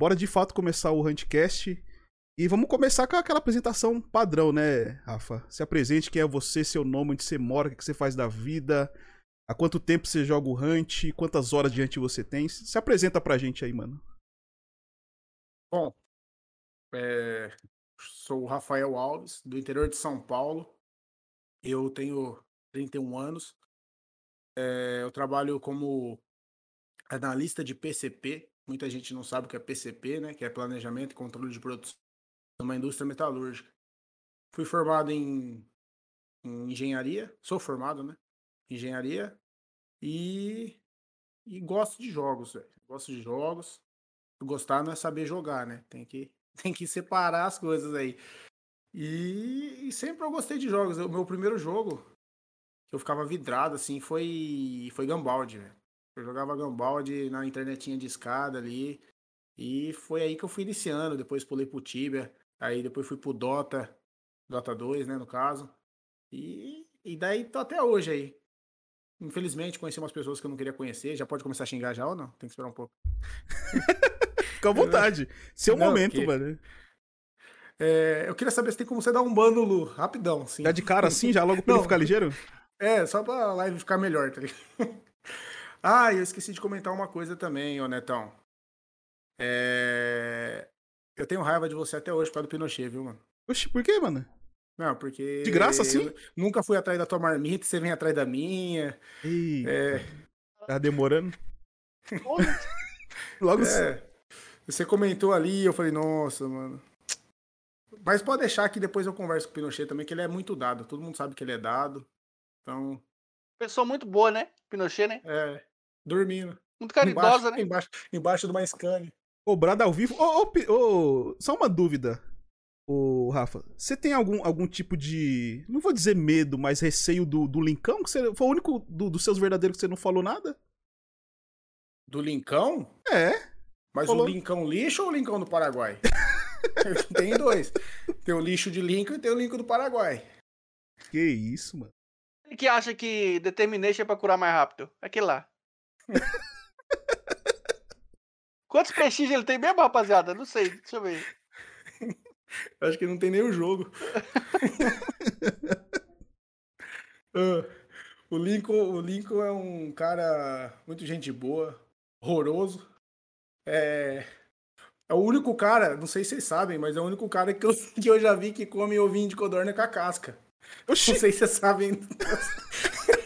bora de fato começar o Huntcast. E vamos começar com aquela apresentação padrão, né, Rafa? Se apresente, quem é você, seu nome, onde você mora, o que você faz da vida, há quanto tempo você joga o Hunt, quantas horas de Hunt você tem. Se apresenta pra gente aí, mano. Bom, é, sou o Rafael Alves, do interior de São Paulo. Eu tenho 31 anos. É, eu trabalho como analista de PCP. Muita gente não sabe o que é PCP, né? Que é Planejamento e Controle de Produção numa indústria metalúrgica. Fui formado em, em engenharia, sou formado, né? Engenharia e, e gosto de jogos, véio. Gosto de jogos. Gostar não é saber jogar, né? Tem que, tem que separar as coisas aí. E, e sempre eu gostei de jogos. O meu primeiro jogo, que eu ficava vidrado, assim, foi, foi Gambaldi, velho. Eu jogava Gambaldi na internetinha de escada ali. E foi aí que eu fui iniciando. Depois pulei pro Tibia. Aí depois fui pro Dota. Dota 2, né, no caso. E, e daí tô até hoje aí. Infelizmente, conheci umas pessoas que eu não queria conhecer. Já pode começar a xingar já ou não? Tem que esperar um pouco. Fica à vontade. Seu não, momento, porque... mano. É, eu queria saber se tem como você dar um ban no Lu, rapidão. Sim. Já de cara assim, já logo pra não, ele ficar ligeiro? É, só pra live ficar melhor, tá ligado? ah, eu esqueci de comentar uma coisa também, ô Netão. É... Eu tenho raiva de você até hoje por causa do Pinochet, viu, mano? Oxi, por quê, mano? Não, porque. De graça, sim? Nunca fui atrás da tua marmita, você vem atrás da minha. Ih, é... Tá demorando. Logo é, Você comentou ali, eu falei, nossa, mano. Mas pode deixar que depois eu converso com o Pinochet também, que ele é muito dado. Todo mundo sabe que ele é dado. Então. Pessoa muito boa, né? Pinochet, né? É. Dormindo. Muito caridosa, embaixo, né? Embaixo, embaixo de uma Scania. Cobrado ao vivo. Ô, ô, ô, só uma dúvida, ô, Rafa. Você tem algum, algum tipo de. Não vou dizer medo, mas receio do, do Lincão? Que você, foi o único do, dos seus verdadeiros que você não falou nada? Do Lincão? É. Mas falou. o Lincão lixo ou o Lincão do Paraguai? tem dois. Tem o lixo de Lincoln e tem o Lincoln do Paraguai. Que isso, mano. Ele que acha que Determination é pra curar mais rápido. Aquele lá. Quantos prestígios ele tem mesmo, rapaziada? Não sei, deixa eu ver. Acho que não tem nem o jogo. uh, o, Lincoln, o Lincoln é um cara muito gente boa, horroroso. É, é o único cara, não sei se vocês sabem, mas é o único cara que eu, que eu já vi que come ovinho de codorna com a casca. Oxi. Não sei se vocês sabem.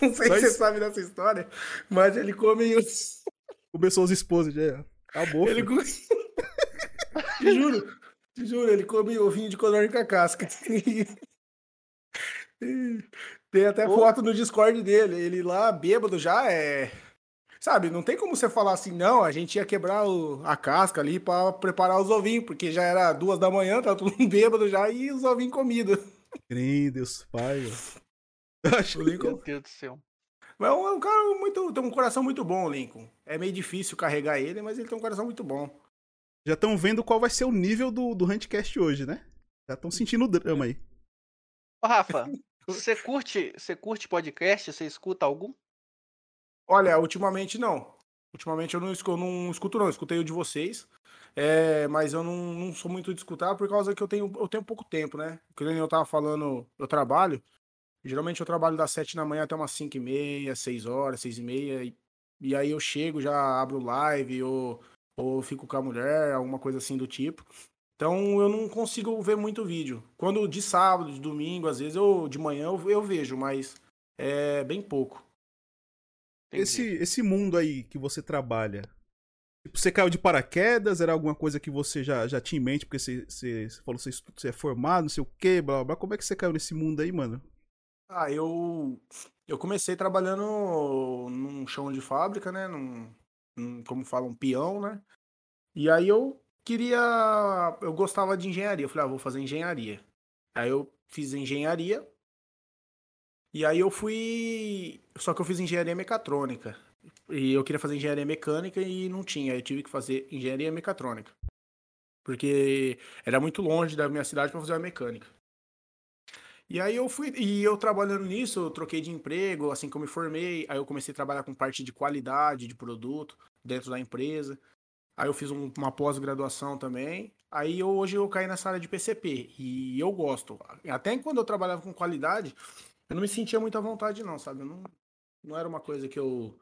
Não sei se vocês sabem dessa história, mas ele come os. Começou os esposos, já. Acabou. Ele come... te juro, te juro, ele come ovinho de codorna com a casca. Tem até foto no Discord dele. Ele lá, bêbado já, é Sabe, não tem como você falar assim, não, a gente ia quebrar o, a casca ali para preparar os ovinhos, porque já era duas da manhã, tá todo mundo bêbado já e os ovinhos comidos. Deus, pai. Eu acho o Lincoln... Meu Deus do céu. Mas é um, é um cara muito. Tem um coração muito bom, o Lincoln. É meio difícil carregar ele, mas ele tem um coração muito bom. Já estão vendo qual vai ser o nível do, do Huntcast hoje, né? Já estão sentindo o drama aí. Ô, Rafa, você curte, você curte podcast? Você escuta algum? Olha, ultimamente não. Ultimamente eu não, eu não escuto, não. Eu escutei o de vocês. É, mas eu não, não, sou muito de escutar por causa que eu tenho, eu tenho pouco tempo, né? Como eu tava falando, eu trabalho. Geralmente eu trabalho das sete da manhã até umas cinco e meia, seis horas, seis e meia. E, e aí eu chego, já abro live, ou, ou fico com a mulher, alguma coisa assim do tipo. Então eu não consigo ver muito vídeo. Quando de sábado, de domingo, às vezes eu de manhã eu, eu vejo, mas é bem pouco. Esse, esse mundo aí que você trabalha, tipo, você caiu de paraquedas? Era alguma coisa que você já, já tinha em mente? Porque você, você, você falou que você, você é formado, não sei o quê, blá, blá blá. Como é que você caiu nesse mundo aí, mano? Ah, eu, eu comecei trabalhando num chão de fábrica, né? Num, num, como falam, um peão, né? E aí eu queria. Eu gostava de engenharia. Eu falei, ah, vou fazer engenharia. Aí eu fiz engenharia, e aí eu fui. Só que eu fiz engenharia mecatrônica. E eu queria fazer engenharia mecânica e não tinha. Eu tive que fazer engenharia mecatrônica. Porque era muito longe da minha cidade para fazer a mecânica. E aí eu fui. E eu trabalhando nisso, eu troquei de emprego, assim que eu me formei. Aí eu comecei a trabalhar com parte de qualidade de produto dentro da empresa. Aí eu fiz um- uma pós-graduação também. Aí eu, hoje eu caí nessa área de PCP. E eu gosto. Até quando eu trabalhava com qualidade, eu não me sentia muito à vontade, não, sabe? Eu não, não era uma coisa que eu,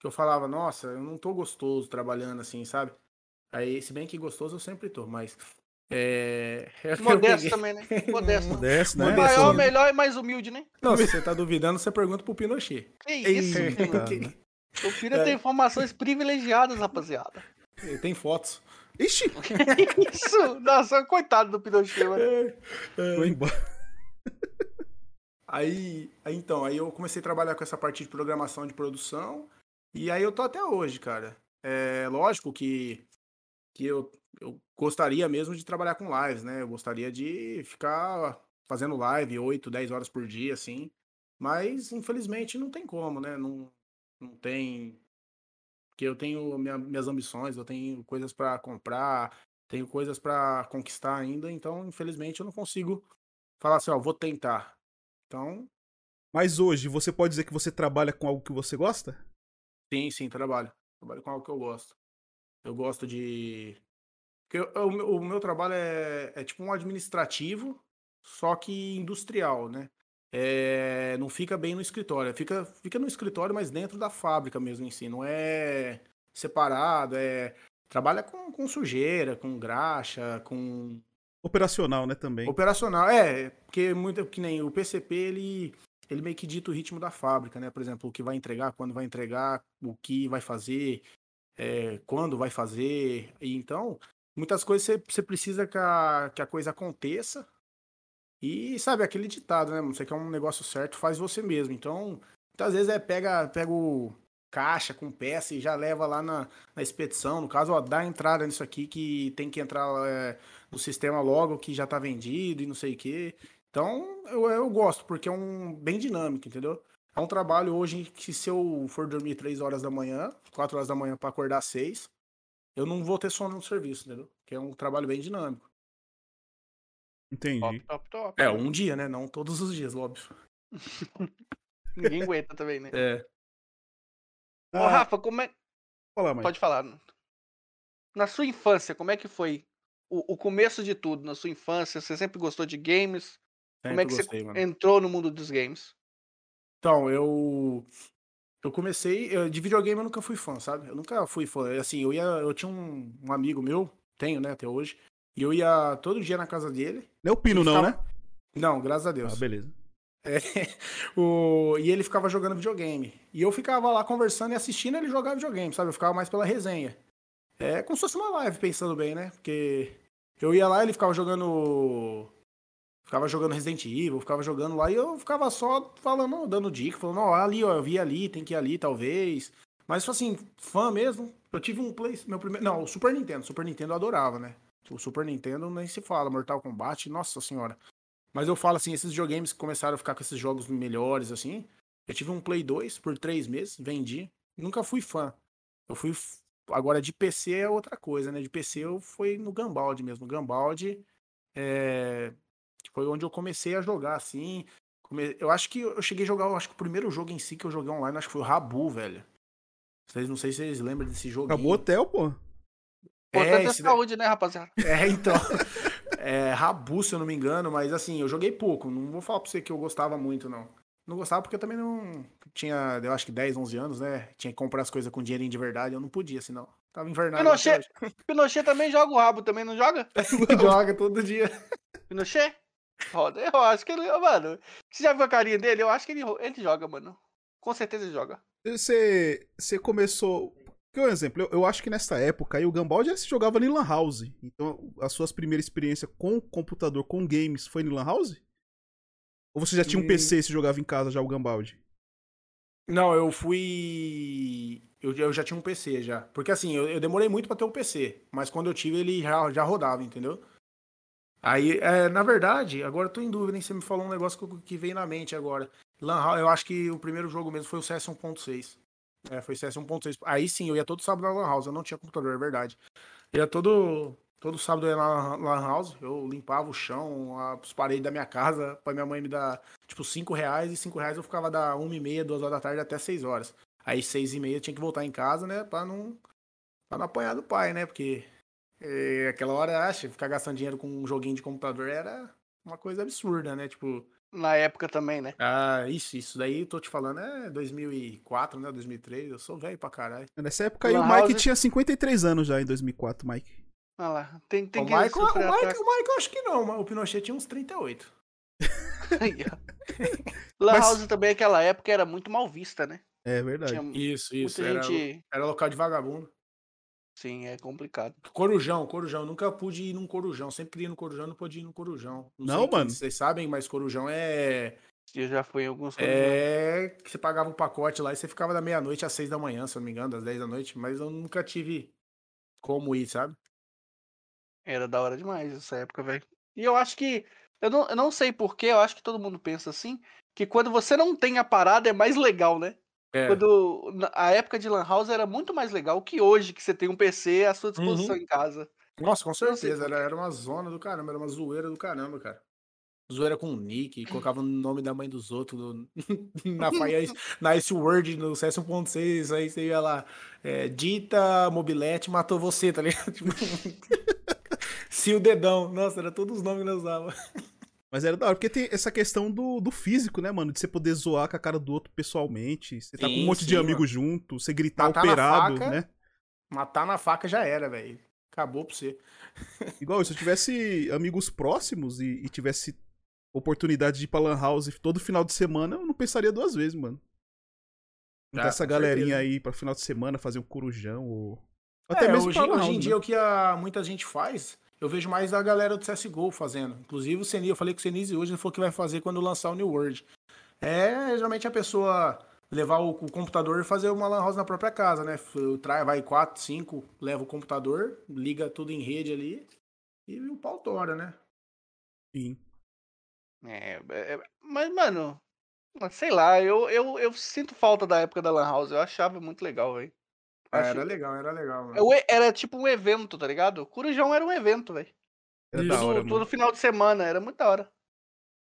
que eu falava, nossa, eu não tô gostoso trabalhando assim, sabe? Aí, se bem que gostoso eu sempre tô, mas. É. eu Modesto também, né? Modesto. Modesto, né? Modesto. Maior, né? melhor e mais humilde, né? Não, se você tá duvidando, você pergunta pro Pinochet. Que isso, Eita. O Pira tem informações privilegiadas, rapaziada. Ele tem fotos. Ixi, Isso! Nossa, coitado do Pinochet, mano. foi embora. Aí, aí, então, aí eu comecei a trabalhar com essa parte de programação de produção. E aí eu tô até hoje, cara. É lógico que, que eu, eu gostaria mesmo de trabalhar com lives, né? Eu gostaria de ficar fazendo live 8, 10 horas por dia, assim. Mas, infelizmente, não tem como, né? Não, não tem. Porque eu tenho minha- minhas ambições, eu tenho coisas pra comprar, tenho coisas pra conquistar ainda. Então, infelizmente, eu não consigo falar assim, ó, vou tentar. Então, Mas hoje, você pode dizer que você trabalha com algo que você gosta? Sim, sim, trabalho. Trabalho com algo que eu gosto. Eu gosto de. Porque eu- eu- o, meu, trabalho é, é tipo um administrativo, só que industrial, né? É, não fica bem no escritório. Fica, fica no escritório, mas dentro da fábrica mesmo em si. Não é separado, é. Trabalha com, com sujeira, com graxa, com Operacional, né, também. Operacional, é, porque muito que nem o PCP, ele ele meio que dita o ritmo da fábrica, né? Por exemplo, o que vai entregar, quando vai entregar, o que vai fazer, é, quando vai fazer. E então, muitas coisas você, precisa que a, que a coisa aconteça. E sabe, aquele ditado, né? Você quer um negócio certo, faz você mesmo. Então, muitas vezes é pega, pega o caixa com peça e já leva lá na, na expedição. No caso, ó, dá entrada nisso aqui que tem que entrar é, no sistema logo que já tá vendido e não sei o quê. Então, eu, eu gosto, porque é um bem dinâmico, entendeu? É um trabalho hoje que se eu for dormir 3 horas da manhã, 4 horas da manhã para acordar 6, eu não vou ter sono no serviço, entendeu? Que é um trabalho bem dinâmico. Entendi. Top, top, top. É, um dia, né? Não todos os dias, óbvio. Ninguém aguenta também, né? É. Ô, Ah, Rafa, como é. fala, mãe. Pode falar. Na sua infância, como é que foi o, o começo de tudo? Na sua infância, você sempre gostou de games? como é que gostei, você mano. entrou no mundo dos games? Então, eu. Eu comecei. eu- de videogame eu nunca fui fã, sabe? Eu nunca fui fã. Assim, eu ia. Eu tinha um, um amigo meu, tenho, né, até hoje. E eu ia todo dia na casa dele. Não é o Pino, Ele não, ficava- né? Não, graças a Deus. Ah, beleza. É, o, e ele ficava jogando videogame. E eu ficava lá conversando e assistindo ele jogar videogame, sabe? Eu ficava mais pela resenha. É como se fosse uma live, pensando bem, né? Porque eu ia lá, ele ficava jogando. Ficava jogando Resident Evil, ficava jogando lá e eu ficava só falando, dando dica, falando, ó, ali, ó, eu vi ali, tem que ir ali, talvez. Mas, assim, fã mesmo. Eu tive um Play. Meu primeiro. Não, o Super Nintendo. Super Nintendo eu adorava, né? O Super Nintendo nem se fala. Mortal Kombat, nossa senhora. Mas eu falo assim, esses videogames que começaram a ficar com esses jogos melhores, assim. Eu tive um Play 2 por três meses, vendi. Nunca fui fã. Eu fui. Agora de PC é outra coisa, né? De PC eu fui no Gambaldi mesmo. Gambaldi é... foi onde eu comecei a jogar, assim. Come- Eu acho que eu cheguei a jogar, eu acho que o primeiro jogo em si que eu joguei online, acho que foi o Rabu, velho. Vocês não sei se vocês lembram desse jogo. Acabou o hotel, pô. Importante é, esse saúde, né, rapaziada? é, então. É, Rabu, se eu não me engano, mas assim, eu joguei pouco. Não vou falar pra você que eu gostava muito, não. Não gostava porque eu também não. Tinha, eu acho que 10, 11 anos, né? Tinha que comprar as coisas com dinheirinho de verdade. Eu não podia, senão. Tava invernado. Pinochet, Pinochet também joga o rabo, também não joga? Joga todo dia. Pinochet? Roda, eu acho que ele. Mano, você já viu a carinha dele? Eu acho que ele, ele joga, mano. Com certeza ele joga. Você, você começou. Que um exemplo, eu, eu acho que nessa época aí o Gumball já se jogava em Lan House. Então, as suas primeiras experiências com computador, com games, foi em Lan House? Ou você já tinha um Hum. PC e se jogava em casa já o Gambaldi? Não, eu fui. Eu, eu já tinha um PC já. Porque assim, eu, eu demorei muito pra ter um PC. Mas quando eu tive, ele já, já rodava, entendeu? Aí, é, na verdade, agora eu tô em dúvida, hein? Você me falou um negócio que, que veio na mente agora. Lan eu acho que o primeiro jogo mesmo foi o CS 1.6. É, foi CS 1.6. Aí sim, eu ia todo sábado na Lan House. Eu não tinha computador, é verdade. Eu ia todo. Todo sábado eu ia na Lan House, eu limpava o chão, as paredes da minha casa, pra minha mãe me dar, tipo, 5 reais, e 5 reais eu ficava da 1 e meia, 2 horas da tarde até 6 horas. Aí 6 e meia eu tinha que voltar em casa, né, pra não, Pra não apanhar do pai, né? Porque é, aquela hora, acha, ficar gastando dinheiro com um joguinho de computador era uma coisa absurda, né? Tipo, Na época também, né? ah, isso, isso daí, tô te falando, é 2004, né? 2003, eu sou velho pra caralho. Nessa época aí o Mike House- tinha 53 anos já em 2004, Mike. Olha lá. Tem, tem o, que Michael, o, ataque. o Michael eu acho que não, mas o Pinochet tinha uns 38. Aí, ó. Lan Mas- House também, naquela época, era muito mal vista, né? É verdade. Tinha Isso, isso, muita era, gente. era local de vagabundo. Sim, é complicado. Corujão, Corujão, nunca pude ir num Corujão, sempre queria ir no Corujão, não pude ir no Corujão. Não, sei que mano. Vocês sabem, mas Corujão é Eu já fui em alguns É que você pagava um pacote lá e você ficava da meia-noite às seis da manhã, se eu não me engano, das 10 da noite, mas eu nunca tive como ir, sabe? Era da hora demais essa época, velho. E eu acho que. Eu não, eu não sei porquê, eu acho que todo mundo pensa assim. Que quando você não tem a parada é mais legal, né? É. Quando a época de Lan House era muito mais legal que hoje, que você tem um PC à sua disposição em casa. Nossa, com não sei certeza, era, era uma zona do caramba, era uma zoeira do caramba, cara. Zoeira com o nick, colocava o nome da mãe dos outros no- na Fire, na Ice Word, no CS 1.6, aí você ia lá, é, Dita Mobilete matou você, tá ligado? Tipo, Se o dedão, nossa, era todos os nomes que nós usava. Mas era da hora, porque tem essa questão do, do físico, né, mano? De você poder zoar com a cara do outro pessoalmente. Você tá com um Sim, monte de sim, amigos junto, você gritar Matar operado, faca. né? Matar na faca já era, velho. Acabou pra você. Igual, se eu tivesse amigos próximos e, e tivesse oportunidade de ir pra Lan House todo final de semana, eu não pensaria duas vezes, mano. Juntar Ah, essa galerinha certeza. aí pra final de semana fazer um corujão ou. É, hoje, pra Lan hoje em House, dia né? o que a, muita gente faz, eu vejo mais a galera do CSGO fazendo. Inclusive o Senise, eu falei com o Senise hoje, ele falou que vai fazer quando lançar o New World. É geralmente a pessoa levar o, o computador e fazer uma lan house na própria casa, né? Trai, vai 4, 5, leva o computador, liga tudo em rede ali e o pau tora, né? Sim. É, é, mas, mano, sei lá, eu, eu, eu sinto falta da época da Lan House. Eu achava muito legal, velho. Ah, Acho- era legal, era legal, mano. Eu- Era tipo um evento, tá ligado? Corujão era um evento, velho. Era Isso, da hora, Todo, todo final de semana, era muito da hora.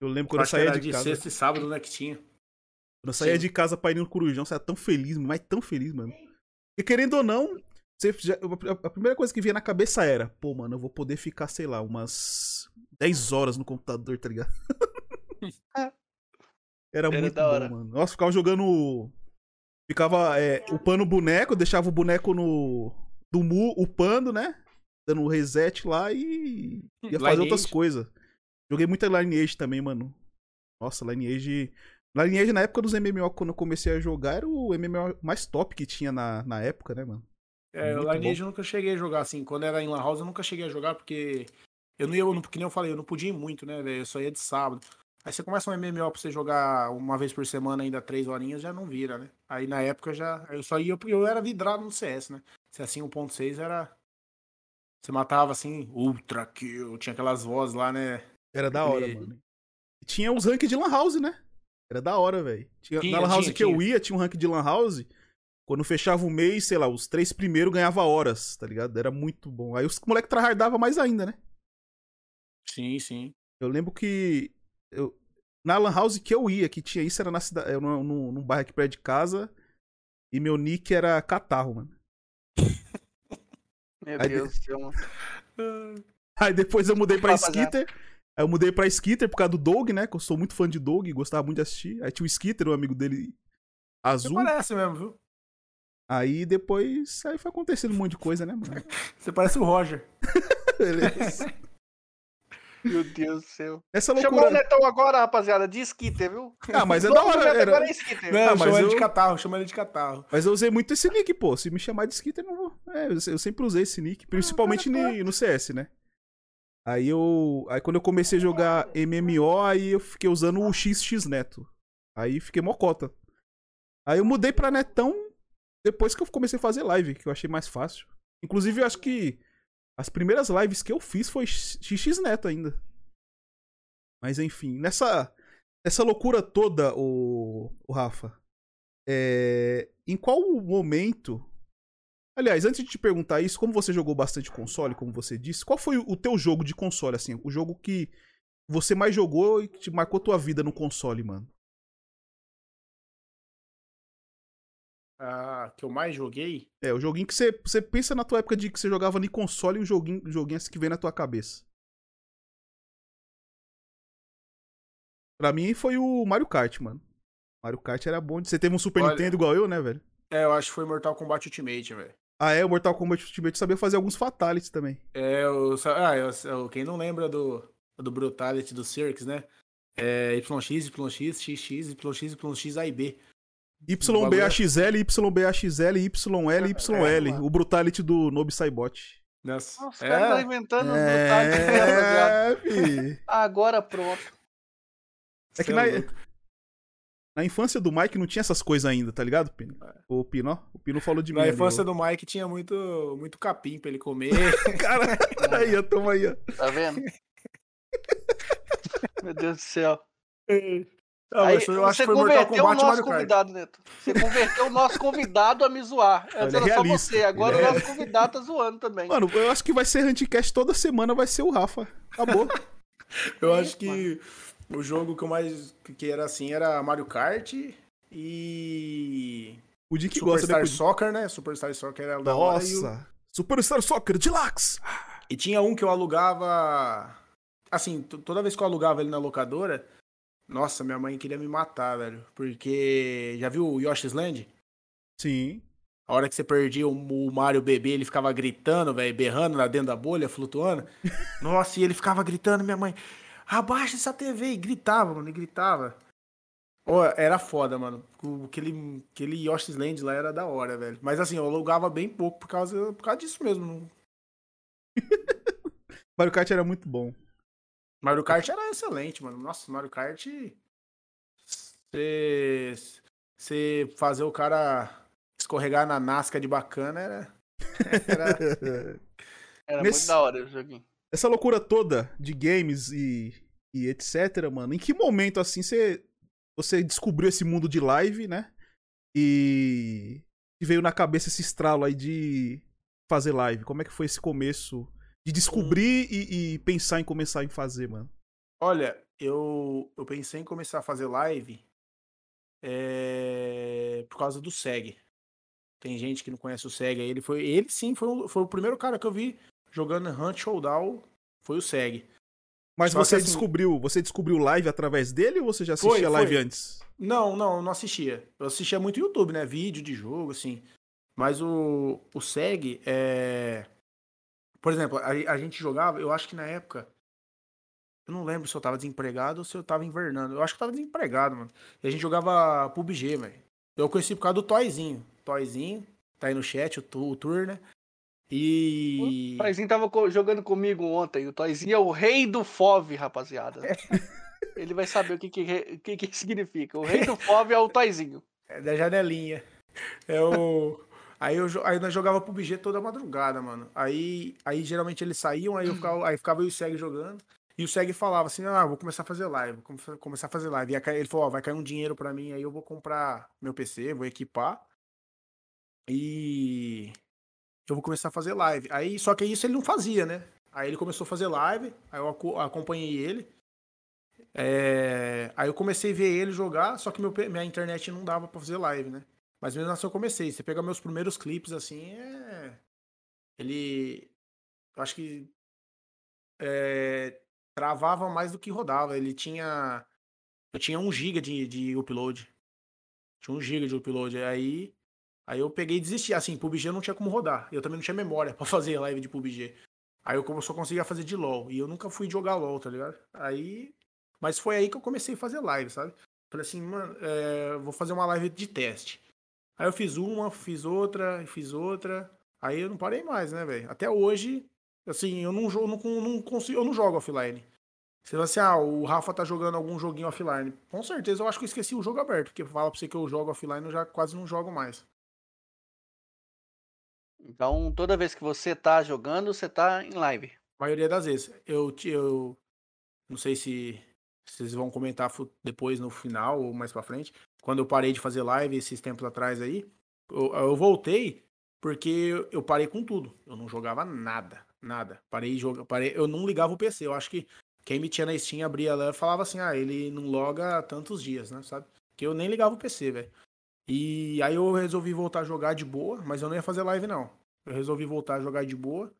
Eu lembro quando eu saía era de de casa. sexta e sábado, né, que tinha. Quando eu saía Sim. de casa pra ir no Corujão, você era tão feliz, mas tão feliz, mano. E querendo ou não, você já- a- primeira coisa que vinha na cabeça era, pô, mano, eu vou poder ficar, sei lá, umas 10 horas no computador, tá ligado? Era, Era muito da bom, hora. mano. Nossa, ficava jogando. Ficava é, upando o boneco, deixava o boneco no. Do mu, upando, né? Dando um reset lá e. ia fazer outras Lineage. coisas. Joguei muita Lineage também, mano. Nossa, Lineage. Lineage na época dos MMO, quando eu comecei a jogar, era o MMO mais top que tinha na, na época, né, mano? É, Muito o Lineage eu nunca cheguei a jogar assim. Quando era em Lan House, eu nunca cheguei a jogar porque eu não ia, eu não- que nem eu falei, eu não podia ir muito, né, velho? Eu só ia de sábado. Aí você começa um MMO pra você jogar uma vez por semana, ainda três horinhas, já não vira, né? Aí na época já. Eu só ia eu era vidrado no CS, né? Se assim 1.6 era. Você matava assim, ultra kill, tinha aquelas vozes lá, né? Era da hora, Aquele- mano. E tinha os ranks de Lan House, né? Era da hora, velho. Tinha, Tinha, na Lan House tinha, que eu tinha. ia, tinha um rank de Lan House. Quando fechava o mês, sei lá, os três primeiros ganhava horas, tá ligado? Era muito bom. Aí os moleques tryhardavam mais ainda, né? Sim, sim. Eu lembro que. Eu, na Lan House que eu ia, que tinha isso, era na cidade. Eu, num, num num bairro aqui perto de casa. E meu nick era Catarro, mano. Meu Aí Deus do céu, mano. Aí depois eu mudei pra. Skitter. Aí eu mudei pra Skitter por causa do Doug, né? Que eu sou muito fã de Doug, gostava muito de assistir. Aí tinha o Skitter, o amigo dele Você azul. parece mesmo, viu? Aí depois. Aí foi acontecendo um monte de coisa, né, mano? Você parece o Roger. Beleza. Meu Deus do céu. Essa Chamou o loucura. Netão agora, rapaziada, de Skitter, viu? Ah, mas é da hora. Era... Agora é Skitter. Não, Ah, mas chama ele eu- de catarro, chama ele de catarro. Mas eu usei muito esse nick, pô. Se me chamar de Skitter, eu não vou. É, eu sempre usei esse nick, principalmente ni- no CS, né? Aí eu. Aí quando eu comecei a jogar MMO, aí eu fiquei usando o XX Neto. Aí fiquei mocota. Aí eu mudei pra Netão depois que eu comecei a fazer live, que eu achei mais fácil. Inclusive, eu acho que as primeiras lives que eu fiz foi XX Neto ainda. Mas enfim, nessa, nessa loucura toda, o, o Rafa, é, em qual momento. Aliás, antes de te perguntar isso, como você jogou bastante console, como você disse, qual foi o teu jogo de console, assim? O jogo que você mais jogou e que te marcou tua vida no console, mano? A que eu mais joguei. É, o joguinho que você, você pensa na tua época de que você jogava no console e o joguinho, o joguinho assim que vem na tua cabeça. Pra mim foi o Mario Kart, mano. Mario Kart era bom. Você teve um Super Olha- Nintendo igual eu, né, velho? É, eu acho que foi Mortal Kombat Ultimate, velho. Ah, é, o Mortal Kombat Ultimate sabia fazer alguns fatalities também. É, sa- ah, eu- quem não lembra do, do Brutality do Circus, né? É YX, YX, XX, YX, YX, A e B. YBAXL, YBAXL, YL, É, YL. mano. O Brutality do Nob Saibot. Nossa, Nossa, o cara tá é, inventando é... É, fi. Agora pronto. É que cê na, na infância do Mike não tinha essas coisas ainda, tá ligado, Pino? O Pino, ó, o Pino falou de mim. Na infância do Mike tinha muito, muito capim pra ele comer. Cara, aí, ó, toma aí, ó. Tá vendo? Meu Deus do céu. Não, Aí, mas foi- eu acho você que foi Mortal converteu o Kombat e nosso convidado, Neto. Você converteu o nosso convidado a me zoar. Antes é era só você, agora ele o é- nosso convidado tá zoando também. Mano, eu acho que vai ser Anticast toda semana, vai ser o Rafa. Acabou. Eu É, acho que o jogo que eu mais que era assim era Mario Kart e O Dick gosta, né? Superstar? Soccer, né? Superstar Soccer era da hora e, o- Nossa. Superstar Soccer, Deluxe. e tinha um que eu alugava assim, toda vez que eu alugava ele na locadora, nossa, minha mãe queria me matar, velho, porque já viu o Yoshi's Land? Sim. A hora que você perdia o, Mario bebê, ele ficava gritando, velho, berrando lá dentro da bolha, flutuando. Nossa, e ele ficava gritando, minha mãe, abaixa essa TV, e gritava, mano, e gritava. Ó, era foda, mano. Aquele, aquele Yoshi's Land lá era da hora, velho. Mas assim, eu alugava bem pouco por causa, por causa disso mesmo. Mario Kart era muito bom. Mario Kart era excelente, mano. Nossa, Mario Kart. Você. Você fazer o cara escorregar na Nasca de bacana era. era Era Nesse- muito da hora o joguinho. Essa loucura toda de games e, e etc, mano, em que momento, assim, você, você descobriu esse mundo de live, né? E, e veio na cabeça esse estralo aí de fazer live? Como é que foi esse começo de descobrir e, e pensar em começar em fazer, mano? Olha, eu, eu pensei em começar a fazer live é, por causa do SEG. Tem gente que não conhece o SEG. Ele foi, ele sim foi, o- foi o primeiro cara que eu vi jogando Hunt Showdown. Foi o SEG. Mas Só você assim- descobriu, você descobriu live através dele ou você já Foi, assistia live foi. antes? Não, não, eu não assistia. Eu assistia muito YouTube, né? Vídeo de jogo, assim. Mas o, o SEG é. Por exemplo, a, a gente jogava, eu acho que na época. Eu não lembro se eu tava desempregado ou se eu tava invernando. Eu acho que eu tava desempregado, mano. E a gente jogava PUBG, velho. Eu conheci por causa do Toyzinho. Toyzinho, tá aí no chat, o, o Tour, né? E. O Toizinho tava jogando comigo ontem. O Toizinho é o rei do FOV, rapaziada. Ele vai saber o que, que, que, que significa. O rei do FOV é o Toizinho. É da janelinha. É o. Aí, eu, aí nós jogava PUBG toda madrugada, mano. Aí, aí geralmente eles saíam, aí, eu ficava, aí ficava eu e o Seg jogando. E o Seg falava assim: Ah, vou começar a fazer live, vou come- começar a fazer live. E ele falou: Ó, vai cair um dinheiro pra mim, aí eu vou comprar meu PC, vou equipar. E eu vou começar a fazer live. Aí, só que isso ele não fazia, né? Aí ele começou a fazer live, aí eu aco- acompanhei ele. É, Aí eu comecei a ver ele jogar, só que meu minha internet não dava pra fazer live, né? Mas mesmo assim eu comecei. Você pega meus primeiros clipes assim, é. Ele. Eu acho que. é, Travava mais do que rodava. Ele tinha. Eu tinha 1 GB de, de upload. Tinha 1 GB de upload. Aí. Aí eu peguei e desisti. Assim, PUBG eu não tinha como rodar. Eu também não tinha memória pra fazer live de PUBG. Aí eu só conseguia fazer de LOL. E eu nunca fui jogar LOL, tá ligado? Aí. Mas foi aí que eu comecei a fazer live, sabe? Falei assim, mano, é, vou fazer uma live de teste. Aí eu fiz uma, fiz outra, fiz outra. Aí eu não parei mais, né, velho? Até hoje, assim, eu não jogo, não, não consigo, eu não jogo offline. Você fala assim, ah, o Rafa tá jogando algum joguinho offline. Com certeza eu acho que eu esqueci o jogo aberto, porque fala pra você que eu jogo offline, eu já quase não jogo mais. Então, toda vez que você tá jogando, você tá em live. A maioria das vezes. Eu, eu não sei se vocês vão comentar depois no final ou mais pra frente. Quando eu parei de fazer live esses tempos atrás aí, eu, eu voltei porque eu parei com tudo. Eu não jogava nada, nada. Parei jogar, parei, eu não ligava o PC. Eu acho que quem me tinha na Steam abria lá e falava assim: "Ah, ele não loga tantos dias, né, sabe?" Que eu nem ligava o PC, velho. E aí eu resolvi voltar a jogar de boa, mas eu não ia fazer live não. Eu resolvi voltar a jogar de boa.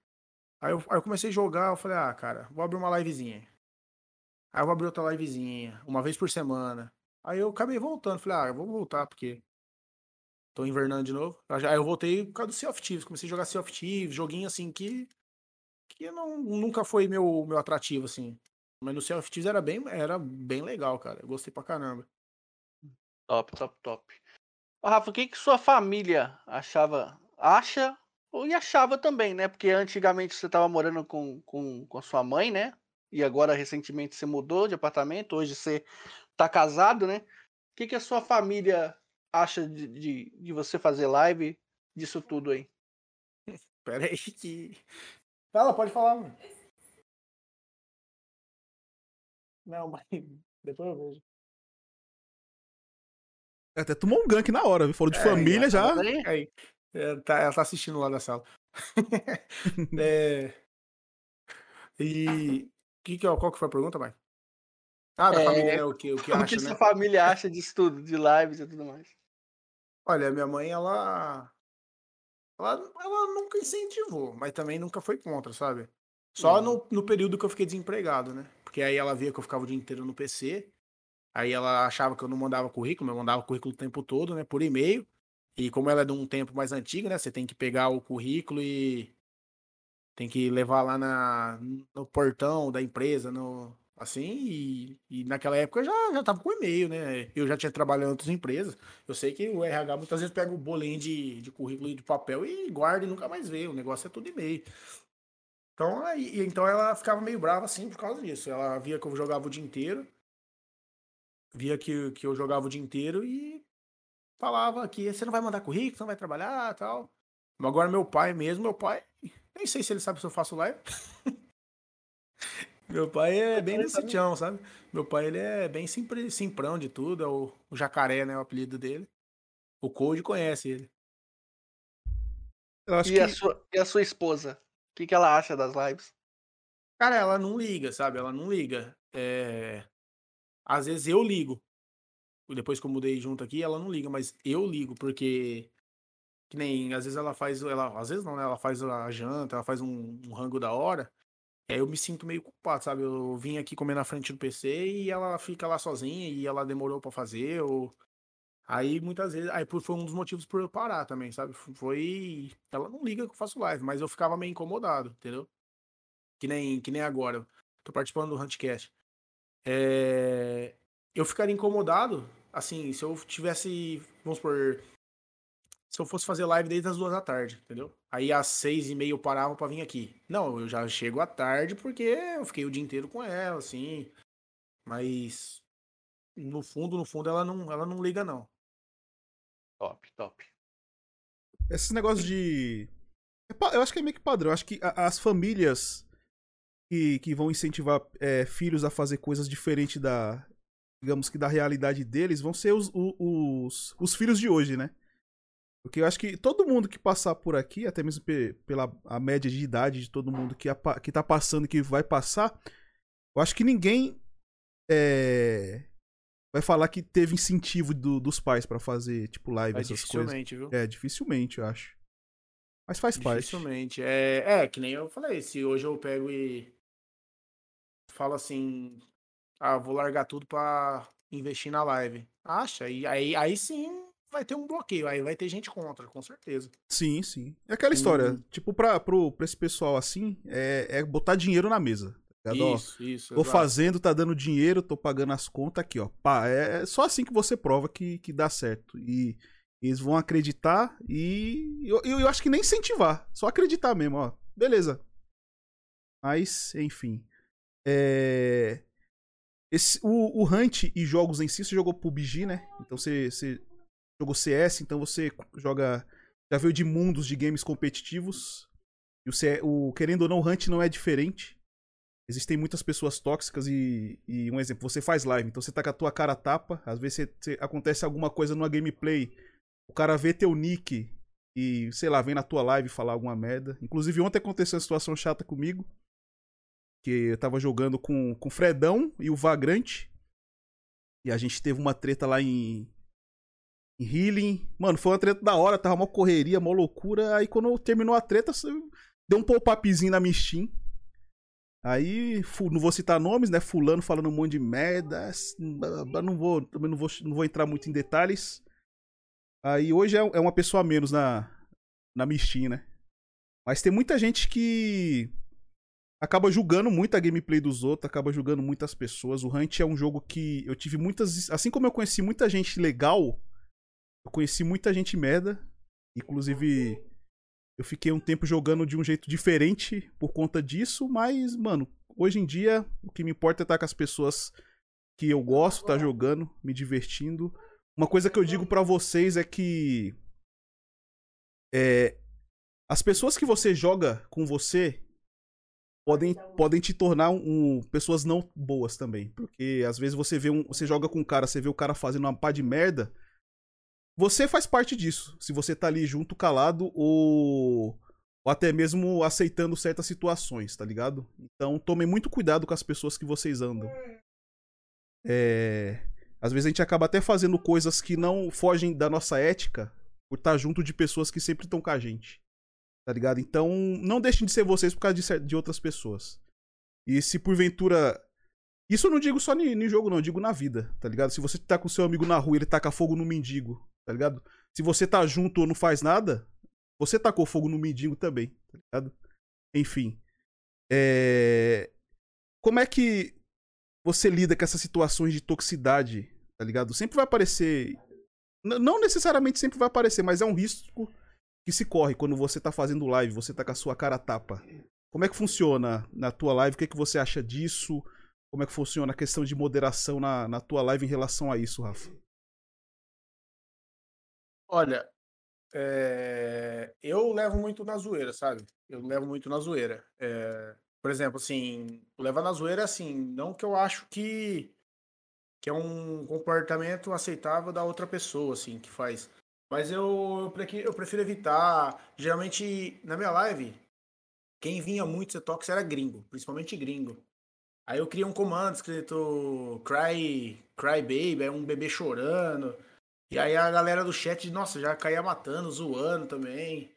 Aí eu, aí eu comecei a jogar, eu falei, ah, cara, vou abrir uma livezinha. Aí eu vou abrir outra livezinha, uma vez por semana. Aí eu acabei voltando, falei, ah, eu vou voltar, porque tô invernando de novo. Aí eu voltei por causa do Sea of Thieves, comecei a jogar Sea of Thieves, joguinho assim que, que não, nunca foi meu, meu atrativo, assim. Mas no Sea of Thieves era bem, era bem legal, cara. Eu gostei pra caramba. Top, top, top. Rafa, o que, que sua família achava, acha e achava também, né? Porque antigamente você estava morando com, com, com sua mãe, né? E agora recentemente você mudou de apartamento, hoje você tá casado, né? O que, que a sua família acha de, de, de você fazer live, disso tudo aí? Pera aí que. Fala, pode falar, mano. Não, mas depois eu vejo. Até tomou um gank na hora, falou de é, família já. Aí, é, tá, ela tá assistindo lá da sala. é, e que, que, qual que foi a pergunta, mãe? Ah, da é, família é o que, o que acha, que né? sua família acha disso tudo, de lives e tudo mais? Olha, minha mãe, ela, ela, ela nunca incentivou, mas também nunca foi contra, sabe? Só uhum. no, no período que eu fiquei desempregado, né? Porque aí ela via que eu ficava o dia inteiro no PC, aí ela achava que eu não mandava currículo, eu mandava currículo o tempo todo, né? Por e-mail. E como ela é de um tempo mais antigo, né? Você tem que pegar o currículo e tem que levar lá na, no portão da empresa, no, assim, e, e naquela época eu já, já tava com e-mail, né? Eu já tinha trabalhado em outras empresas. Eu sei que o RH muitas vezes pega o bolinho de, de currículo de papel e guarda e nunca mais vê. O negócio é tudo e-mail. Então, aí, então ela ficava meio brava assim por causa disso. Ela via que eu jogava o dia inteiro. Via que, que eu jogava o dia inteiro e falava que você não vai mandar currículo, você não vai trabalhar tal. Agora meu pai mesmo, meu pai, nem sei se ele sabe se eu faço live. meu pai é bem desse tchão, sabe? Meu pai ele é bem simpre, simprão de tudo, é o, o jacaré, né, o apelido dele. O Code conhece ele. e, que... a sua, e a sua esposa? O que, que ela acha das lives? Cara, ela não liga, sabe? Ela não liga. É... Às vezes eu ligo depois que eu mudei junto aqui, ela não liga, mas eu ligo, porque que nem, às vezes ela faz, ela, às vezes não, né? Ela faz a janta, ela faz um, um rango da hora. Eu me sinto meio culpado, sabe? Eu vim aqui comer na frente do PC e ela fica lá sozinha e ela demorou para fazer, ou... Aí muitas vezes, aí foi um dos motivos por eu parar também, sabe? Foi, ela não liga que eu faço live, mas eu ficava meio incomodado, entendeu? Que nem, que nem agora, tô participando do Huntcast. É... Eu ficaria incomodado assim, se eu tivesse, vamos supor, se eu fosse fazer live desde as duas da tarde, entendeu? Aí às seis e meia eu parava pra vir aqui. Não, eu já chego à tarde porque eu fiquei o dia inteiro com ela, assim. Mas no fundo, no fundo, ela não, ela não liga, não. Top, top. Esse negócio de. É eu acho que é meio que padrão. Eu acho que as famílias que, que vão incentivar é, filhos a fazer coisas diferentes da, digamos que da realidade deles, vão ser os, os, os filhos de hoje, né? Porque eu acho que todo mundo que passar por aqui, até mesmo pela a média de idade de todo mundo que, que tá passando e que vai passar, eu acho que ninguém é, vai falar que teve incentivo do, dos pais para fazer, tipo, live, é, essas dificilmente, coisas. Viu? É, dificilmente, eu acho. Mas faz parte. Dificilmente. É, é, que nem eu falei, se hoje eu pego e falo assim, ah, vou largar tudo para investir na live. Acha? E aí, aí sim vai ter um bloqueio, aí vai ter gente contra, com certeza. Sim, sim. É aquela história, hum. tipo, pra, pro, pra esse pessoal assim, é, é botar dinheiro na mesa. Tá isso, isso. Tô exato. fazendo, tá dando dinheiro, tô pagando as contas aqui, ó. Pá, é, é só assim que você prova que, que dá certo. E eles vão acreditar e eu, eu, eu acho que nem incentivar, só acreditar mesmo, ó. Beleza. Mas, enfim. É... Esse, o, o Hunt e jogos em si, você jogou PUBG, né? Então você, você jogou CS, então você joga. Já veio de mundos de games competitivos. E o, C, o querendo ou não, o Hunt não é diferente. Existem muitas pessoas tóxicas e, e, um exemplo, você faz live, então você tá com a tua cara tapa, às vezes acontece alguma coisa numa gameplay, o cara vê teu nick e, sei lá, vem na tua live falar alguma merda. Inclusive ontem aconteceu uma situação chata comigo que eu tava jogando com, com o Fredão e o Vagrante. E a gente teve uma treta lá em healing. Mano, foi uma treta da hora, tava uma correria, uma loucura. Aí quando terminou a treta, deu um pop-upzinho na minha Steam. Aí, não vou citar nomes, né? Fulano falando um monte de merda. Não vou, também não vou, não vou entrar muito em detalhes. Aí hoje é, é uma pessoa a menos na, na Steam, né? Mas tem muita gente que acaba julgando muito a gameplay dos outros, acaba julgando muitas pessoas. O Hunt é um jogo que eu tive muitas. Assim como eu conheci muita gente legal, eu conheci muita gente merda. Inclusive, eu fiquei um tempo jogando de um jeito diferente por conta disso, mas, mano, hoje em dia o que me importa é estar com as pessoas que eu gosto, estar tá jogando, me divertindo. Uma coisa que eu digo para vocês é que é, as pessoas que você joga com você podem, podem te tornar um, um, pessoas não boas também. Porque às vezes você vê um. Você joga com um cara, você vê o cara fazendo uma pá de merda. Você faz parte disso. Se você tá ali junto, calado, ou, ou até mesmo aceitando certas situações, tá ligado? Então tomem muito cuidado com as pessoas que vocês andam. É. Às vezes a gente acaba até fazendo coisas que não fogem da nossa ética por estar junto de pessoas que sempre estão com a gente. Tá ligado? Então, não deixem de ser vocês por causa de, de outras pessoas. E se porventura. Isso eu não digo só no jogo, não, eu digo na vida, tá ligado? Se você tá com seu amigo na rua e ele taca fogo no mendigo, tá ligado? Se você tá junto ou não faz nada, você tacou fogo no mendigo também, tá ligado? Enfim. É... Como é que você lida com essas situações de toxicidade, tá ligado? Sempre vai aparecer. Não necessariamente sempre vai aparecer, mas é um risco que se corre quando você tá fazendo live, você tá com a sua cara tapa. Como é que funciona na tua live? O que, é que você acha disso? Como é que funciona a questão de moderação na, na tua live em relação a isso, Rafa? Olha, é... eu levo muito na zoeira, sabe? Eu levo muito na zoeira. É... Por exemplo, assim, levar na zoeira, assim, não que eu acho que que é um comportamento aceitável da outra pessoa, assim, que faz. Mas eu, eu prefiro evitar. Geralmente, na minha live, quem vinha muito ser tox era gringo, principalmente gringo. Aí eu criei um comando escrito Cry, cry Baby, é um bebê chorando. E aí a galera do chat, nossa, já caía matando, zoando também.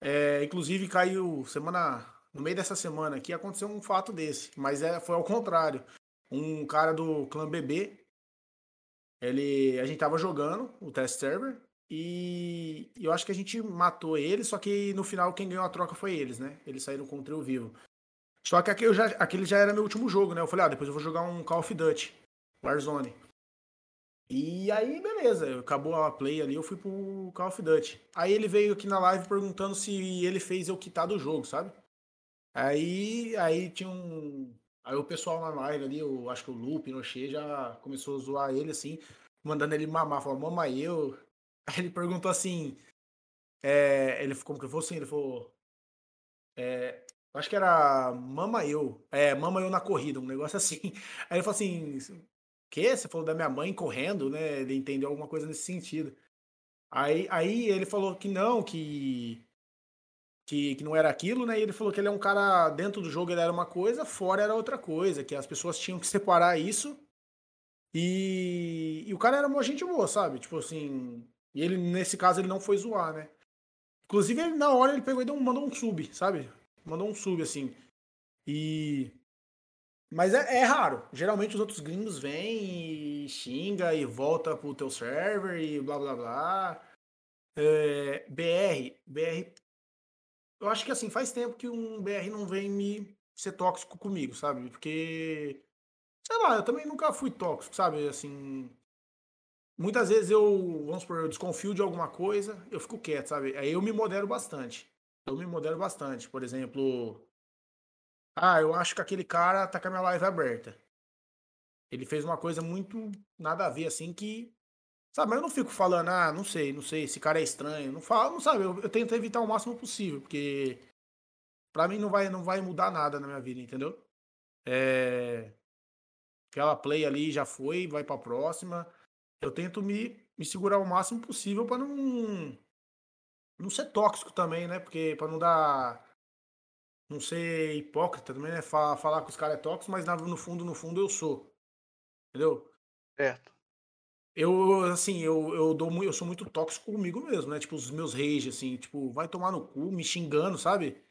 É, inclusive caiu semana. No meio dessa semana aqui aconteceu um fato desse, mas é, foi ao contrário. Um cara do clã BB, ele, a gente tava jogando o test server, e eu acho que a gente matou eles, só que no final quem ganhou a troca foi eles, né? Eles saíram com o trio vivo. Só que aquele já, aquele já era meu último jogo, né? Eu falei, ah, depois eu vou jogar um Call of Duty, Warzone. E aí, beleza, acabou a play ali, eu fui pro Call of Duty. Aí ele veio aqui na live perguntando se ele fez eu quitar do jogo, sabe? Aí, aí tinha um. Aí o pessoal na live ali, eu acho que o Lu, Pinochet, já começou a zoar ele assim, mandando ele mamar. Falou, mama eu, Aí ele perguntou assim. É, ele como que foi assim? Ele falou. É, acho que era Mama Eu. É, Mama Eu na corrida, um negócio assim. Aí ele falou assim: que? Você falou da minha mãe correndo, né? Ele entendeu alguma coisa nesse sentido. Aí, aí ele falou que não, que, que, que não era aquilo, né? E ele falou que ele é um cara, dentro do jogo ele era uma coisa, fora era outra coisa, que as pessoas tinham que separar isso. E, e o cara era uma gente boa, sabe? Tipo assim, e ele, nesse caso, ele não foi zoar, né? Inclusive, ele, na hora ele pegou e deu, mandou um sub, sabe? Mandou um sub, assim. E. Mas é, é, raro. Geralmente os outros gringos vêm e xinga e volta pro teu server e blá blá blá. É, BR, BR. Eu acho que assim, faz tempo que um BR não vem me ser tóxico comigo, sabe? Porque. Sei lá, eu também nunca fui tóxico, sabe? Assim. Muitas vezes eu, vamos supor, eu desconfio de alguma coisa, eu fico quieto, sabe? Aí eu me modero bastante. Eu me modero bastante. Por exemplo, ah, eu acho que aquele cara tá com a minha live aberta. Ele fez uma coisa muito nada a ver, assim, que. Sabe, mas eu não fico falando, ah, não sei, não sei, esse cara é estranho. Não falo, não sabe, eu, eu tento evitar o máximo possível, porque pra mim não vai, não vai mudar nada na minha vida, entendeu? É. Aquela play ali já foi, vai pra próxima eu tento me, me segurar o máximo possível para não não ser tóxico também, né? Porque para não dar não ser hipócrita também, né? Falar, falar que os caras é tóxico, mas no fundo, no fundo eu sou. Entendeu? Certo. Eu, assim, eu, eu dou eu sou muito tóxico comigo mesmo, né? Tipo, os meus rage, assim, tipo, vai tomar no cu, me xingando, sabe?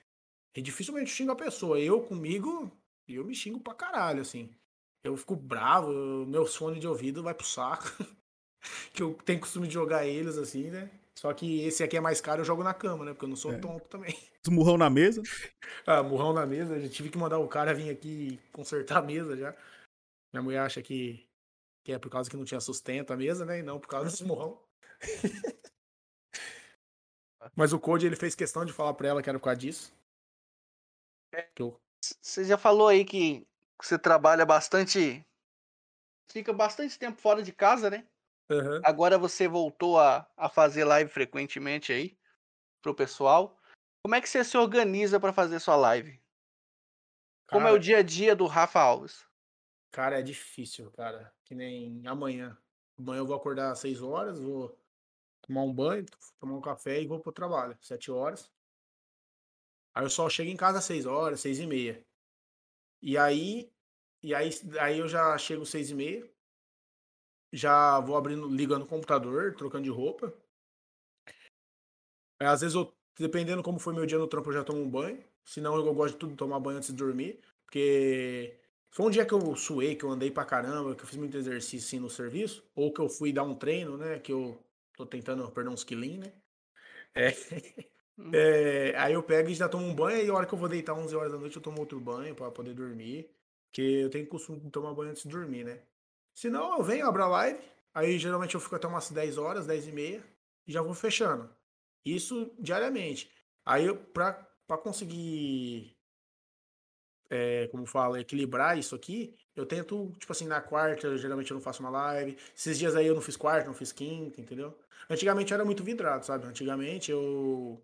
E dificilmente xingo a pessoa. Eu comigo, eu me xingo pra caralho, assim. Eu fico bravo, meu fone de ouvido vai pro saco. que eu tenho costume de jogar eles, assim, né? Só que esse aqui é mais caro, eu jogo na cama, né? Porque eu não sou É. tonto também. Murrão na mesa. Ah, murrão na mesa, eu tive que mandar o cara vir aqui consertar a mesa já. Minha mulher acha que, que é por causa que não tinha sustento a mesa, né? E não por causa desse murrão. Mas o Code, ele fez questão de falar pra ela que era por causa disso. C- Você já falou aí que você trabalha bastante. Fica bastante tempo fora de casa, né? Agora você voltou a, a fazer live frequentemente aí pro pessoal. Como é que você se organiza pra fazer sua live? Como é o Cara, dia a dia do Rafa Alves? Cara, é difícil, cara. Que nem amanhã. Amanhã eu vou acordar às 6 horas, vou tomar um banho, tomar um café e vou pro trabalho. 7 horas. Aí eu só chego em casa às 6 horas, 6 e meia. E aí, e aí, aí eu já chego às 6 e meia. Já vou abrindo, ligando o computador, trocando de roupa. Aí, às vezes eu, dependendo como foi meu dia no trampo, eu já tomo um banho. Senão eu gosto de tudo tomar banho antes de dormir. Porque foi um dia que eu suei, que eu andei pra caramba, que eu fiz muito exercício assim, no serviço, ou que eu fui dar um treino, né? Que eu tô tentando perder uns quilinhos, né? É. Hum. É, aí eu pego e já tomo um banho, e a hora que eu vou deitar 11 horas da noite eu tomo outro banho pra poder dormir. Porque eu tenho costume de tomar banho antes de dormir, né? Senão eu venho, abro a live, aí geralmente eu fico até umas 10 horas, 10 e meia, e já vou fechando. Isso diariamente. Aí eu, pra, pra conseguir é, como fala, equilibrar isso aqui, eu tento, tipo assim, na quarta, geralmente eu não faço uma live. Esses dias aí eu não fiz quarta, não fiz quinta, entendeu? Antigamente eu era muito vidrado, sabe? Antigamente eu,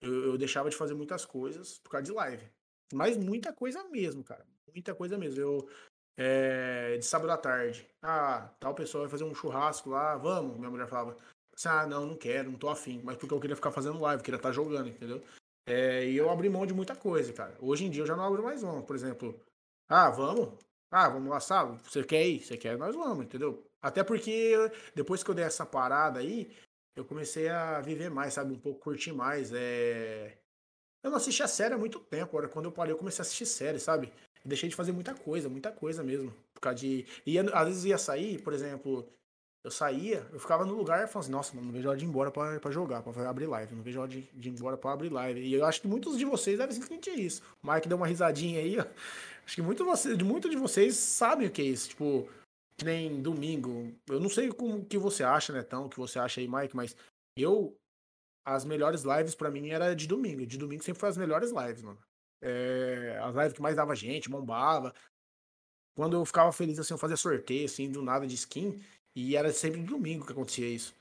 eu, eu deixava de fazer muitas coisas por causa de live. Mas muita coisa mesmo, cara. Muita coisa mesmo. Eu, é, de sábado à tarde, ah, tal pessoa vai fazer um churrasco lá, vamos. Minha mulher falava, assim, ah, não, não quero, não tô afim. Mas porque eu queria ficar fazendo live, queria estar jogando, entendeu? É, e eu abri mão de muita coisa, cara. Hoje em dia eu já não abro mais mão. Por exemplo, ah, vamos? Ah, vamos lá, sabe? Você quer ir? Você quer? Nós vamos, entendeu? Até porque depois que eu dei essa parada aí, eu comecei a viver mais, sabe? Um pouco curtir mais. É... Eu não assistia série há muito tempo. Agora, quando eu parei, eu comecei a assistir série, sabe? Deixei de fazer muita coisa, muita coisa mesmo. Por causa de. E às vezes ia sair, por exemplo, eu saía, eu ficava no lugar e falava assim, nossa, mano, não vejo a hora de ir embora pra, pra jogar, pra abrir live. Não vejo a hora de, de ir embora pra abrir live. E eu acho que muitos de vocês devem sentir isso. O Mike deu uma risadinha aí, ó. Acho que muito, você, muito de vocês sabem o que é isso. Tipo, que nem domingo. Eu não sei como que você acha, né, tão, o que você acha aí, Mike, mas eu. As melhores lives pra mim era de domingo. De domingo sempre foi as melhores lives, mano. É, as lives que mais dava gente, bombava. Quando eu ficava feliz assim, eu fazia sorteio, assim, do nada de skin. E era sempre domingo que acontecia isso.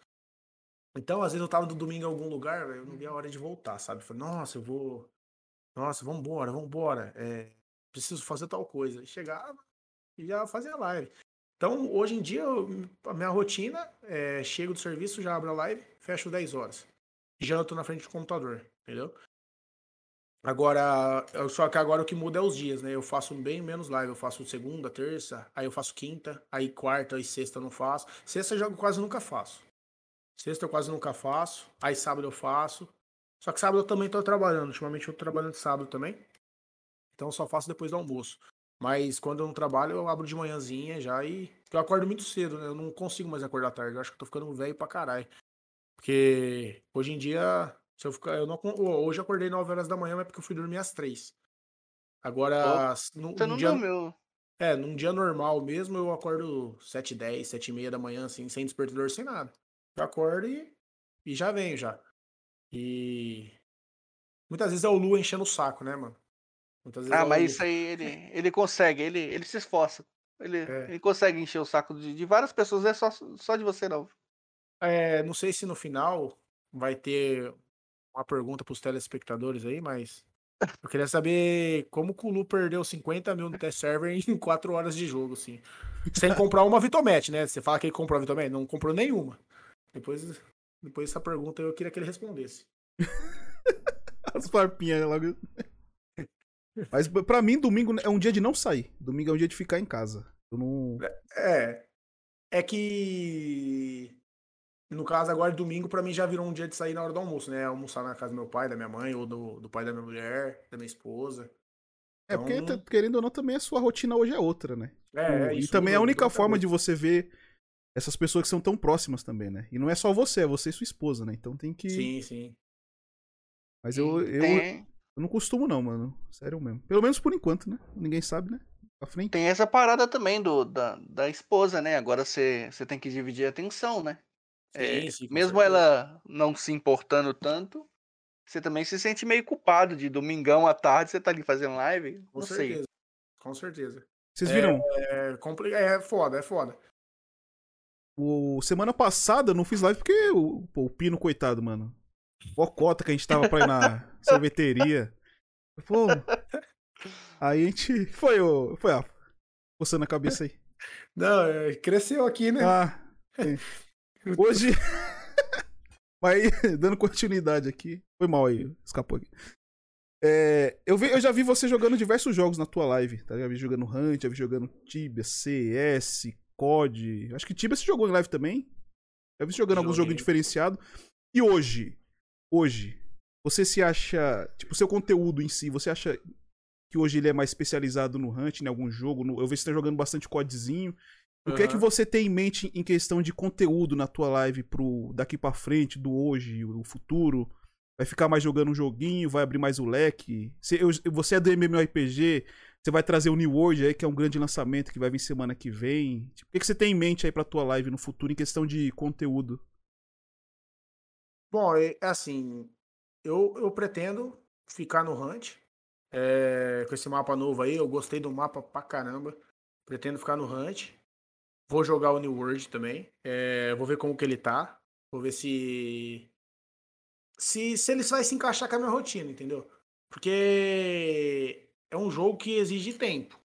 Então, às vezes eu tava do domingo em algum lugar, eu não via a hora de voltar, sabe? Falei, nossa, eu vou. Nossa, vambora, vambora. É, preciso fazer tal coisa. E chegava e já fazia live. Então, hoje em dia, eu, a minha rotina é chego do serviço, já abro a live, fecho 10 horas. Janto na frente do computador, entendeu? Agora, só que agora o que muda é os dias, né? Eu faço bem menos live. Eu faço segunda, terça, aí eu faço quinta, aí quarta e sexta eu não faço. Sexta eu quase nunca faço. Sexta eu quase nunca faço. Aí sábado eu faço. Só que sábado eu também tô trabalhando. Ultimamente eu tô trabalhando sábado também. Então eu só faço depois do almoço. Mas quando eu não trabalho, eu abro de manhãzinha já e. Eu acordo muito cedo, né? Eu não consigo mais acordar tarde. Eu acho que eu tô ficando velho pra caralho. Porque hoje em dia se eu ficar, eu não, hoje eu acordei 9 horas da manhã, mas porque eu fui dormir às 3. Agora, num, Você não dia, dormiu. é, num dia normal mesmo, eu acordo 7 10 7 e meia da manhã, assim, sem despertador, sem nada. Eu acordo e, e já venho já. E muitas vezes é o Lu enchendo o saco, né, mano? Muitas vezes Ah, é mas Lu. isso aí ele, ele consegue, ele, ele se esforça. Ele, É. ele consegue encher o saco de, de várias pessoas, não é só, só de você, não. É, não sei se no final vai ter uma pergunta pros telespectadores aí, mas eu queria saber como o Lu perdeu 50 mil no test server em 4 horas de jogo, assim. Sem comprar uma Vitomete, né? Você fala que ele comprou a Vitomete, não comprou nenhuma. Depois, depois dessa pergunta eu queria que ele respondesse. As farpinhas logo. Mas pra mim, domingo é um dia de não sair. Domingo é um dia de ficar em casa. Eu não. É, É que. No caso, agora domingo, pra mim já virou um dia de sair na hora do almoço, né? Almoçar na casa do meu pai, da minha mãe, ou do, do pai da minha mulher, da minha esposa. É, porque, Então- t- querendo ou não, também a sua rotina hoje é outra, né? É, e isso também é a única forma de você ver essas pessoas que são tão próximas também, né? E não é só você, é você e sua esposa, né? Então tem que. Sim, sim. Mas eu, eu, Tem, eu não costumo, não, mano. Sério mesmo. Pelo menos por enquanto, né? Ninguém sabe, né? Pra frente. tem essa parada também do, da, da esposa, né? Agora você você tem que dividir a atenção, né? É, Sim, sim, mesmo ela não se importando tanto, você também se sente meio culpado de domingão à tarde você tá ali fazendo live. Com não sei. certeza. Com certeza. Vocês viram? É, compli... é foda, é foda. O, semana passada eu não fiz live porque o, pô, o Pino, coitado, mano. Ó, cota que a gente tava pra ir na sorveteria. Pô. Aí a gente. Foi, ô. Foi, ah. Coçando a cabeça aí. Não, é, cresceu aqui, né? Ah. é. Hoje. Mas dando continuidade aqui. Foi mal aí, escapou aqui. É, eu, vi- eu já vi você jogando diversos jogos na tua live, tá? Já vi jogando Hunt, já vi jogando Tibia, CS, COD. Acho que Tibia você jogou em live também. Já vi você jogando alguns joguinhos diferenciados. E hoje, hoje, você se acha, tipo, o seu conteúdo em si, você acha que hoje ele é mais especializado no Hunt, em algum jogo? No- eu vejo você tá jogando bastante CODzinho. O que é que você tem em mente em questão de conteúdo na tua live pro daqui pra frente, do hoje, o futuro? Vai ficar mais jogando um joguinho, vai abrir mais o leque? Você, eu- você é do MMORPG, você vai trazer o New World aí, que é um grande lançamento que vai vir semana que vem. Tipo, o que, que você tem em mente aí pra tua live no futuro em questão de conteúdo? Bom, é é assim, eu, eu pretendo ficar no Hunt. é, com esse mapa novo aí, eu gostei do mapa pra caramba. Pretendo ficar no Hunt. Vou jogar o New World também. é, vou ver como que ele tá. Vou ver se. Se, se ele vai se encaixar com a minha rotina, entendeu? Porque é um jogo que exige tempo.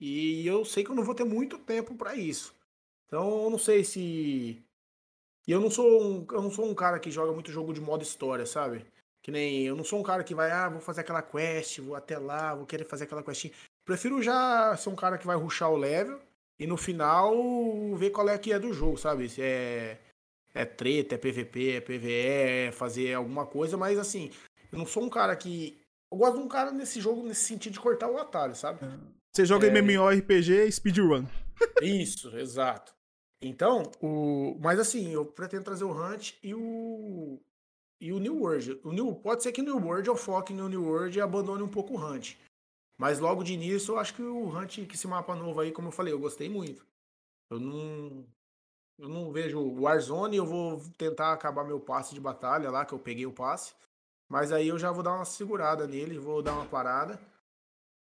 E eu sei que eu não vou ter muito tempo pra isso. Então eu não sei se. E eu não sou um, eu não sou um cara que joga muito jogo de modo história, sabe? Que nem eu não sou um cara que vai, ah, vou fazer aquela quest, vou até lá, vou querer fazer aquela questinha. Prefiro já ser um cara que vai rushar o level e no final ver qual é que é do jogo, sabe? Se é é treta, é PVP, é PVE, é fazer alguma coisa, mas assim, eu não sou um cara que eu gosto de um cara nesse jogo nesse sentido de cortar o atalho, sabe? Você joga É. MMORPG speedrun. Isso, exato. Então, o... mas assim, eu pretendo trazer o Hunt e o e o New World. O New... Pode ser que o New World eu foque no New World e abandone um pouco o Hunt. Mas logo de início, eu acho que o Hunt, que esse mapa novo aí, como eu falei, eu gostei muito. Eu não eu não vejo o Warzone, eu vou tentar acabar meu passe de batalha lá, que eu peguei o passe. Mas aí eu já vou dar uma segurada nele, vou dar uma parada.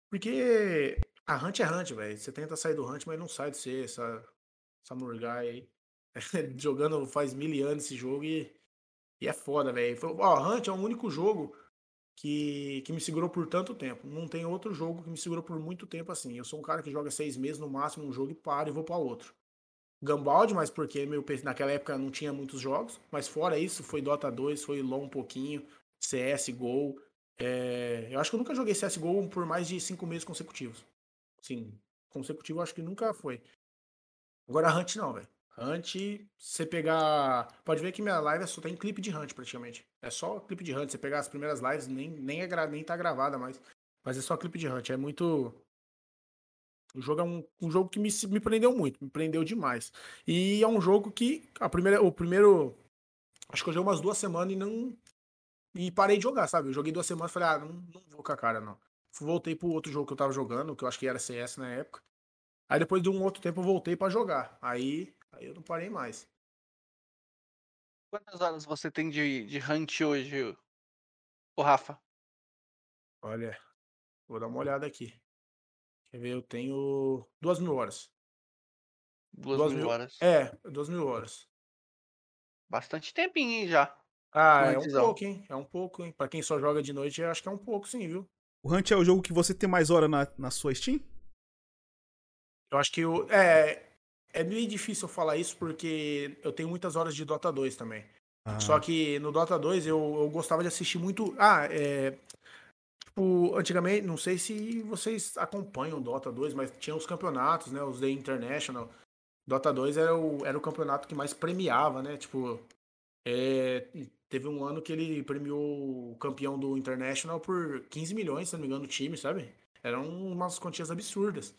Porque a Hunt é Hunt, velho. Você tenta sair do Hunt, mas não sai de ser essa, essa Murgai aí. Jogando faz mil anos esse jogo e, e é foda, velho. Ó, Hunt é o único jogo que, que me segurou por tanto tempo. Não tem outro jogo que me segurou por muito tempo assim. Eu sou um cara que joga seis meses no máximo um jogo e paro e vou pra outro. Gambald, mas porque meu naquela época não tinha muitos jogos. Mas fora isso, foi Dota 2, foi LoL um pouquinho, CS, Gol. É, eu acho que eu nunca joguei CSGO por mais de cinco meses consecutivos. Sim, consecutivo acho que nunca foi. Agora Hunt não, velho. Hunt, você pegar. Pode ver que minha live só tem clipe de Hunt praticamente. É só clipe de Hunt. Você pegar as primeiras lives, nem, nem, é gra... nem tá gravada mais. Mas é só clipe de Hunt. É muito. O jogo é um, um jogo que me, me prendeu muito, me prendeu demais. E é um jogo que a primeira, o primeiro. Acho que eu joguei umas duas semanas e não. E parei de jogar, sabe? Eu joguei duas semanas e falei, ah, não, não vou com a cara, não. Voltei pro outro jogo que eu tava jogando, que eu acho que era CS na época. Aí depois de um outro tempo eu voltei pra jogar. Aí, aí eu não parei mais. Quantas horas você tem de, de hunt hoje, o Rafa? Olha, vou dar uma olhada aqui. Quer ver? Eu tenho duas mil horas. Duas, Duas mil, mil- horas. É, duas mil horas. Bastante tempinho, hein, já. Ah, é um pouco, hein? É um pouco, hein? Pra quem só joga de noite, eu acho que é um pouco, sim, viu? O Hunt é o jogo que você tem mais hora na, na sua Steam? Eu acho que o. É. É meio difícil eu falar isso porque eu tenho muitas horas de Dota 2 também. Ah, Só que no Dota 2 eu, eu gostava de assistir muito. Ah, é. Tipo, antigamente, não sei se vocês acompanham o Dota 2, mas tinha os campeonatos, né? Os The International. Dota 2 era o, era o campeonato que mais premiava, né? Tipo, é, teve um ano que ele premiou o campeão do International por 15 milhões, se não me engano, no time, sabe? Eram umas quantias absurdas.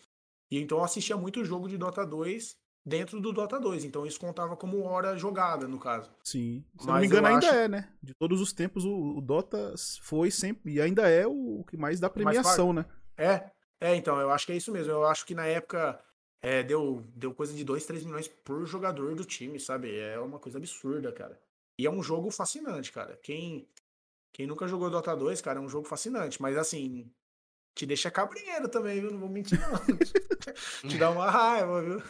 E então eu assistia muito jogo de Dota 2 dentro do Dota 2. Então isso contava como hora jogada, no caso. Sim. Se Mas não me engano, ainda acho... é, né? De todos os tempos, o, o, Dota foi sempre. E ainda é o, que mais dá premiação, mais né? É, é, então, eu acho que é isso mesmo. Eu acho que na época é, deu, deu coisa de 2, 3 milhões por jogador do time, sabe? É uma coisa absurda, cara. E é um jogo fascinante, cara. Quem, quem nunca jogou Dota 2, cara, é um jogo fascinante. Mas assim, te deixa cabrinheiro também, viu? Não vou mentir, não. te dá uma raiva, viu?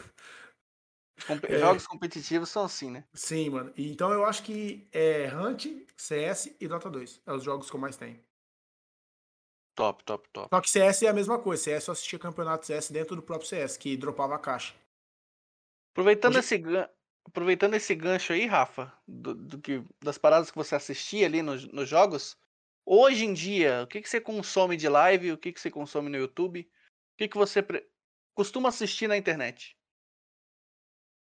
É. Jogos competitivos são assim, né? Sim, mano. Então eu acho que é Hunt, CS e Dota 2. É os jogos que eu mais tenho. Top, top, top. Só que CS é a mesma coisa. CS eu assistia campeonato CS dentro do próprio CS, que dropava a caixa. Aproveitando, Hoje... esse, aproveitando esse gancho aí, Rafa, do, do, que, das paradas que você assistia ali nos, nos jogos, hoje em dia, o que, que você consome de live, o que, que você consome no YouTube, o que, que você pre... costuma assistir na internet?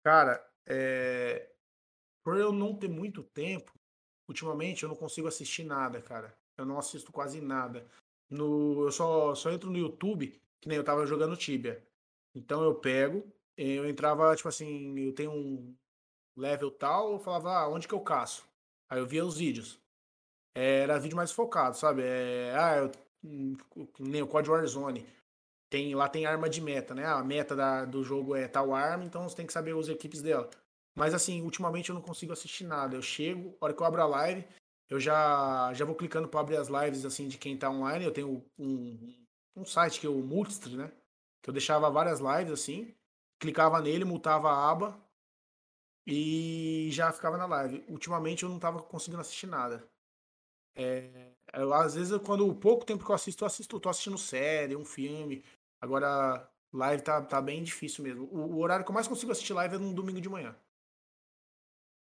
Cara, é... por eu não ter muito tempo, ultimamente eu não consigo assistir nada, cara. Eu não assisto quase nada. No... Eu só, só entro no YouTube, que nem eu tava jogando Tibia. Então eu pego, eu entrava, tipo assim, eu tenho um level tal, eu falava, ah, onde que eu caço? Aí eu via os vídeos. Era vídeo mais focado, sabe? É, ah, eu, hum, nem o Code Warzone. Tem, lá tem arma de meta, né? A meta da, do jogo é tal arma, então você tem que saber as equipes dela. Mas assim, ultimamente eu não consigo assistir nada. Eu chego, a hora que eu abro a live, eu já, já vou clicando para abrir as lives assim de quem tá online. Eu tenho um, um site que é o Multistre, né? Que eu deixava várias lives assim, clicava nele, mutava a aba e já ficava na live. Ultimamente eu não tava conseguindo assistir nada. É, eu, às vezes, quando o pouco tempo que eu assisto, eu assisto, tô assistindo série, um filme, Agora, live tá, tá bem difícil mesmo. O, o horário que eu mais consigo assistir live é no domingo de manhã.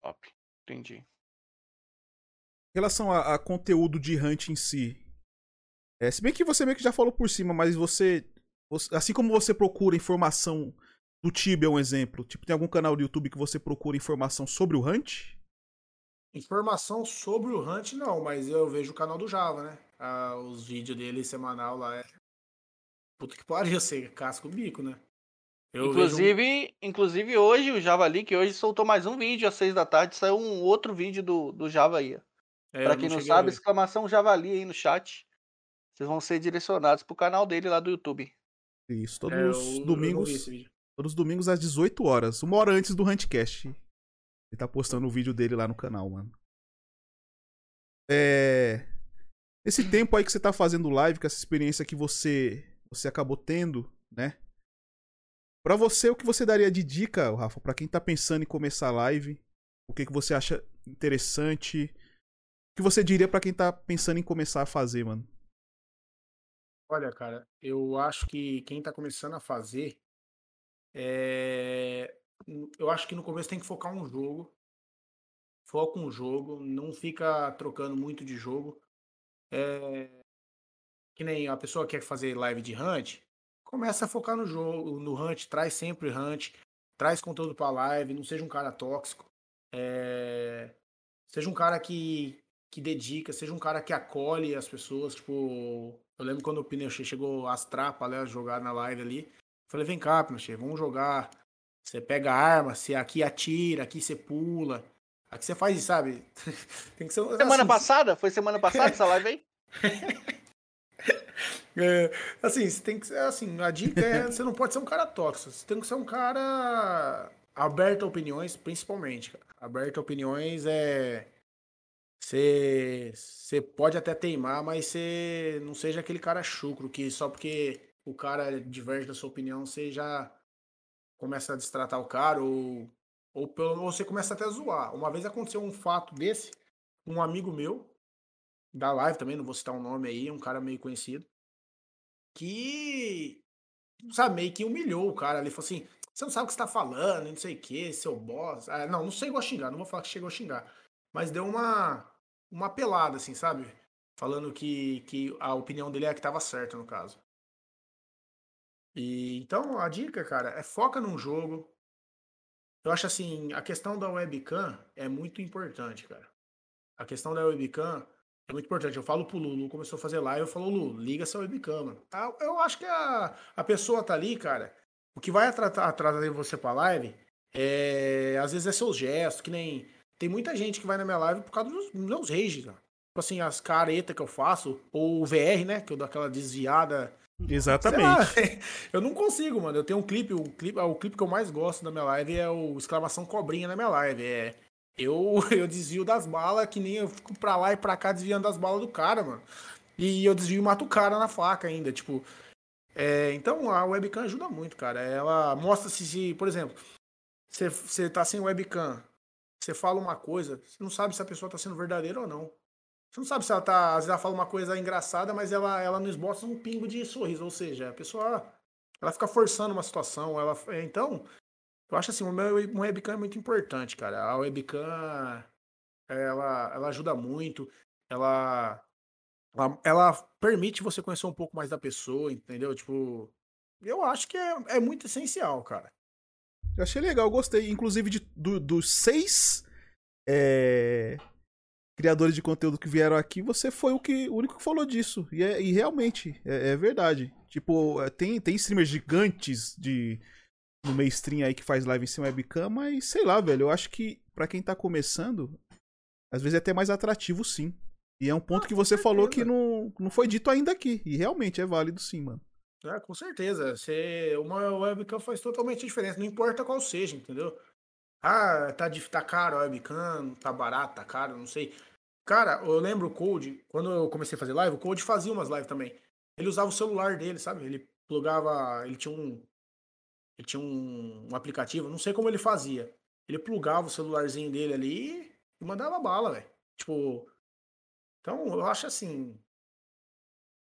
Top. Entendi. Em relação a, a conteúdo de Hunt em si, é, se bem que você meio que já falou por cima, mas você, você assim como você procura informação do Tibia, é um exemplo, tipo, tem algum canal do YouTube que você procura informação sobre o Hunt? Informação sobre o Hunt, não, mas eu vejo o canal do Java, né? Ah, os vídeos dele semanal lá é Puta que pariu, você casca o bico, né? Eu inclusive, vejo... inclusive hoje o Javali, que hoje soltou mais um vídeo às seis da tarde, saiu um outro vídeo do, do Java aí. É, pra quem não, não sabe, exclamação Javali aí no chat. Vocês vão ser direcionados pro canal dele lá do YouTube. Isso, todos é, os domingos. Todos os domingos às 18 horas, uma hora antes do Huntcast. Ele tá postando o vídeo dele lá no canal, mano. É. Esse tempo aí que você tá fazendo live, com essa experiência que você você acabou tendo, né? Para você, o que você daria de dica, Rafa, para quem tá pensando em começar a live? O que, que você acha interessante? O que você diria para quem tá pensando em começar a fazer, mano? Olha, cara, eu acho que quem tá começando a fazer é... eu acho que no começo tem que focar um jogo. Foca um jogo, não fica trocando muito de jogo. É que nem a pessoa quer fazer live de hunt, começa a focar no jogo, no hunt, traz sempre hunt, traz conteúdo para live, não seja um cara tóxico, é... seja um cara que, que dedica, seja um cara que acolhe as pessoas, tipo, eu lembro quando o Pinochet chegou as trapas, né, a jogar na live ali, falei, vem cá, Pinochet, vamos jogar, você pega a arma, você aqui atira, aqui você pula, aqui você faz, sabe? Tem que ser Semana assim, passada? Foi semana passada essa live aí? É, assim, você tem que ser assim, a dica é você não pode ser um cara tóxico, você tem que ser um cara aberto a opiniões, principalmente. Cara. Aberto a opiniões é você, você pode até teimar, mas você não seja aquele cara chucro que só porque o cara diverge da sua opinião, você já começa a destratar o cara ou, ou, pelo, ou você começa até a zoar. Uma vez aconteceu um fato desse, um amigo meu, da live também, não vou citar o um nome aí, um cara meio conhecido, que, sabe, meio que humilhou o cara ali. Falou assim: você não sabe o que você tá falando, não sei o que, seu boss. Ah, não, não chegou a xingar, não vou falar que chegou a xingar. Mas deu uma, uma pelada, assim, sabe? Falando que, que a opinião dele é que tava certa, no caso. E então a dica, cara, é foca num jogo. eu acho assim, a questão da webcam é muito importante, cara. A questão da webcam é muito importante. Eu falo pro Lulu, começou a fazer live, eu falo, Lulu, liga essa webcam. Ah, Eu acho que a, a pessoa tá ali, cara. O que vai atrair você pra live é. Às vezes é seus gestos, que nem. Tem muita gente que vai na minha live por causa dos meus rages, cara. Tipo assim, as caretas que eu faço, ou o VR, né? Que eu dou aquela desviada. Exatamente. eu não consigo, mano. Eu tenho um clipe, o clipe, o clipe que eu mais gosto da minha live é o exclamação cobrinha na minha live. É eu, eu desvio das balas, que nem eu fico pra lá e pra cá desviando das balas do cara, mano. E eu desvio e mato o cara na faca ainda, tipo. é, então a webcam ajuda muito, cara. Ela mostra se, se por exemplo, você, tá sem webcam, você fala uma coisa, você não sabe se a pessoa tá sendo verdadeira ou não. Você não sabe se ela tá. Às vezes ela fala uma coisa engraçada, mas ela, ela não esboça um pingo de sorriso. Ou seja, a pessoa. Ela fica forçando uma situação. Ela, então, eu acho assim, uma webcam é muito importante, cara. A webcam. Ela, ela ajuda muito. Ela, ela. Ela permite você conhecer um pouco mais da pessoa, entendeu? Tipo. Eu acho que é, é muito essencial, cara. Eu achei legal, gostei. Inclusive, de, do- dos seis é, criadores de conteúdo que vieram aqui, você foi o, que, o único que falou disso. E, é- e realmente, é, é verdade. Tipo, é, tem, tem streamers gigantes de no mainstream aí que faz live sem webcam, mas sei lá, velho. Eu acho que pra quem tá começando, às vezes é até mais atrativo, sim. E é um ponto Ah, que você falou que certeza. não, não foi dito ainda aqui. E realmente é válido, sim, mano. É, com certeza. Você, uma webcam faz totalmente diferença, não importa qual seja, entendeu? Ah, tá, tá caro a webcam, tá barato, tá caro, não sei. Cara, eu lembro o Code, quando eu comecei a fazer live, o Code fazia umas lives também. Ele usava o celular dele, sabe? Ele plugava, ele tinha um ele tinha um, um aplicativo, não sei como ele fazia. Ele plugava o celularzinho dele ali e mandava bala, velho. Tipo, então eu acho assim,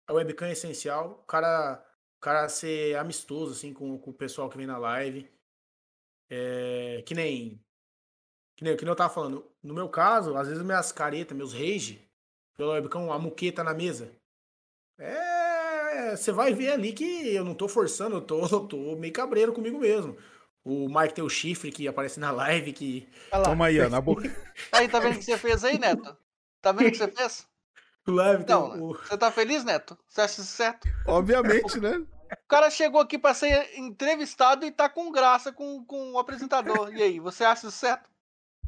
a webcam é essencial. O cara, o cara ser amistoso assim com, com o pessoal que vem na live. É, que nem que nem, que nem eu tava falando. No meu caso, às vezes minhas caretas, meus rage, pela webcam, a muqueta na mesa. É, você vai ver ali que eu não tô forçando, eu tô, eu tô meio cabreiro comigo mesmo. O Mike tem o chifre que aparece na live que Olha. Toma aí, ó, na boca. Aí, tá vendo o que você fez aí, Neto? Tá vendo o que você fez? live Então, tem o, você tá feliz, Neto? Você acha isso certo? Obviamente, né? O cara chegou aqui pra ser entrevistado e tá com graça com, com o apresentador. E aí, você acha isso certo?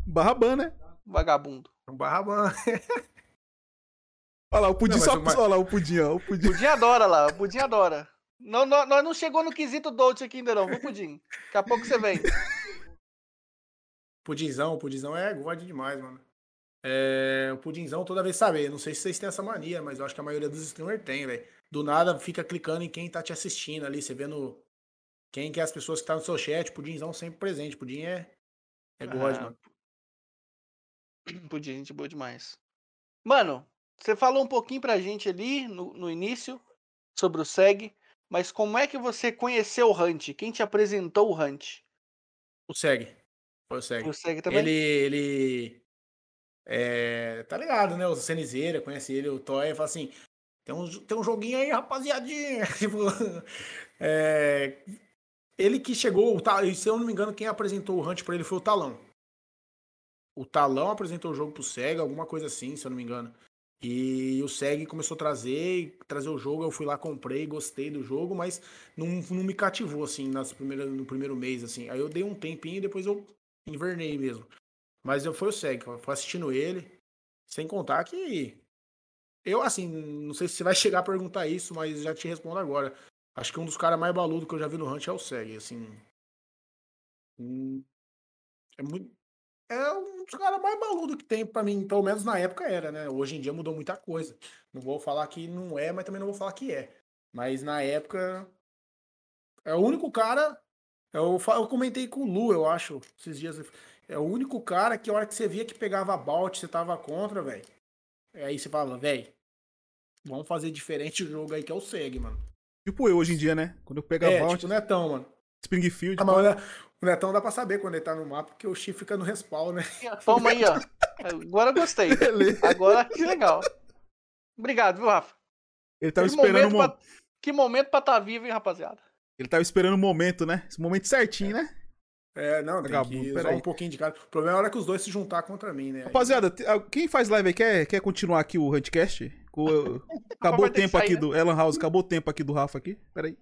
Barraban, né? Vagabundo. Barraban. Olha lá, o pudim Não, mas só. o ma- Olha lá, o pudim, ó. O pudim. Pudim adora lá, o Pudim adora. Não, não- nós não chegou no quesito Dolce aqui ainda não, viu, Pudim? Daqui a pouco você vem. Pudinzão, o Pudinzão é god demais, mano. É, o Pudinzão toda vez sabe, eu não sei se vocês têm essa mania, mas eu acho que a maioria dos streamers tem, velho. Do nada fica clicando em quem tá te assistindo ali, você vendo quem que é as pessoas que tá no seu chat, Pudinzão sempre presente, Pudim é, é god, Ah, mano. Pudim, gente boa demais. Mano, você falou um pouquinho pra gente ali no, no início sobre o SEG, mas como é que você conheceu o Hunt? Quem te apresentou o Hunt? O Seg, foi o Seg. o SEG também? Ele, ele, é, tá ligado, né, o Cenizeira, conhece ele, o Toy, fala assim, tem um, tem um joguinho aí, rapaziadinha, tipo, é, ele que chegou, e se eu não me engano, quem apresentou o Hunt pra ele foi o Talão. O Talão apresentou o jogo pro SEG, alguma coisa assim, se eu não me engano. E o SEG começou a trazer, trazer o jogo, eu fui lá, comprei, gostei do jogo, mas não, não me cativou, assim, nas primeiras, no primeiro mês, assim. Aí eu dei um tempinho e depois eu invernei mesmo. Mas eu fui o SEG, fui assistindo ele, sem contar que eu, assim, não sei se você vai chegar a perguntar isso, mas já te respondo agora. Acho que um dos caras mais baludos que eu já vi no Hunt é o SEG, assim. Hum, É muito. É um dos caras mais baludos que tem pra mim, pelo menos na época era, né? Hoje em dia mudou muita coisa. Não vou falar que não é, mas também não vou falar que é. Mas na época. É o único cara. Eu, fa- eu comentei com o Lu, eu acho, esses dias. É o único cara que a hora que você via que pegava balt, você tava contra, velho. Aí você fala, velho, vamos fazer diferente o jogo aí que é o SEG, mano. Tipo eu hoje em dia, né? Quando eu pego a É, Vault, tipo, Netão, mano. Springfield. Ah, mas o Ne- o Netão dá pra saber quando ele tá no mapa, porque o Chi fica no respawn, né? Toma aí, ó. Agora eu gostei. Beleza. Agora que legal. Obrigado, viu, Rafa? Ele tava Que esperando o momento, mo... pra... que momento pra estar vivo, hein, rapaziada? Ele tava esperando o momento, né? Esse momento certinho, né? É, não, tem Vagabundo, que pera usar aí. um pouquinho de cada. O problema é a hora que os dois se juntar contra mim, né? Rapaziada, ah, quem faz live aí quer, quer continuar aqui o Huntcast? Acabou o tempo sair, aqui né? do Elan House, acabou o tempo aqui do Rafa aqui. Pera aí.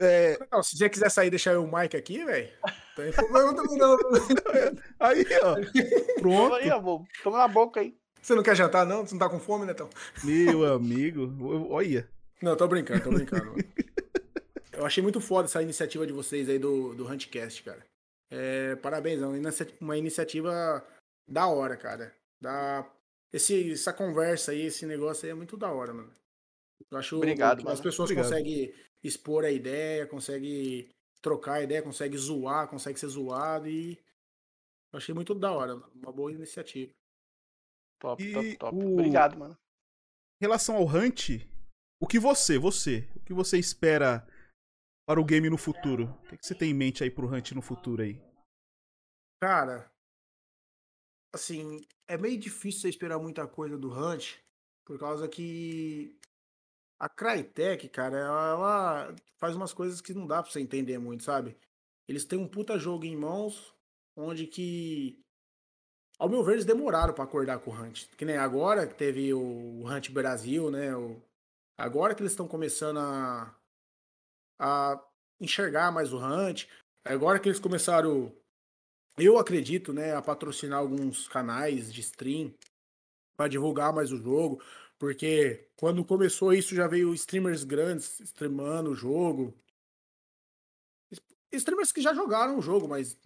É, Não, se você quiser sair e deixar eu o Mike aqui, velho, não tem problema também não. aí, ó. Pronto. Aí, ó, vou- toma na boca aí. Você não quer jantar, não? Você não tá com fome, Netão? Meu amigo. Olha. Não, tô brincando, tô brincando. mano. Eu achei muito foda essa iniciativa de vocês aí do, do Huntcast, cara. É, parabéns, é uma, inicia- uma iniciativa da hora, cara. Da, esse, essa conversa aí, esse negócio aí é muito da hora, mano. Eu acho Obrigado, que as mano. pessoas Obrigado. conseguem expor a ideia, conseguem trocar a ideia, conseguem zoar, conseguem ser zoado e eu achei muito da hora, uma boa iniciativa. Top, E top, top. o- Obrigado, mano. Em relação ao Hunt, o que você, você, o que você espera para o game no futuro? O que, que você tem em mente aí pro Hunt no futuro aí? Cara, assim, é meio difícil você esperar muita coisa do Hunt, por causa que a Crytek, cara, ela faz umas coisas que não dá pra você entender muito, sabe? Eles têm um puta jogo em mãos, onde que, ao meu ver, eles demoraram pra acordar com o Hunt. Que nem agora que teve o Hunt Brasil, né? o- Agora que eles estão começando a, a enxergar mais o Hunt, agora que eles começaram eu acredito, né, a patrocinar alguns canais de stream para divulgar mais o jogo, porque quando começou isso já veio streamers grandes streamando o jogo. Streamers que já jogaram o jogo, mas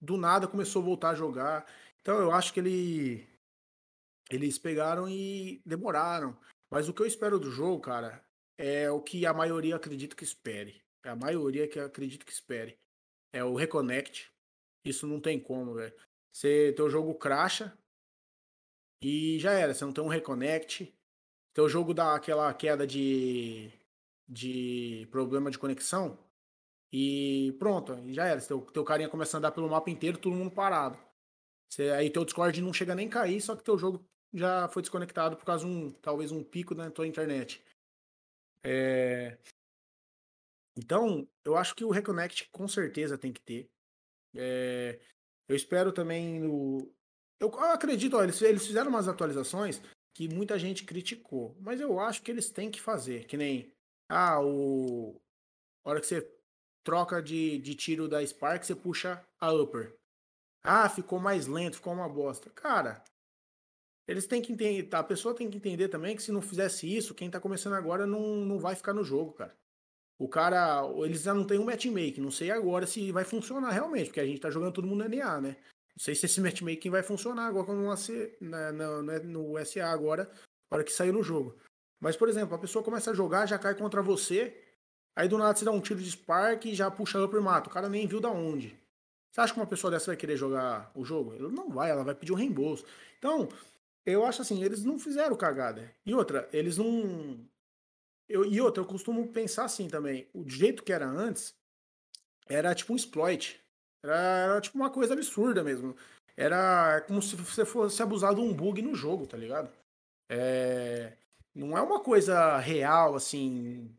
do nada começou a voltar a jogar. Então eu acho que ele eles pegaram e demoraram. Mas o que eu espero do jogo, cara, é o que a maioria acredita que espere. É a maioria que acredita que espere. É o Reconnect. Isso não tem como, velho. Você teu jogo cracha e já era. Você não tem um reconnect. Teu jogo dá aquela queda de de problema de conexão e pronto, já era. Teu, teu carinha começa a andar pelo mapa inteiro, todo mundo parado. Aí teu Discord não chega nem a cair, só que teu jogo já foi desconectado por causa de um talvez um pico na tua internet. É... Então, eu acho que o Reconnect com certeza tem que ter. É, eu espero também no. Eu eu acredito, olha, eles, eles fizeram umas atualizações que muita gente criticou, mas eu acho que eles têm que fazer. Que nem. Ah, o. A hora que você troca de, de tiro da Spark, você puxa a upper. Ah, ficou mais lento, ficou uma bosta. Cara, eles têm que entender. tá? A pessoa tem que entender também que se não fizesse isso, quem tá começando agora não, não vai ficar no jogo, cara. O cara, eles já não tem um matchmaking. Não sei agora se vai funcionar realmente, porque a gente tá jogando todo mundo NA, né? Não sei se esse matchmaking vai funcionar agora como no, AC, na, na, no SA agora, na hora que sair no jogo. Mas, por exemplo, a pessoa começa a jogar, já cai contra você, aí do nada você dá um tiro de Spark e já puxa upper e mata. O cara nem viu da onde. Você acha que uma pessoa dessa vai querer jogar o jogo? Ela não vai, ela vai pedir um reembolso. Então, eu acho assim, eles não fizeram cagada. E outra, eles não. Eu, e outra, eu costumo pensar assim também. O jeito que era antes era tipo um exploit. Era, era tipo uma coisa absurda mesmo. Era como se você fosse abusado de um bug no jogo, tá ligado? É, não é uma coisa real, assim.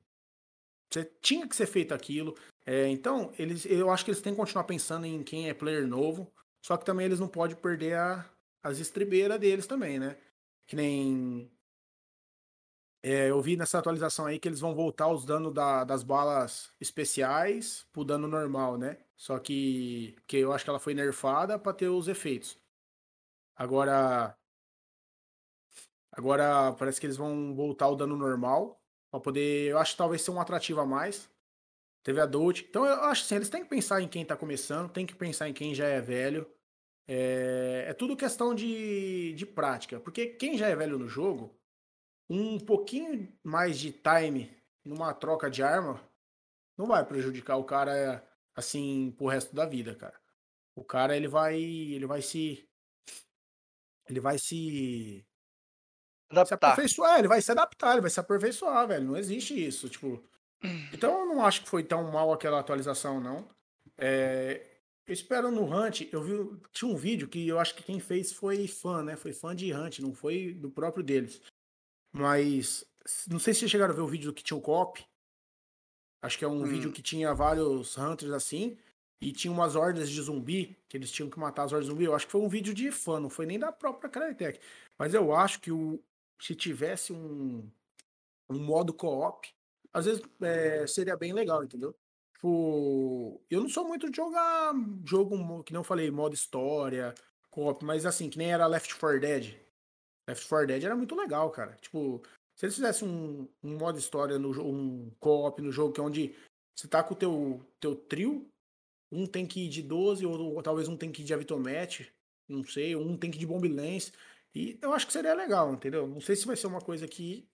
Você tinha que ser feito aquilo. É, então, eles, eu acho que eles têm que continuar pensando em quem é player novo. Só que também eles não podem perder a- as estribeiras deles também, né? Que nem. É, eu vi nessa atualização aí que eles vão voltar os danos da- das balas especiais pro dano normal, né? Só que, que eu acho que ela foi nerfada pra ter os efeitos. Agora. Agora parece que eles vão voltar o dano normal. Pra poder. Eu acho que talvez ser um atrativo a mais. Teve a Dolt. Então eu acho assim, eles têm que pensar em quem tá começando, tem que pensar em quem já é velho. É, é tudo questão de, de prática. Porque quem já é velho no jogo, um pouquinho mais de time numa troca de arma não vai prejudicar o cara assim pro resto da vida, cara. O cara ele vai ele vai se ele vai se se Adaptar. aperfeiçoar, ele vai se adaptar, ele vai se aperfeiçoar, velho. Não existe isso, tipo. Então eu não acho que foi tão mal aquela atualização, não. É, eu espero no Hunt, eu vi. Tinha um vídeo que eu acho que quem fez foi fã, né? Foi fã de Hunt, não foi do próprio deles. Mas não sei se vocês chegaram a ver o vídeo do que tinha o cop. Acho que é um Hum. vídeo que tinha vários hunters assim. E tinha umas hordas de zumbi, que eles tinham que matar as hordas de zumbi. Eu acho que foi um vídeo de fã, não foi nem da própria Crytek. Mas eu acho que o, se tivesse um, um modo co-op, às vezes é, seria bem legal, entendeu? Tipo, eu não sou muito de jogar jogo, que não falei, modo história, co-op, mas assim, que nem era Left 4 Dead. Left 4 Dead era muito legal, cara. Tipo, se eles fizessem um, um modo história, no, um co-op no jogo, que é onde você tá com o teu, teu trio, um tem que ir de 12, ou, ou talvez um tem que ir de Avitomete, não sei, um tem que ir de Bombilance. E eu acho que seria legal, entendeu? Não sei se vai ser uma coisa que,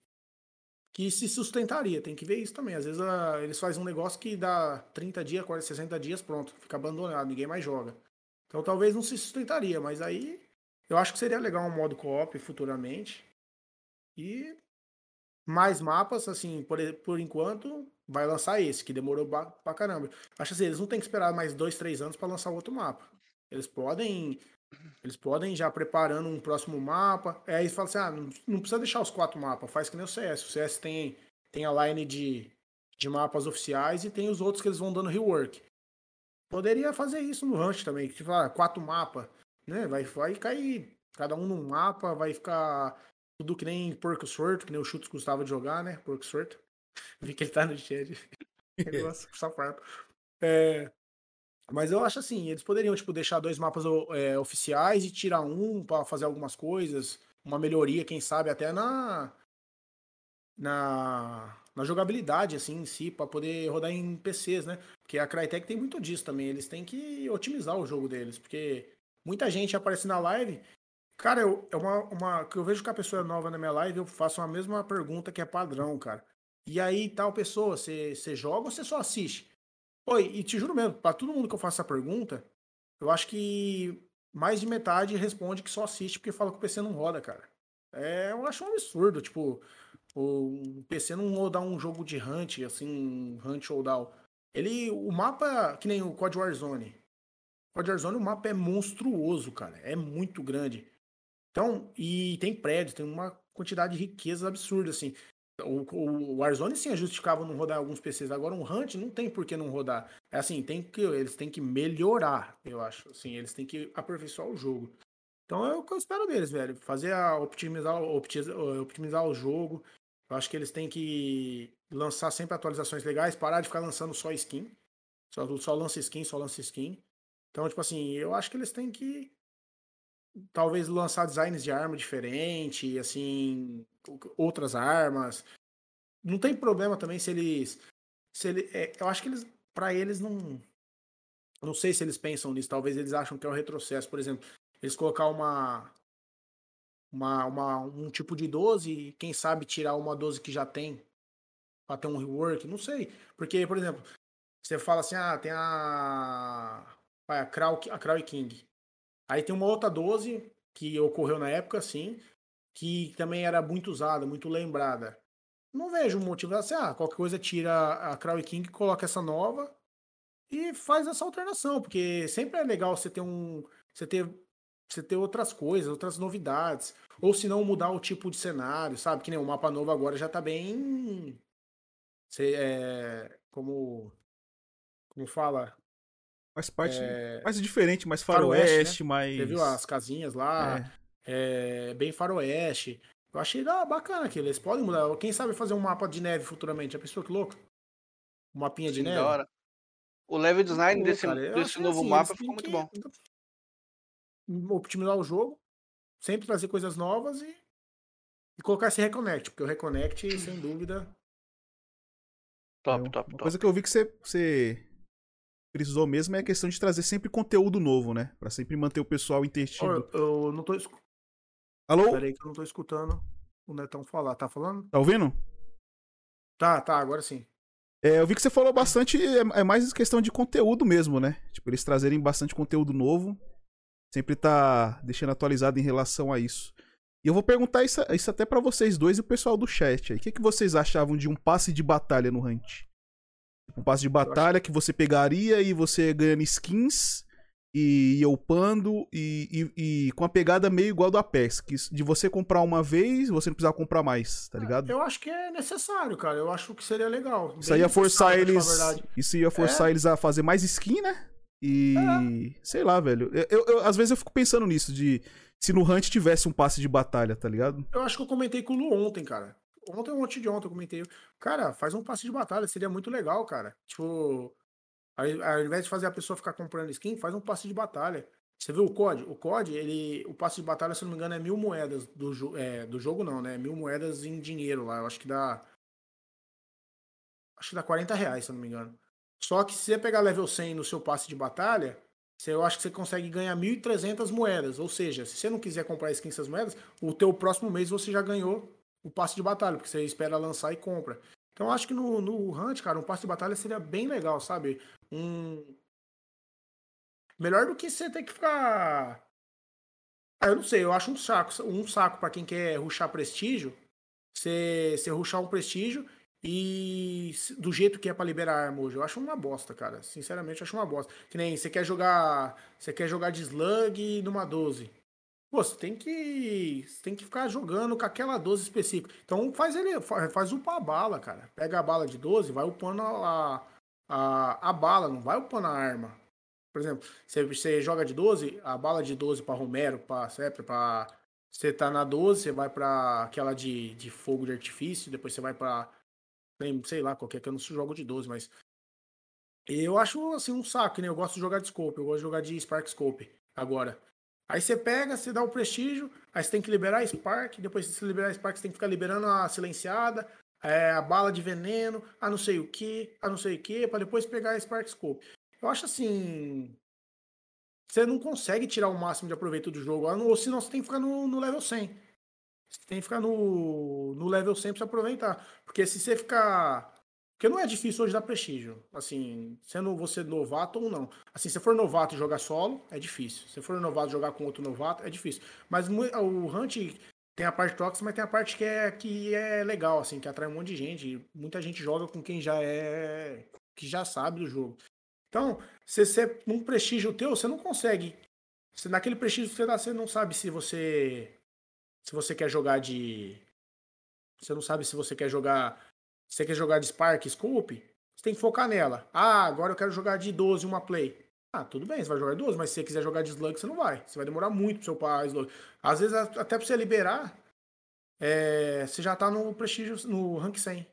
que se sustentaria, tem que ver isso também. Às vezes ah, eles fazem um negócio que dá 30 dias, 40, 60 dias, pronto, fica abandonado, ninguém mais joga. Então talvez não se sustentaria, mas aí eu acho que seria legal um modo co-op futuramente. E mais mapas, assim, por, por enquanto, vai lançar esse, que demorou pra caramba. Acho assim, eles não tem que esperar mais dois, três anos pra lançar outro mapa. Eles podem. Eles podem já preparando um próximo mapa. É, Aí falam assim: ah, não, não precisa deixar os quatro mapas, faz que nem o CS. O CS tem, tem a line de, de mapas oficiais e tem os outros que eles vão dando rework. Poderia fazer isso no Ranch também, tipo, ah, quatro mapas, né? Vai, vai cair cada um num mapa, vai ficar tudo que nem Porco Sword, que nem o Chutes gostava de jogar, né? Porco Sword. Vi que ele tá no chat. Ele gosta. É, mas eu acho assim, eles poderiam, tipo, deixar dois mapas é, oficiais e tirar um pra fazer algumas coisas, uma melhoria, quem sabe, até na. Na, na jogabilidade, assim, em si, pra poder rodar em PCs, né? Porque a Crytek tem muito disso também. Eles têm que otimizar o jogo deles, porque muita gente aparece na live. Cara, eu, é uma, uma. Que eu vejo que a pessoa é nova na minha live, eu faço a mesma pergunta que é padrão, cara. E aí, tal pessoa, você você joga ou você só assiste? Oi, e te juro mesmo, pra todo mundo que eu faço essa pergunta, eu acho que mais de metade responde que só assiste porque fala que o PC não roda, cara. É, eu acho um absurdo, tipo, o PC não rodar um jogo de Hunt, assim, um Hunt Showdown. Ele, o mapa, que nem o COD Warzone. COD Warzone, o mapa é monstruoso, cara. É muito grande. Então, e tem prédios, tem uma quantidade de riqueza absurda, assim. O, o Warzone sim é justificável não rodar alguns PCs. Agora um Hunt não tem por que não rodar. É assim, tem que, eles têm que melhorar, eu acho. Assim, eles têm que aperfeiçoar o jogo. Então é o que eu espero deles, velho. Fazer a optimizar, optimizar, optimizar o jogo. Eu acho que eles têm que lançar sempre atualizações legais, parar de ficar lançando só skin. Só, só lança skin, só lança skin. Então, tipo assim, eu acho que eles têm que talvez lançar designs de arma diferente, assim, outras armas. Não tem problema também se eles se ele, é, eu acho que eles para eles não não sei se eles pensam nisso, talvez eles acham que é um retrocesso, por exemplo, eles colocar uma uma, uma um tipo de 12 e quem sabe tirar uma 12 que já tem para ter um rework, não sei. Porque, por exemplo, você fala assim: "Ah, tem a a Crow, a Crow King". Aí tem uma outra 12 que ocorreu na época, sim, que também era muito usada, muito lembrada. Não vejo motivo assim, ah, qualquer coisa tira a Crow King, coloca essa nova e faz essa alternação, porque sempre é legal você ter um, você ter, você ter outras coisas, outras novidades, ou se não mudar o tipo de cenário, sabe? Que nem o mapa novo agora já tá bem, você, é, como, como fala, Faz parte. é, Mais diferente, mais Faroeste, faroeste, mais. você viu as casinhas lá, É. é, bem faroeste. Eu achei ah, bacana aquilo. Eles podem mudar. Quem sabe fazer um mapa de neve futuramente? A pessoa que louco? Um mapinha de Sim, neve? da hora. O level design Pô, desse, cara, desse novo assim, mapa ficou muito bom. Optimizar o jogo, sempre trazer coisas novas e, e colocar esse Reconnect, porque o Reconnect, sem dúvida. Top, É, top, Uma top. coisa que eu vi que você, você precisou mesmo é a questão de trazer sempre conteúdo novo, né? Pra sempre manter o pessoal Ó, entretido. eu, eu não tô. escu- Alô? Peraí que eu não tô escutando o Netão falar. Tá falando? Tá ouvindo? Tá, tá, agora sim. É, eu vi que você falou bastante, é, é mais questão de conteúdo mesmo, né? Tipo, eles trazerem bastante conteúdo novo. Sempre tá deixando atualizado em relação a isso. E eu vou perguntar isso, isso até pra vocês dois e o pessoal do chat aí. O que, que vocês achavam de um passe de batalha no Hunt? Tipo, um passe de batalha que você pegaria e você ganhando skins e ia upando e, e, e com a pegada meio igual do Apex, que de você comprar uma vez, você não precisar comprar mais, tá ligado? Eu acho que é necessário, cara. Eu acho que seria legal. Isso ia forçar eles. Isso ia forçar é. eles a fazer mais skin, né? E. É. Sei lá, velho. Eu, eu, eu, às vezes eu fico pensando nisso, de se no Hunt tivesse um passe de batalha, tá ligado? Eu acho que eu comentei com o Lu ontem, cara. Ontem, ontem de ontem, eu comentei. Cara, faz um passe de batalha, seria muito legal, cara. Tipo, ao invés de fazer a pessoa ficar comprando skin, faz um passe de batalha. Você viu o COD? O COD, ele, o passe de batalha, se não me engano, é mil moedas do, é, do jogo, não, né? Mil moedas em dinheiro lá. Eu acho que dá. Acho que dá 40 reais, se não me engano. Só que se você pegar level 100 no seu passe de batalha, você, eu acho que você consegue ganhar 1.300 moedas. Ou seja, se você não quiser comprar skin essas moedas, o teu próximo mês você já ganhou o passe de batalha, porque você espera lançar e compra. Então acho que no, no Hunt, cara, um passe de batalha seria bem legal, sabe? Um. Melhor do que você ter que ficar. Ah, eu não sei, eu acho um saco. Um saco para quem quer ruxar prestígio. Você, você ruxar um prestígio e do jeito que é para liberar arma hoje. Eu acho uma bosta, cara. Sinceramente, eu acho uma bosta. Que nem você quer jogar. Você quer jogar de slug numa 12. Pô, você tem que. Você tem que ficar jogando com aquela 12 específica. Então faz ele. Faz upar a bala, cara. Pega a bala de 12, vai upando a, a, a bala, não vai upando a arma. Por exemplo, você, você joga de 12, a bala de 12 para Romero, para Sepra, para. Você tá na 12, você vai para aquela de, de fogo de artifício, depois você vai para sei lá, qualquer que eu não jogo de 12, mas eu acho assim um saco, né? Eu gosto de jogar de scope, eu gosto de jogar de Spark Scope agora. Aí você pega, você dá o prestígio, aí você tem que liberar a Spark, depois de você liberar a Spark, você tem que ficar liberando a silenciada, é, a bala de veneno, a não sei o que, a não sei o que, para depois pegar a Spark Scope. Eu acho assim. Você não consegue tirar o máximo de aproveito do jogo, ou senão você tem que ficar no, no level 100. Você tem que ficar no, no level 100 pra aproveitar. Porque se você ficar porque não é difícil hoje dar prestígio. Assim, sendo você novato ou não. Assim, se for novato e jogar solo, é difícil. Se for novato jogar com outro novato, é difícil. Mas o Hunt tem a parte tóxica, mas tem a parte que é, que é legal, assim, que atrai um monte de gente. Muita gente joga com quem já é. que já sabe do jogo. Então, se você um prestígio teu, você não consegue. Se naquele prestígio que você dá, você não sabe se você. Se você quer jogar de. Você não sabe se você quer jogar você quer jogar de Spark, Scope? Você tem que focar nela. Ah, agora eu quero jogar de 12 uma play. Ah, tudo bem, você vai jogar de 12, mas se você quiser jogar de Slug, você não vai. Você vai demorar muito pro seu par Slug. Às vezes, até pra você liberar, é, você já tá no prestígio, no rank 100.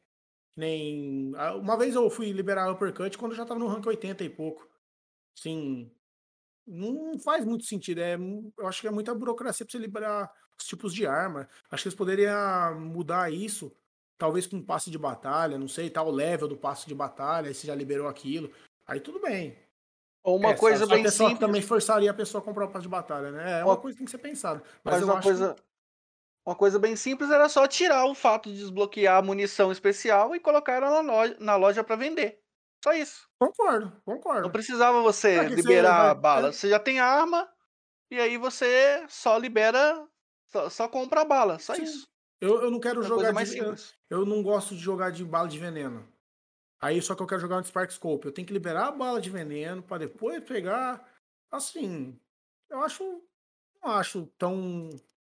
Nem... Uma vez eu fui liberar Uppercut quando eu já tava no rank 80 e pouco. Sim, não faz muito sentido. É, eu acho que é muita burocracia pra você liberar os tipos de arma. Acho que eles poderiam mudar isso talvez com um passe de batalha, não sei, tal tá level do passe de batalha, aí você já liberou aquilo. Aí tudo bem. Ou uma é, coisa bem simples. também forçaria a pessoa a comprar o passe de batalha, né? É uma, uma coisa que tem que ser pensada. Mas, mas uma coisa. Que... Uma coisa bem simples era só tirar o fato de desbloquear a munição especial e colocar ela na loja, na loja para vender. Só isso. Concordo, concordo. Não precisava você liberar a bala. Você já tem a arma e aí você só libera, só, só compra a bala. Só Sim. isso. Eu, eu não quero é jogar de. Eu, eu, não gosto de jogar de bala de veneno. Aí só que eu quero jogar no Spark Scope. Eu tenho que liberar a bala de veneno para depois pegar. Assim, eu acho. Não acho tão,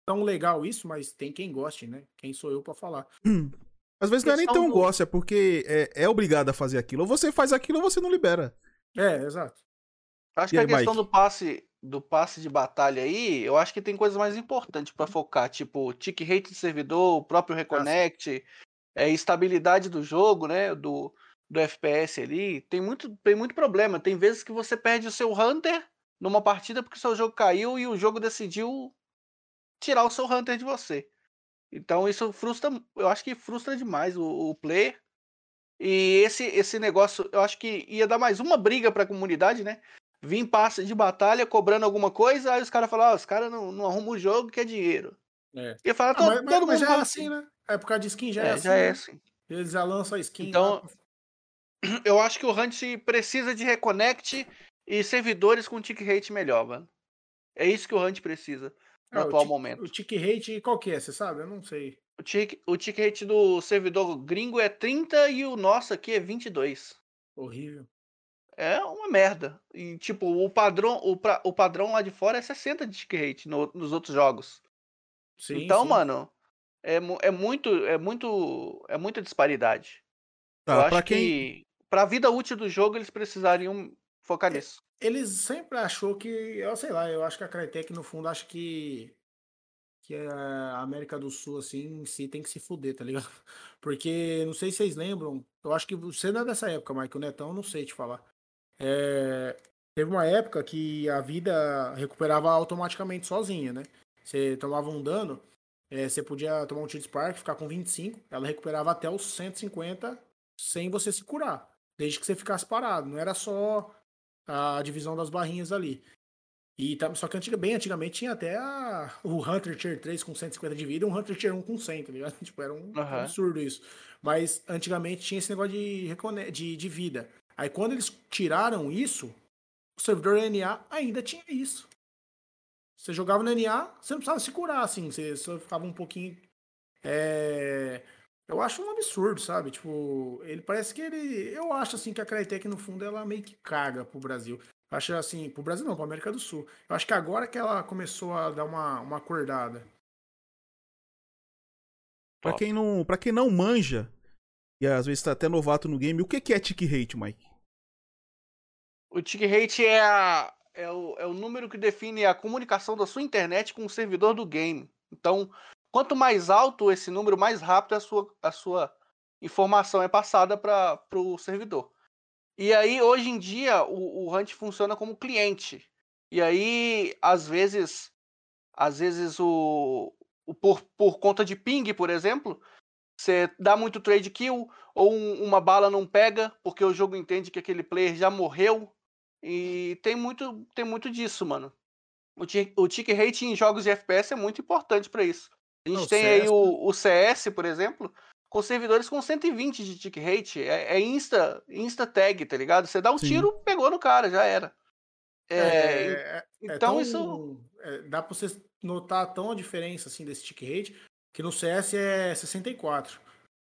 tão legal isso, mas tem quem goste, né? Quem sou eu para falar. Hum. Às vezes não é nem tão do... gosto, é porque é, é obrigado a fazer aquilo. Ou você faz aquilo ou você não libera. É, exato. Acho e que aí, a questão Mike? do passe do passe de batalha aí, eu acho que tem coisas mais importantes para focar, tipo tick rate de servidor, o próprio reconnect, é, estabilidade do jogo, né, do, do FPS ali. Tem muito, tem muito problema. Tem vezes que você perde o seu Hunter numa partida porque o seu jogo caiu e o jogo decidiu tirar o seu Hunter de você. Então isso frustra, eu acho que frustra demais o, o player. E esse, esse negócio, eu acho que ia dar mais uma briga para a comunidade, né? Vim passe de batalha cobrando alguma coisa, aí os caras falaram, ah, os caras não, não arrumam o jogo que é dinheiro. É. E falar, ah, todo, mas, todo mas já é assim, né? A época de skin já é, é assim. Já é né? assim. Eles já lançam a skin. Então, lá. eu acho que o Hunt precisa de reconnect e servidores com tick rate melhor, mano. É isso que o Hunt precisa no é, atual o momento. O tick rate qual que é, você sabe? Eu não sei. O tick, o tick rate do servidor gringo é 30 e o nosso aqui é 22. Horrível. É uma merda. E, tipo, o padrão, o, pra, o padrão lá de fora é 60 de tick rate no, nos outros jogos. Sim, então, sim. mano, é, é muito, é muito, é muita disparidade. Tá, Eu acho quem... que pra vida útil do jogo eles precisariam focar nisso. Eles sempre achou que, eu sei lá, eu acho que a Crytek no fundo acha que que a América do Sul, assim, em si tem que se fuder, tá ligado? Porque, não sei se vocês lembram, eu acho que você não é dessa época, Mike, o Netão, não sei te falar. É, teve uma época que a vida recuperava automaticamente sozinha, né? Você tomava um dano, é, você podia tomar um tiro Spark, ficar com 25, ela recuperava até os 150 sem você se curar, desde que você ficasse parado. Não era só a divisão das barrinhas ali. E tá, só que antiga, bem antigamente tinha até a, o Hunter Tier 3 com 150 de vida e um Hunter Tier 1 com 100, tá ligado? Tipo, era um uhum. absurdo isso. Mas antigamente tinha esse negócio de, de, de vida. Aí quando eles tiraram isso, o servidor NA ainda tinha isso. Você jogava no NA, você não precisava se curar, assim, você só ficava um pouquinho. É... Eu acho um absurdo, sabe? Tipo, ele parece que ele. Eu acho assim que a Crytek, no fundo, ela meio que caga pro Brasil. Eu acho assim, pro Brasil não, pra América do Sul. Eu acho que agora que ela começou a dar uma, uma acordada. Pra quem, não, pra quem não manja, e às vezes tá até novato no game, o que é tick rate, Mike? O tick rate é, a, é, o, é o número que define a comunicação da sua internet com o servidor do game. Então, quanto mais alto esse número, mais rápido a sua, a sua informação é passada para o servidor. E aí, hoje em dia, o, o Hunt funciona como cliente. E aí, às vezes, às vezes o, o por, por conta de ping, por exemplo, você dá muito trade kill ou um, uma bala não pega porque o jogo entende que aquele player já morreu. E tem muito, tem muito disso, mano. O, o tick rate em jogos de FPS é muito importante para isso. A gente não, tem CS... aí o, o CS, por exemplo, com servidores com 120 de tick rate. É, é, insta, insta tag, tá ligado? Você dá um Sim. tiro, pegou no cara, já era. É, é, é então tão, isso. É, dá pra você notar tão a diferença assim desse tick rate que no CS é 64.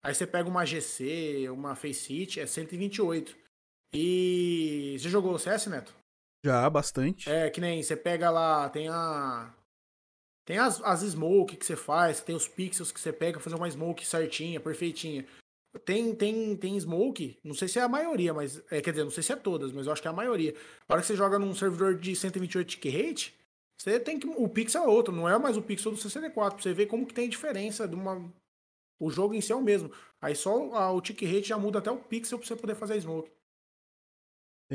Aí você pega uma GC, uma Faceit, é 128. E você jogou o CS, Neto? Já, bastante. É, que nem você pega lá, tem a tem as, as smoke que você faz, tem os pixels que você pega pra fazer uma smoke certinha, perfeitinha. Tem, tem, tem smoke, não sei se é a maioria, mas. É, quer dizer, não sei se é todas, mas eu acho que é a maioria. A hora que você joga num servidor de 128 tick rate, você tem que. O pixel é outro, não é mais o pixel do 64. Pra você ver como que tem diferença de uma. O jogo em si é o mesmo. Aí só a, o tick rate já muda até o pixel pra você poder fazer a smoke.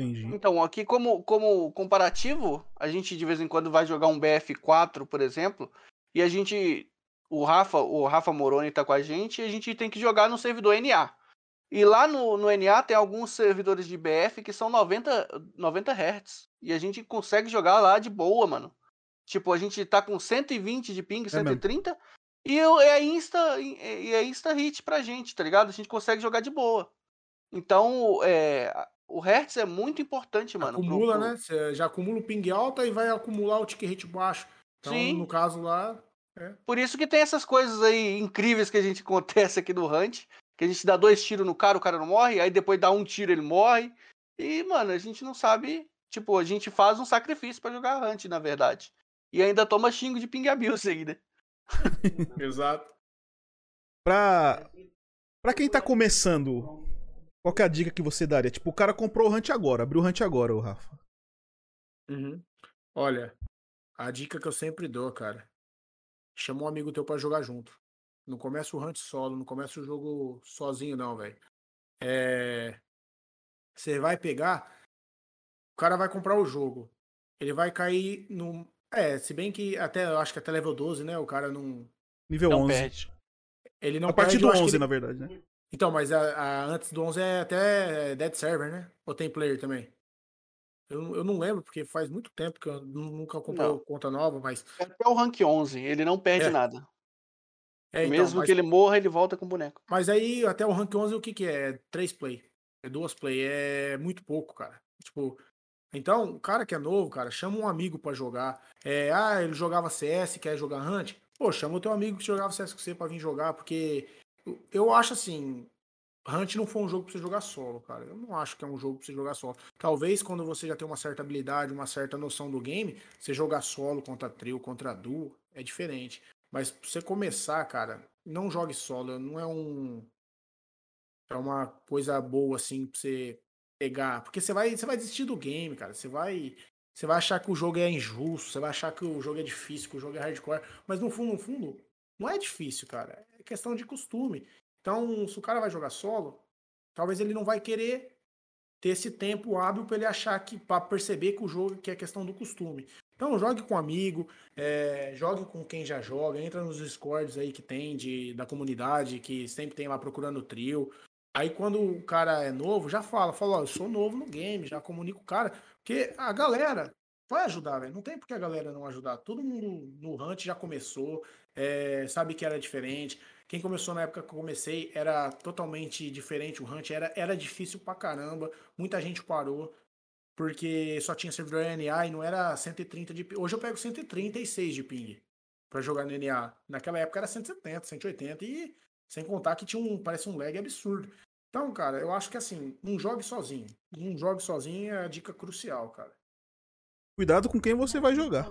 Entendi. Então, aqui como, como comparativo, a gente de vez em quando vai jogar um BF4, por exemplo, e a gente. O Rafa, o Rafa Moroni tá com a gente e a gente tem que jogar no servidor NA. E lá no, no NA tem alguns servidores de BF que são 90, 90 Hz. E a gente consegue jogar lá de boa, mano. Tipo, a gente tá com 120 de ping, 130, é e é insta, e é insta hit pra gente, tá ligado? A gente consegue jogar de boa. Então, é, o Hertz é muito importante, mano. Acumula, pro... né? Você já acumula o ping alto e vai acumular o tick rate baixo. Então, Sim. no caso lá. É. Por isso que tem essas coisas aí incríveis que a gente acontece aqui no Hunt. Que a gente dá dois tiros no cara, o cara não morre, aí depois dá um tiro, ele morre. E, mano, a gente não sabe. Tipo, a gente faz um sacrifício para jogar Hunt, na verdade. E ainda toma xingo de ping abuse aí, né? Exato. Pra, pra quem tá começando qual que é a dica que você daria? Tipo, o cara comprou o Hunt agora, abriu o Hunt agora, o Rafa. Uhum. Olha, a dica que eu sempre dou, cara. Chama um amigo teu para jogar junto. Não começa o Hunt solo, não começa o jogo sozinho, não, velho. É... Você vai pegar. O cara vai comprar o jogo. Ele vai cair no. É, se bem que até, eu acho que até level 12, né? O cara não. Nível não 11. Perde. Ele não a partir perde, do 11, ele... na verdade, né? Então, mas a, a, antes do 11 é até Dead Server, né? Ou tem player também? Eu, eu não lembro, porque faz muito tempo que eu nunca comprei conta nova, mas. É até o rank 11, ele não perde é. nada. É, então, Mesmo mas... que ele morra, ele volta com o boneco. Mas aí, até o rank 11, o que que é? É 3 play. É duas play. É muito pouco, cara. Tipo, então, o cara que é novo, cara, chama um amigo para jogar. É, ah, ele jogava CS, quer jogar Hunt? Pô, chama o teu amigo que jogava CS com você pra vir jogar, porque eu acho assim, Hunt não foi um jogo pra você jogar solo, cara. Eu não acho que é um jogo pra você jogar solo. Talvez quando você já tem uma certa habilidade, uma certa noção do game, você jogar solo contra trio, contra duo, é diferente. Mas pra você começar, cara, não jogue solo. Não é um. É uma coisa boa, assim, pra você pegar. Porque você vai, você vai desistir do game, cara. Você vai. Você vai achar que o jogo é injusto, você vai achar que o jogo é difícil, que o jogo é hardcore. Mas no fundo, no fundo, não é difícil, cara. É questão de costume. Então, se o cara vai jogar solo, talvez ele não vai querer ter esse tempo hábil para ele achar que para perceber que o jogo que é questão do costume. Então jogue com um amigo, é, jogue com quem já joga, entra nos discords aí que tem de, da comunidade, que sempre tem lá procurando trio. Aí quando o cara é novo, já fala, fala, eu sou novo no game, já comunico o cara, porque a galera vai ajudar, velho. Não tem por que a galera não ajudar. Todo mundo no Hunt já começou, é, sabe que era diferente. Quem começou na época que eu comecei era totalmente diferente. O Hunt era, era difícil pra caramba. Muita gente parou porque só tinha servidor NA e não era 130 de Hoje eu pego 136 de ping para jogar no NA. Naquela época era 170, 180 e sem contar que tinha um, parece um lag absurdo. Então, cara, eu acho que assim, não jogue sozinho. Não jogue sozinho é a dica crucial, cara. Cuidado com quem você vai jogar.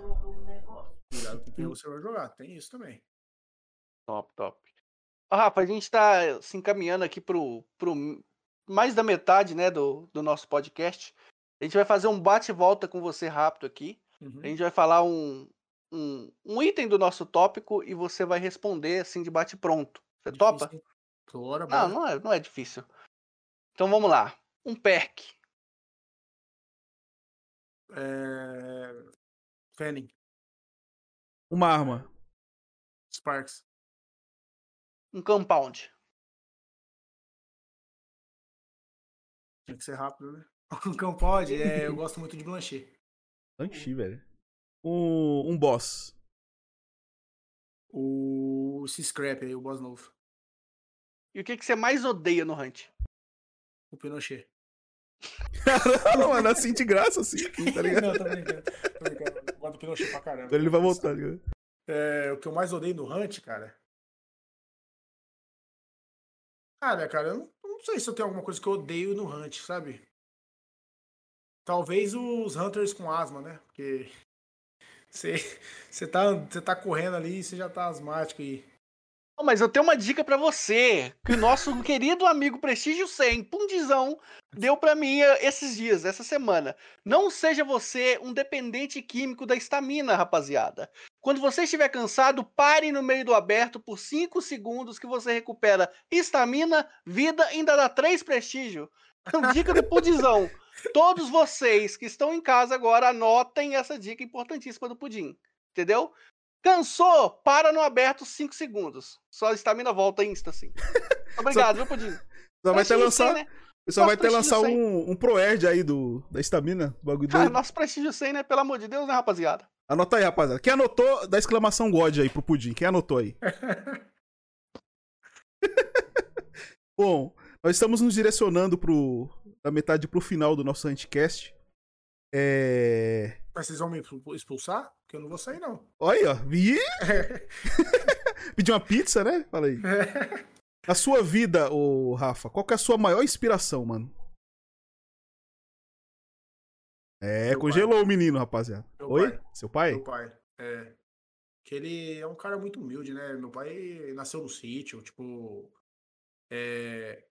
Cuidado com quem você vai jogar, tem isso também. Top, top. Rafa, a gente está se encaminhando aqui para pro mais da metade né, do, do nosso podcast. A gente vai fazer um bate-volta com você rápido aqui. Uhum. A gente vai falar um, um, um, item do nosso tópico e você vai responder assim de bate-pronto. Você difícil. topa? Bora, não, não é, não é difícil. Então vamos lá. Um perk. É... Fanning. Uma arma. Sparks. Um compound. Tem que ser rápido, né? Um compound, é, eu gosto muito de Blanchet. Blanchet, velho. Um, um boss. O C-Scrap aí, o boss novo. E o que, que você mais odeia no Hunt? O Pinochet. Caramba, mano, assim de graça, assim, tá ligado? Não, tô brincando. Tô brincando. Gosto do Pinochet pra caramba. Agora ele vai voltar, ligado? É, o que eu mais odeio no Hunt, cara, Cara, cara, eu não, não, sei se eu tenho alguma coisa que eu odeio no Hunt, sabe? Talvez os Hunters com asma, né? Porque você tá, tá correndo ali e você já tá asmático e mas eu tenho uma dica para você, que o nosso querido amigo Prestígio 100, Pundizão, deu para mim eh, esses dias, essa semana. Não seja você um dependente químico da estamina, rapaziada. Quando você estiver cansado, pare no meio do aberto por 5 segundos que você recupera estamina, vida e ainda dá 3 prestígio. Dica do Pudizão. Todos vocês que estão em casa agora, anotem essa dica importantíssima do Pudim. Entendeu? Cansou? Para no aberto 5 segundos. Só a estamina volta insta, assim. Obrigado, só, viu, Pudim? Só vai ter lançar. Né? Só vai ter lançar um, um Proerd aí do, da estamina. Bagulho ah, nosso prestígio 100, né? Pelo amor de Deus, né, rapaziada? Anota aí, rapaziada. Quem anotou, dá exclamação God aí pro Pudim. Quem anotou aí? Bom, nós estamos nos direcionando pro, da metade pro final do nosso Anticast. É... Mas vocês vão me expulsar? Porque eu não vou sair, não. Olha, ó. Vi? Pedir uma pizza, né? Fala aí. Na sua vida, ô Rafa, qual que é a sua maior inspiração, mano? É, Meu congelou pai. o menino, rapaziada. Meu Oi? Pai. Seu pai? Meu pai, é. Que ele é um cara muito humilde, né? Meu pai nasceu no sítio, tipo. É,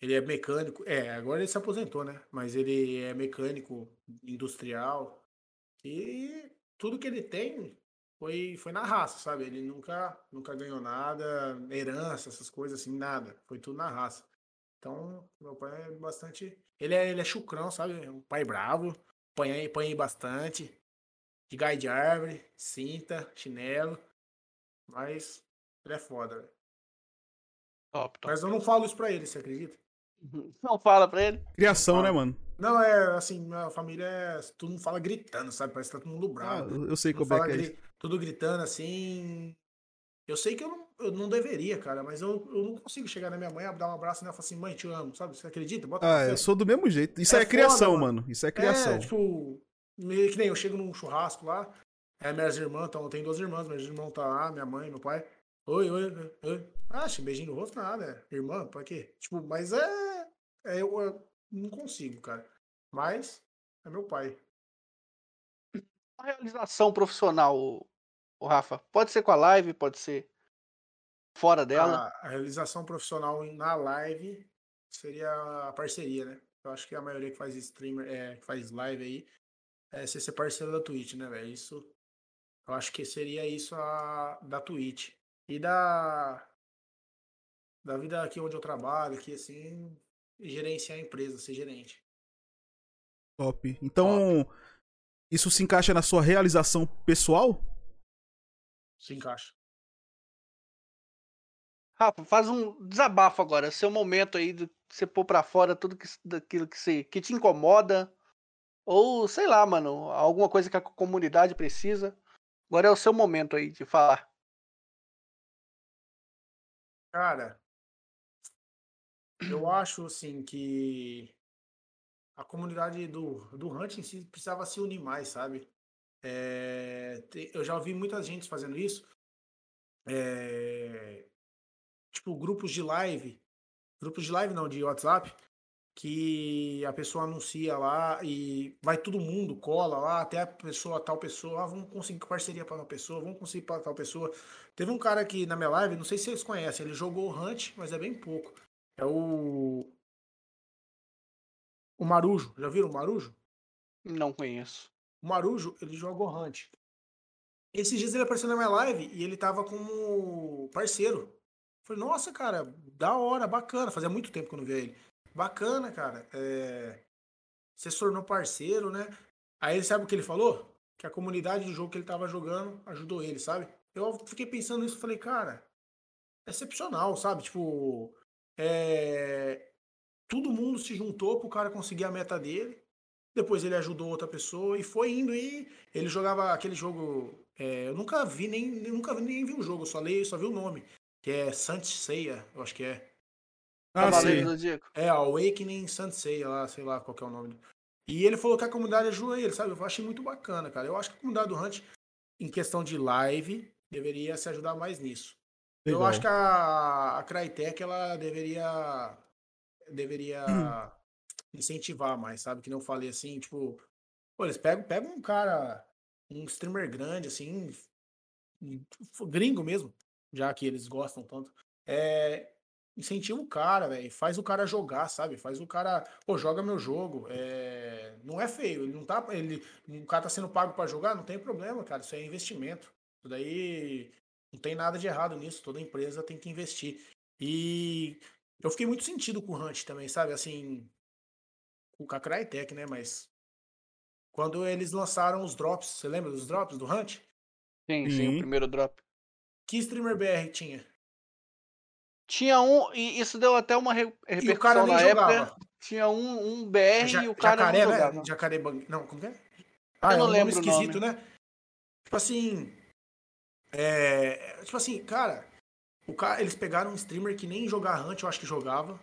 ele é mecânico. É, agora ele se aposentou, né? Mas ele é mecânico industrial. E tudo que ele tem foi, foi na raça, sabe? Ele nunca, nunca ganhou nada, herança, essas coisas assim, nada. Foi tudo na raça. Então, meu pai é bastante. Ele é, ele é chucrão, sabe? Um pai bravo. Apanhei, apanhei bastante. De gai de árvore, cinta, chinelo. Mas ele é foda, velho. Top, top. Mas eu não falo isso pra ele, você acredita? Não fala pra ele. Criação, né, mano? Não, é assim, minha família é. Todo mundo fala gritando, sabe? Parece que tá todo mundo bravo. Ah, eu sei como é que é. Gri... Tudo gritando assim. Eu sei que eu não, eu não deveria, cara, mas eu, eu não consigo chegar na minha mãe, dar um abraço nela e falar assim, mãe, te amo, sabe? Você acredita? Bota ah, eu sou do mesmo jeito. Isso é, é criação, foda, mano. Isso é criação. É, tipo, meio que nem eu chego num churrasco lá, é minhas irmãs, então, eu tenho duas irmãs, meus irmãos tá lá, minha mãe, meu pai. Oi, oi, oi, oi. Ah, beijinho no rosto, nada. Irmã, pra quê? Tipo, mas é. É eu, eu não consigo, cara. Mas é meu pai. A realização profissional, o Rafa, pode ser com a live, pode ser fora dela. A, a realização profissional na live seria a parceria, né? Eu acho que a maioria que faz streamer, é, que faz live aí, é ser parceiro da Twitch, né, velho? Isso. Eu acho que seria isso a, da Twitch. E da. Da vida aqui onde eu trabalho, aqui assim, gerenciar a empresa, ser gerente. Top. Então, Top. isso se encaixa na sua realização pessoal? Se encaixa. Rafa, faz um desabafo agora, seu momento aí de você pôr pra fora tudo que, daquilo que, você, que te incomoda, ou sei lá, mano, alguma coisa que a comunidade precisa. Agora é o seu momento aí de falar. Cara, eu acho assim que a comunidade do, do Hunt em si precisava se unir mais, sabe? É, eu já ouvi muita gente fazendo isso. É, tipo, grupos de live. Grupos de live não, de WhatsApp. Que a pessoa anuncia lá e vai todo mundo, cola lá, até a pessoa, tal pessoa, ah, vamos conseguir parceria para tal pessoa, vamos conseguir para tal pessoa. Teve um cara aqui na minha live, não sei se vocês conhecem, ele jogou Hunt, mas é bem pouco. É o. O Marujo. Já viram o Marujo? Não conheço. O Marujo, ele joga o Hunt. Esses dias ele apareceu na minha live e ele tava como parceiro. Falei, nossa, cara, da hora, bacana. Fazia muito tempo que eu não via ele. Bacana, cara. É... Você se tornou parceiro, né? Aí ele sabe o que ele falou? Que a comunidade do jogo que ele tava jogando ajudou ele, sabe? Eu fiquei pensando nisso e falei, cara, é excepcional, sabe? Tipo, é... todo mundo se juntou pro cara conseguir a meta dele. Depois ele ajudou outra pessoa e foi indo e ele jogava aquele jogo. É... eu nunca vi nem nunca vi, nem vi o jogo, só li, só vi o nome que é Saint Seiya, eu acho que é. Ah, sim. É, Awakening Saint Seiya, lá, sei lá qual é o nome. E ele falou que a comunidade ajuda ele, sabe? Eu achei muito bacana, cara. Eu acho que a comunidade do Hunt, em questão de live, deveria se ajudar mais nisso. Legal. Eu acho que a, a Crytek, ela deveria deveria hum. incentivar mais, sabe? Que não falei assim, tipo, pô, eles pegam, pegam um cara, um streamer grande, assim, gringo mesmo, já que eles gostam tanto, é, incentiva o cara, velho. Faz o cara jogar, sabe? Faz o cara, pô, joga meu jogo. É, não é feio, ele não tá, ele, o cara tá sendo pago para jogar, não tem problema, cara. Isso é investimento. Isso daí não tem nada de errado nisso. Toda empresa tem que investir. E eu fiquei muito sentido com o Hunt também, sabe? Assim, com o Crytek, né? Mas quando eles lançaram os drops, você lembra dos drops do Hunt? Sim, sim, sim o primeiro drop. Que streamer BR tinha? Tinha um, e isso deu até uma repercussão na jogava. época. Tinha um, um BR ja, e o cara jacaré, não né? jogava. Né? Jacaré Bang... Não, como que é? Ah, eu é não é um lembro nome esquisito, nome. né? Tipo assim... É... Tipo assim, cara... O cara, eles pegaram um streamer que nem jogar Hunt, eu acho que jogava.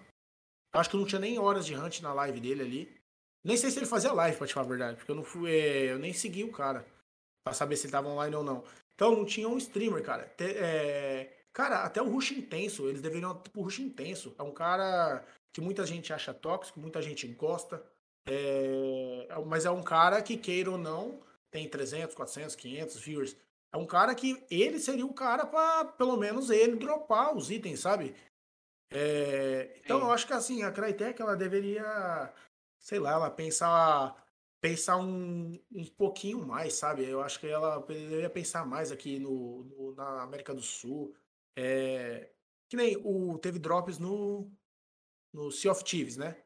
Eu acho que não tinha nem horas de Hunt na live dele ali. Nem sei se ele fazia live, pra te falar a verdade. Porque eu não fui. É... eu nem segui o cara. Pra saber se ele tava online ou não. Então não tinha um streamer, cara. é... Cara, até o Rush Intenso, eles deveriam. Tipo, Rush Intenso é um cara que muita gente acha tóxico, muita gente gosta. É... Mas é um cara que, queira ou não, tem 300, 400, 500 viewers. É um cara que ele seria o cara para pelo menos ele dropar os itens, sabe? É... Então Sim. eu acho que assim, a Crytek ela deveria, sei lá, ela pensar pensar um, um pouquinho mais, sabe? Eu acho que ela deveria pensar mais aqui no, no na América do Sul. É, que nem o teve drops no no Sea of Thieves, né?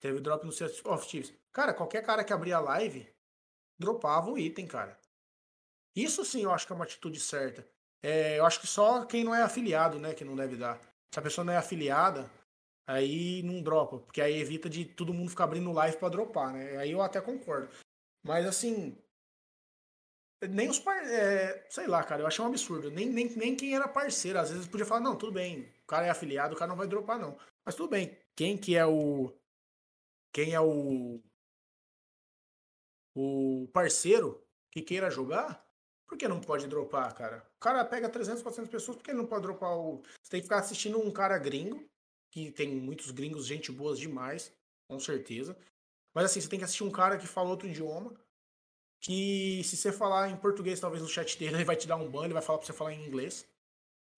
Teve drop no Sea of Thieves. Cara, qualquer cara que abria a live dropava o item, cara. Isso sim eu acho que é uma atitude certa. É, eu acho que só quem não é afiliado, né, que não deve dar. Se a pessoa não é afiliada, Aí não dropa, porque aí evita de todo mundo ficar abrindo live para dropar, né? Aí eu até concordo. Mas assim, nem os par... É, sei lá, cara, eu achei um absurdo. Nem, nem, nem quem era parceiro, às vezes podia falar, não, tudo bem, o cara é afiliado, o cara não vai dropar, não. Mas tudo bem. Quem que é o. Quem é o. O parceiro que queira jogar, Por que não pode dropar, cara? O cara pega 300, 400 pessoas, por que ele não pode dropar o. Você tem que ficar assistindo um cara gringo, que tem muitos gringos, gente boas demais, com certeza. Mas assim, você tem que assistir um cara que fala outro idioma, que se você falar em português, talvez no chat dele, ele vai te dar um ban, ele vai falar pra você falar em inglês.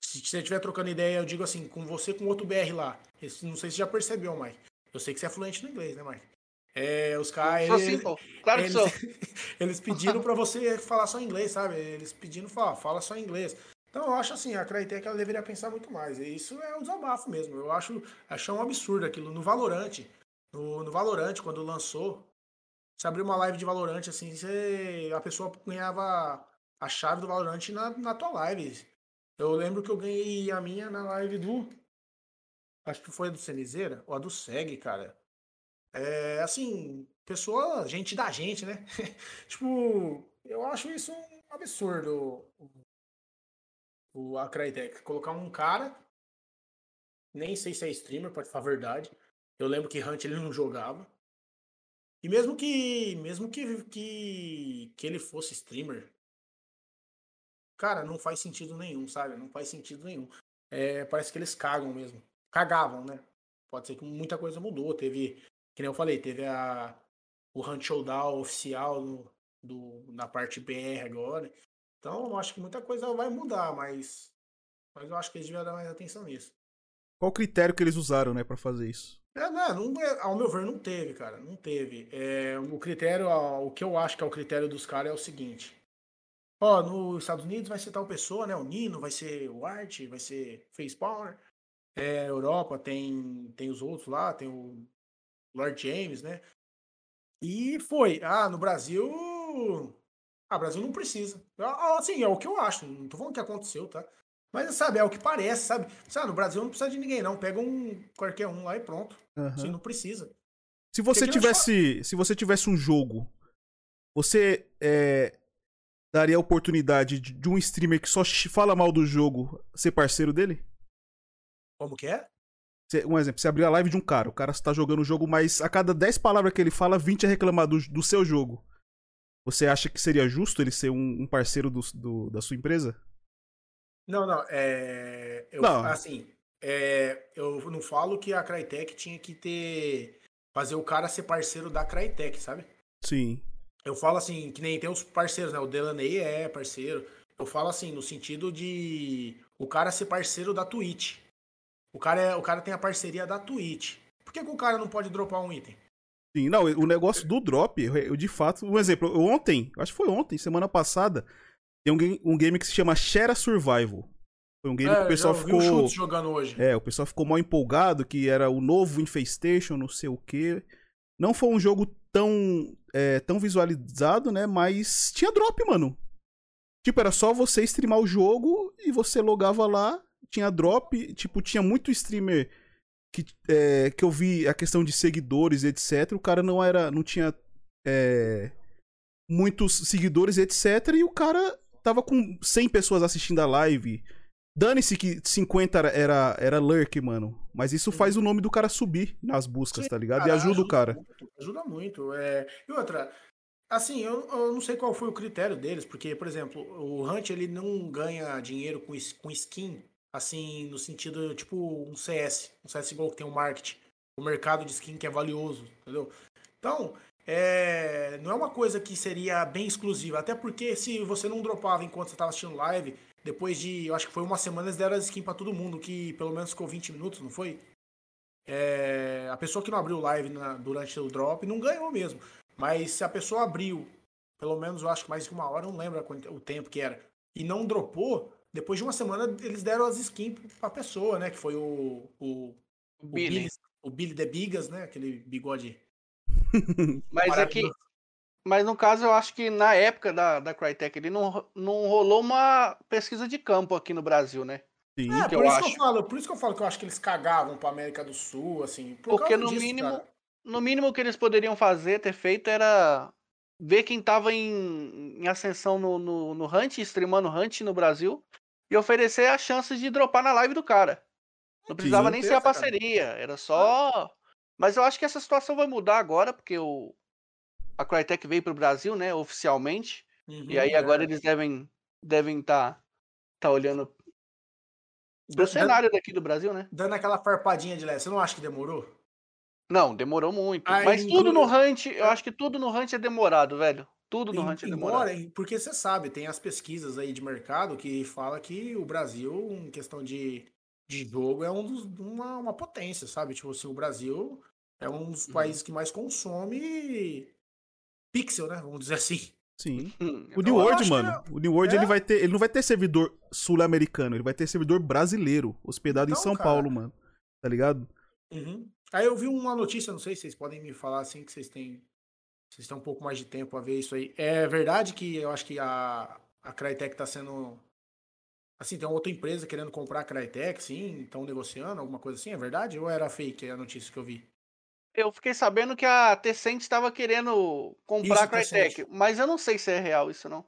Se você estiver trocando ideia, eu digo assim, com você com outro BR lá. Não sei se você já percebeu, Mike. Eu sei que você é fluente no inglês, né, Mike? É, os caras. Sou pô. Claro eles, que sou. eles pediram pra você falar só inglês, sabe? Eles pedindo, fala, fala só inglês. Então eu acho assim, a Crytek ela deveria pensar muito mais. E isso é um desabafo mesmo. Eu acho, acho um absurdo aquilo. No Valorante, no, no Valorante, quando lançou, você abriu uma live de Valorante, assim, você, a pessoa ganhava a chave do Valorante na, na tua live. Eu lembro que eu ganhei a minha na live do. Acho que foi a do Cenizeira, ou a do Seg, cara. É assim, pessoa, gente da gente, né? tipo, eu acho isso um absurdo. O, a. Colocar um cara, nem sei se é streamer, pode falar a verdade. Eu lembro que Hunt ele não jogava. E mesmo que mesmo que, que, que ele fosse streamer, cara, não faz sentido nenhum, sabe? Não faz sentido nenhum. É, parece que eles cagam mesmo. Cagavam, né? Pode ser que muita coisa mudou. Teve, que nem eu falei, teve a, o Hunt Showdown oficial no, do, na parte BR agora. Então, eu acho que muita coisa vai mudar, mas, mas eu acho que eles deviam dar mais atenção nisso. Qual o critério que eles usaram, né, para fazer isso? É, não, não, ao meu ver, não teve, cara. Não teve. É, o critério, o que eu acho que é o critério dos caras é o seguinte. Ó, nos Estados Unidos vai ser tal pessoa, né? O Nino, vai ser o Art, vai ser Face Power. É, Europa tem, tem os outros lá, tem o Lord James, né? E foi. Ah, no Brasil. Ah, Brasil não precisa. Assim, é o que eu acho. Não tô falando que aconteceu, tá? Mas, sabe, é o que parece, sabe? Sabe, no Brasil não precisa de ninguém, não. Pega um qualquer um lá e pronto. Uhum. Assim, não precisa. Se você tivesse. Se você tivesse um jogo, você é, daria a oportunidade de, de, um streamer que só fala mal do jogo ser parceiro dele? Como que é? Um exemplo, você abrir a live de um cara, o cara está jogando o jogo, mas a cada 10 palavras que ele fala, 20 é reclamar do, do seu jogo. Você acha que seria justo ele ser um, um parceiro do, do, da sua empresa? Não, não. É, eu, não. Assim, é, eu não falo que a Crytek tinha que ter. Fazer o cara ser parceiro da Crytek, sabe? Sim. Eu falo assim, que nem tem os parceiros, né? O Delaney é parceiro. Eu falo assim, no sentido de o cara ser parceiro da Twitch. O cara, é, o cara tem a parceria da Twitch. Por que, que o cara não pode dropar um item? Sim, não, o negócio do drop, eu, eu de fato, um exemplo, ontem, acho que foi ontem, semana passada, tem um game, um game que se chama Shera Survival. Foi um game é, que o pessoal ficou. jogando hoje. É, o pessoal ficou mal empolgado, que era o novo Infestation, não sei o quê. Não foi um jogo tão, é, tão visualizado, né? Mas tinha drop, mano. Tipo, era só você streamar o jogo e você logava lá, tinha drop. Tipo, tinha muito streamer que, é, que eu vi a questão de seguidores, etc. O cara não era. não tinha. É, muitos seguidores, etc. E o cara tava com 100 pessoas assistindo a live. Dane-se que 50 era, era, era lurk, mano. Mas isso faz o nome do cara subir nas buscas, Sim, tá ligado? Cara, e ajuda, ajuda, o cara. Muito, ajuda muito. É... E outra, assim, eu, eu, não sei qual foi o critério deles, porque, por exemplo, o Hunt ele não ganha dinheiro com, com skin, assim, no sentido, tipo, um CS. Um CSGO que tem um marketing. O mercado de skin que é valioso, entendeu? Então, é, não é uma coisa que seria bem exclusiva. Até porque se você não dropava enquanto você estava assistindo live, depois de, eu acho que foi uma semana, eles deram as skins pra todo mundo, que pelo menos ficou 20 minutos, não foi? É, a pessoa que não abriu live na, durante o drop não ganhou mesmo. Mas se a pessoa abriu, pelo menos eu acho que mais de uma hora, não lembro o tempo que era, e não dropou, depois de uma semana eles deram as skins pra pessoa, né? Que foi o. O, o Billy. Billy. O Billy The Bigas, né? Aquele bigode mas aqui. É mas no caso, eu acho que na época da, da Crytek ele não, não rolou uma pesquisa de campo aqui no Brasil, né? Sim, é, por, isso acho. Que eu falo, por isso que eu falo que eu acho que eles cagavam pra América do Sul, assim. Por Porque no disso, mínimo. Cara. No mínimo o que eles poderiam fazer, ter feito, era ver quem tava em, em ascensão no, no, no Hunt, streamando Hunt no Brasil, e oferecer a chance de dropar na live do cara. Não precisava nem ser a parceria, cara. era só mas eu acho que essa situação vai mudar agora, porque o, a Crytek veio para o Brasil, né, oficialmente. Uhum, e aí agora é. eles devem devem estar tá, tá olhando do cenário daqui do Brasil, né? Dando aquela farpadinha de leve. Você não acha que demorou? Não, demorou muito. Aí, Mas tudo no Hunt, eu acho que tudo no Hunt é demorado, velho. Tudo no é demorado. Embora, porque você sabe, tem as pesquisas aí de mercado que fala que o Brasil, em questão de, de jogo, é um dos, uma, uma potência, sabe? Tipo assim, o Brasil é um dos uhum. países que mais consome pixel, né? Vamos dizer assim. Sim. Hum, o New World, mano. O New World é? ele vai ter, ele não vai ter servidor sul-americano, ele vai ter servidor brasileiro, hospedado então, em São cara... Paulo, mano. Tá ligado? Uhum. Aí eu vi uma notícia, não sei se vocês podem me falar assim que vocês têm vocês têm um pouco mais de tempo a ver isso aí. É verdade que eu acho que a a Crytek tá sendo assim, tem outra empresa querendo comprar a Crytek, sim, estão negociando alguma coisa assim, é verdade ou era fake a notícia que eu vi? Eu fiquei sabendo que a Tencent estava querendo comprar isso, a Crytek, mas eu não sei se é real isso não.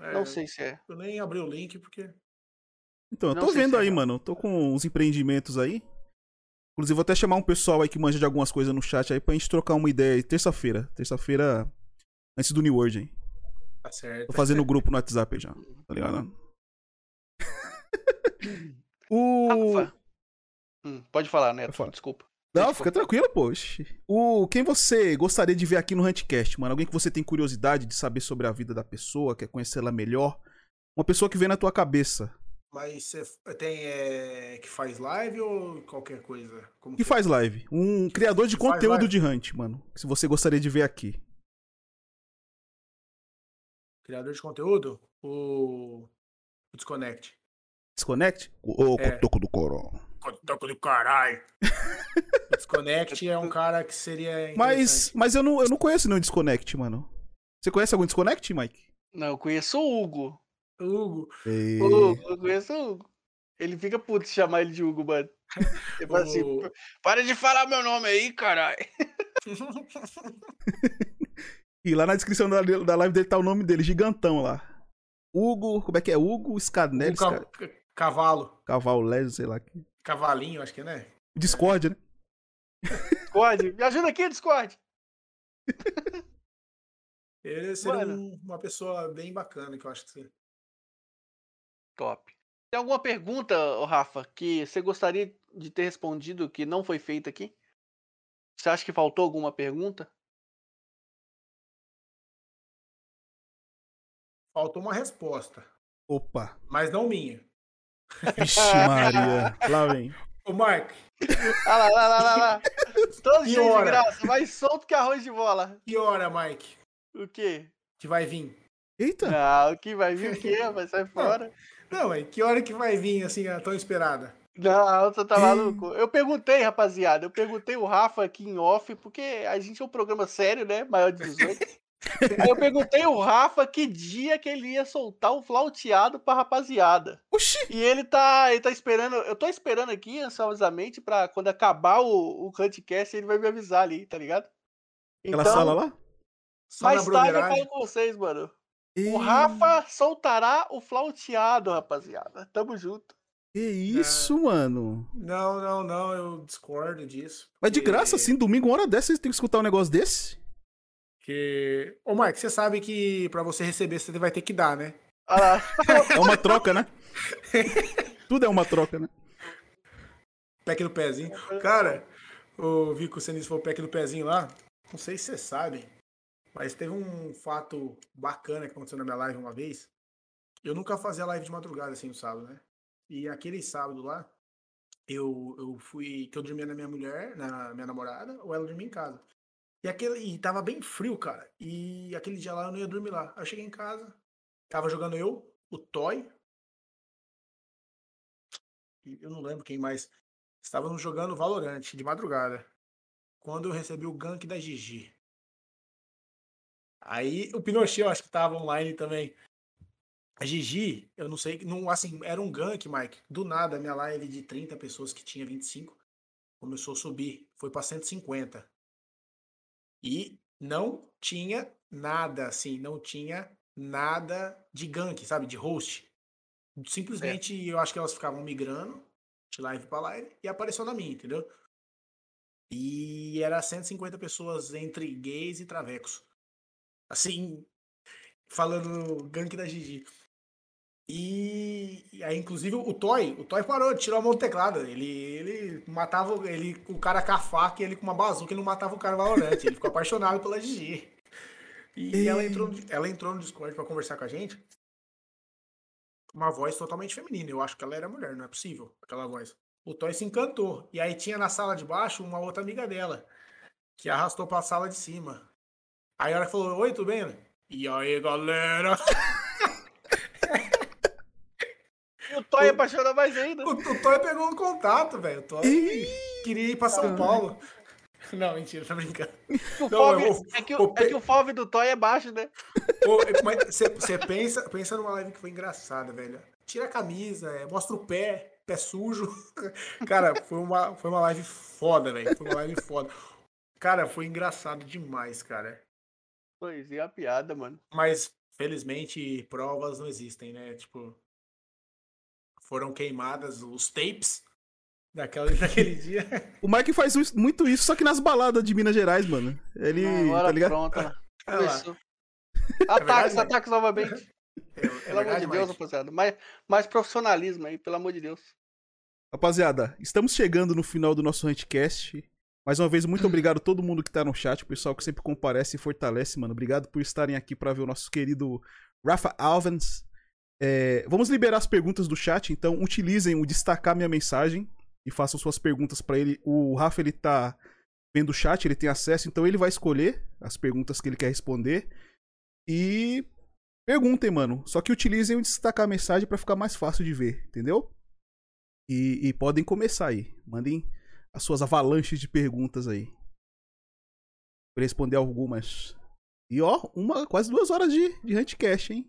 É, não sei se é. Eu nem abri o link porque. Então, eu tô vendo é aí, mano. Tô com uns empreendimentos aí. Inclusive, vou até chamar um pessoal aí que manja de algumas coisas no chat aí pra gente trocar uma ideia aí. Terça-feira. Terça-feira, antes do New World, hein? Tá certo. Tô fazendo grupo no WhatsApp aí já. Tá ligado? o. Hum, pode falar, Neto. Desculpa. Não, fica tranquilo, poxa. O, quem você gostaria de ver aqui no Huntcast, mano? Alguém que você tem curiosidade de saber sobre a vida da pessoa, quer conhecê-la melhor? Uma pessoa que vem na tua cabeça. Mas você tem é, que faz live ou qualquer coisa? Como que, que faz live? Um criador de conteúdo de Hunt, mano. Se você gostaria de ver aqui. Criador de conteúdo? O, o Desconnect. Desconnect? O, o é. Cotoco do Coró. Cotoco do caralho. Desconnect é um cara que seria. Mas, mas eu, não, eu não conheço nenhum Desconnect, mano. Você conhece algum Desconnect, Mike? Não, eu conheço o Hugo. Hugo. E... Hugo, eu conheço o Hugo. Ele fica puto de chamar ele de Hugo, mano. Ele fala assim: para de falar meu nome aí, caralho. e lá na descrição da, da live dele tá o nome dele, gigantão lá. Hugo, como é que é? Hugo Scarnelli? Ca... Cavalo. Cavalo Lésio, sei lá. Cavalinho, acho que é, né? Discord, né? Discord, me ajuda aqui, Discord. Ele seria um, uma pessoa bem bacana, que eu acho que. Top. Tem alguma pergunta, Rafa, que você gostaria de ter respondido que não foi feita aqui? Você acha que faltou alguma pergunta? Faltou uma resposta. Opa. Mas não minha. Vixe, Maria. Lá vem. Ô, Mark. Olha lá, lá, lá, lá, lá. Todo cheio de graça, mais solto que arroz de bola. Que hora, Mike? O quê? Que vai vir? Eita. Não, o que vai vir o quê? Vai sair fora. Não, é que hora que vai vir, assim, a tão esperada? Não, você tá maluco. Eu perguntei, rapaziada, eu perguntei o Rafa aqui em off, porque a gente é um programa sério, né? Maior de 18. Aí eu perguntei o Rafa que dia que ele ia soltar o flauteado pra rapaziada. Oxi! E ele tá, ele tá esperando. Eu tô esperando aqui, ansiosamente, pra quando acabar o, o Huntcast, ele vai me avisar ali, tá ligado? Aquela então, sala lá? Mais tarde eu falo com vocês, mano. E... O Rafa soltará o flauteado, rapaziada. Tamo junto. Que isso, é... mano? Não, não, não, eu discordo disso. Mas de graça, assim, domingo, uma hora dessa, você tem que escutar um negócio desse? Que. Ô, Mark, você sabe que pra você receber você vai ter que dar, né? Ah. é uma troca, né? Tudo é uma troca, né? Pack do pezinho. Cara, o Vico, você falou pack do pezinho lá. Não sei se vocês sabem, mas teve um fato bacana que aconteceu na minha live uma vez. Eu nunca fazia live de madrugada assim no sábado, né? E aquele sábado lá, eu, eu fui. que eu dormia na minha mulher, na minha namorada, ou ela dormia em casa. E, aquele, e tava bem frio, cara. E aquele dia lá eu não ia dormir lá. Aí eu cheguei em casa, tava jogando eu, o Toy. Eu não lembro quem mais. Estávamos jogando Valorant de madrugada. Quando eu recebi o gank da Gigi. Aí o Pinochet, eu acho que tava online também. A Gigi, eu não sei, não, assim, era um gank, Mike. Do nada, a minha live de 30 pessoas que tinha 25 começou a subir. Foi pra 150. E não tinha nada, assim, não tinha nada de gank, sabe? De host. Simplesmente é. eu acho que elas ficavam migrando de live para live e apareceu na minha, entendeu? E era 150 pessoas entre gays e travecos. Assim, falando gank da Gigi. E, e aí, inclusive, o Toy, o Toy parou, tirou a mão do teclado. Ele, ele matava ele, o cara com a faca e ele com uma bazuca, ele não matava o cara valorante. Ele ficou apaixonado pela Gigi. E ela entrou, ela entrou no Discord pra conversar com a gente. Uma voz totalmente feminina. Eu acho que ela era mulher, não é possível, aquela voz. O Toy se encantou. E aí tinha na sala de baixo uma outra amiga dela, que arrastou pra sala de cima. Aí ela falou: Oi, tudo bem? E aí, galera? o Toy apaixonou mais ainda. O, o Toy pegou um contato, velho. O Toy queria ir pra São Paulo. Não, mentira, tá brincando. O não, eu, é, que o, o, é que o FOV do Toy é baixo, né? Você pensa, pensa numa live que foi engraçada, velho. Tira a camisa, é, mostra o pé, pé sujo. Cara, foi uma, foi uma live foda, velho. Foi uma live foda. Cara, foi engraçado demais, cara. Pois é, a piada, mano. Mas, felizmente, provas não existem, né? Tipo, foram queimadas os tapes daquela, daquele dia. O Mike faz muito isso, só que nas baladas de Minas Gerais, mano. Ele. Agora tá ligado? pronto. É ataques, é ataques novamente. É, é pelo amor de Deus, rapaziada. Mais, mais profissionalismo aí, pelo amor de Deus. Rapaziada, estamos chegando no final do nosso Rantcast. Mais uma vez, muito obrigado a todo mundo que tá no chat, o pessoal que sempre comparece e fortalece, mano. Obrigado por estarem aqui para ver o nosso querido Rafa Alvens. É, vamos liberar as perguntas do chat, então utilizem o destacar minha mensagem e façam suas perguntas para ele. O Rafa ele tá vendo o chat, ele tem acesso, então ele vai escolher as perguntas que ele quer responder. E perguntem, mano. Só que utilizem o destacar a mensagem para ficar mais fácil de ver, entendeu? E, e, podem começar aí. Mandem as suas avalanches de perguntas aí. Pra responder algumas. E ó, uma, quase duas horas de, de Huntcast, hein?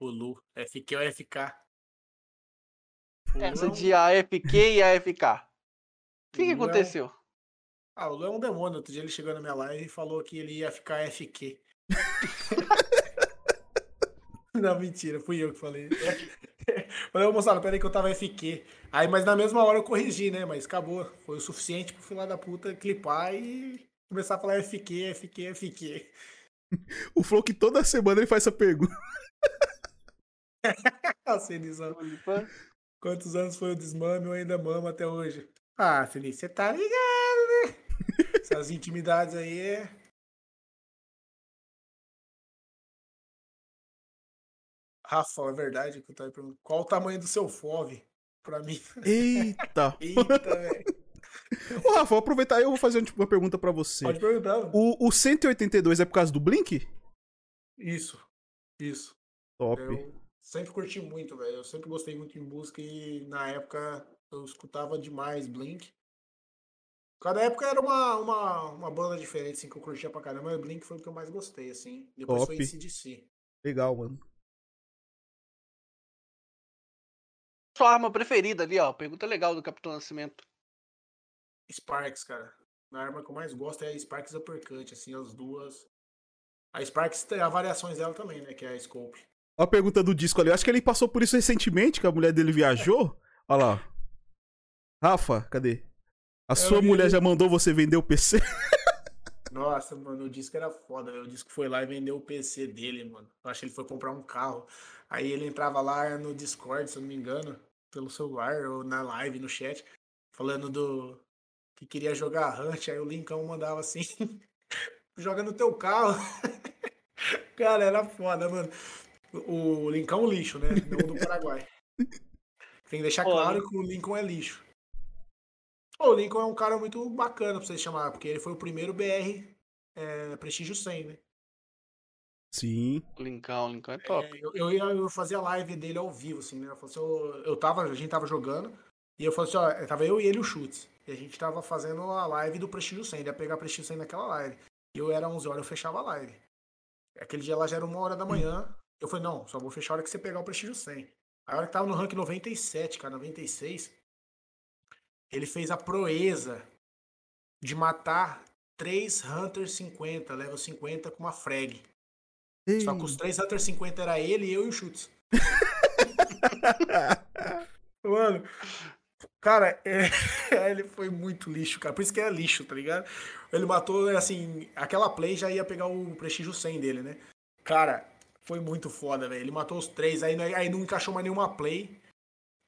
O Lu. FQ ou FK? Essa de AFQ e AFK. O que, que aconteceu? É um... Ah, o Lu é um demônio. Outro dia ele chegou na minha live e falou que ele ia ficar FQ. Não, mentira, fui eu que falei. Falei, moçada, peraí que eu tava FQ. Aí, mas na mesma hora eu corrigi, né? Mas acabou. Foi o suficiente pro filho da puta clipar e começar a falar FQ, FQ, FQ. O Flow que toda semana ele faz essa pergunta. a Cenizão. Quantos anos foi o desmame ou ainda mama até hoje? Ah, Felipe, você tá ligado, né? Essas intimidades aí é. Rafa, é verdade que eu tava perguntando. Qual o tamanho do seu FOV? Pra mim. Eita! Eita, velho. Ô, Rafa, vou aproveitar eu vou fazer uma pergunta pra você. Pode perguntar. O, o 182 é por causa do Blink? Isso. Isso. Top. Eu sempre curti muito, velho. Eu sempre gostei muito de música e na época eu escutava demais Blink. Cada época era uma, uma, uma banda diferente, assim, que eu curtia pra caramba. Mas Blink foi o que eu mais gostei, assim. Depois Top. foi CDC. Legal, mano. Sua arma preferida ali, ó. Pergunta legal do Capitão Nascimento. Sparks, cara. A arma que eu mais gosto é a Sparks Uppercut, assim, as duas. A Sparks tem as variações dela também, né? Que é a Scope. Olha a pergunta do disco ali. Eu acho que ele passou por isso recentemente, que a mulher dele viajou. Olha lá. Rafa, cadê? A eu sua mulher já mandou você vender o PC? Nossa, mano, o disco era foda, velho. O disco foi lá e vendeu o PC dele, mano. Eu acho que ele foi comprar um carro. Aí ele entrava lá no Discord, se eu não me engano, pelo celular ou na live, no chat, falando do que queria jogar Hunt. Aí o Lincão mandava assim: joga no teu carro. Cara, era foda, mano. O Lincoln é lixo, né? Não do Paraguai. Tem que deixar claro que o Lincoln é lixo. O Lincoln é um cara muito bacana pra vocês chamar, porque ele foi o primeiro BR é, Prestígio 100, né? Sim. Lincoln, Lincoln é top. É, eu, eu, eu fazia live dele ao vivo, assim, né? Eu, assim, eu, eu tava, a gente tava jogando, e eu falei assim, ó, tava eu e ele o Chutes. E a gente tava fazendo a live do Prestígio 100, ele ia pegar Prestígio 100 naquela live. E eu era 11 horas, eu fechava a live. Aquele dia lá já era uma hora da manhã, eu falei, não, só vou fechar a hora que você pegar o Prestígio 100. A hora que tava no rank 97, cara, 96, ele fez a proeza de matar três Hunter 50, level 50 com uma frag. Ei. Só que os três Hunter 50 era ele, eu e o Chutes. Mano, Cara, é, ele foi muito lixo, cara. Por isso que é lixo, tá ligado? Ele matou, assim, aquela play já ia pegar o prestígio 100 dele, né? Cara, foi muito foda, velho. Ele matou os três, aí, aí não encaixou mais nenhuma play.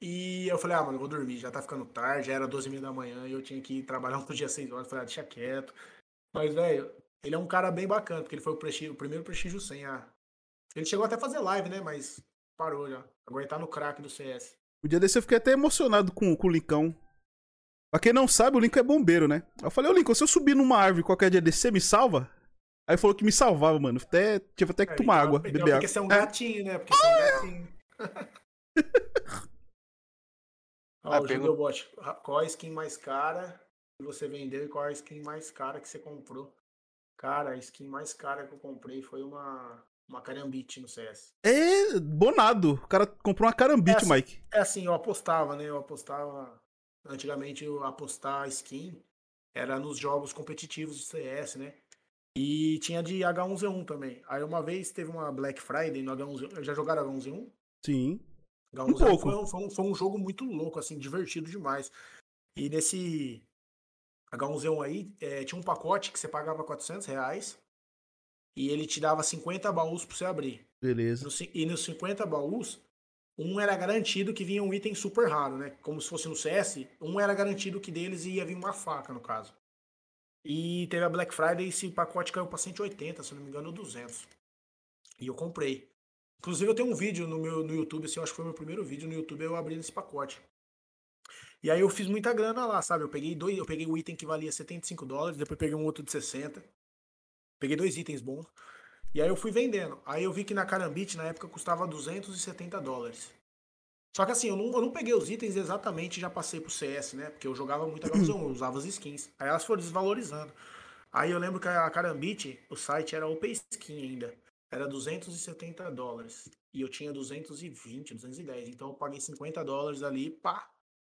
E eu falei, ah, mano, eu vou dormir, já tá ficando tarde, já era 12 h da manhã e eu tinha que ir trabalhar outro dia 6 horas. Falei, ah, deixa quieto. Mas, velho, ele é um cara bem bacana, porque ele foi o, prestígio, o primeiro prestígio 100. Ah. Ele chegou até a fazer live, né? Mas parou já. Agora ele tá no crack do CS. O dia desse eu fiquei até emocionado com, com o Lincão. Pra quem não sabe, o Lincoln é bombeiro, né? Eu falei, ô Lincoln, se eu subir numa árvore qualquer dia desse, você me salva? Aí falou que me salvava, mano. Até, tive até que é, tomar então, água, beber porque água. Porque você é um é. gatinho, né? Porque você é um gatinho. Ó, ah, o pego... Bot, qual a skin mais cara que você vendeu e qual a skin mais cara que você comprou? Cara, a skin mais cara que eu comprei foi uma, uma carambite no CS. É, bonado. O cara comprou uma carambite, é assim, Mike. É assim, eu apostava, né? Eu apostava. Antigamente, eu apostar skin era nos jogos competitivos de CS, né? E tinha de H1Z1 também. Aí uma vez teve uma Black Friday no H1Z1. Já jogaram H1Z1? Sim. H1Z1 um pouco. Foi, foi, um, foi um jogo muito louco, assim, divertido demais. E nesse H1Z1 aí, é, tinha um pacote que você pagava 400 reais e ele te dava 50 baús pra você abrir. Beleza. No, e nos 50 baús, um era garantido que vinha um item super raro, né? Como se fosse no CS, um era garantido que deles ia vir uma faca, no caso. E teve a Black Friday e esse pacote caiu pra 180, se não me engano, 200. E eu comprei. Inclusive eu tenho um vídeo no meu no YouTube, assim, eu acho que foi o meu primeiro vídeo no YouTube eu abrindo esse pacote. E aí eu fiz muita grana lá, sabe? Eu peguei dois, eu peguei um item que valia 75 dólares, depois peguei um outro de 60. Peguei dois itens bons. E aí eu fui vendendo. Aí eu vi que na Carambit, na época, custava 270 dólares. Só que assim, eu não, eu não peguei os itens exatamente e já passei pro CS, né? Porque eu jogava muito h eu usava as skins. Aí elas foram desvalorizando. Aí eu lembro que a Carambit, o site era OP Skin ainda. Era 270 dólares. E eu tinha 220, 210. Então eu paguei 50 dólares ali, pá,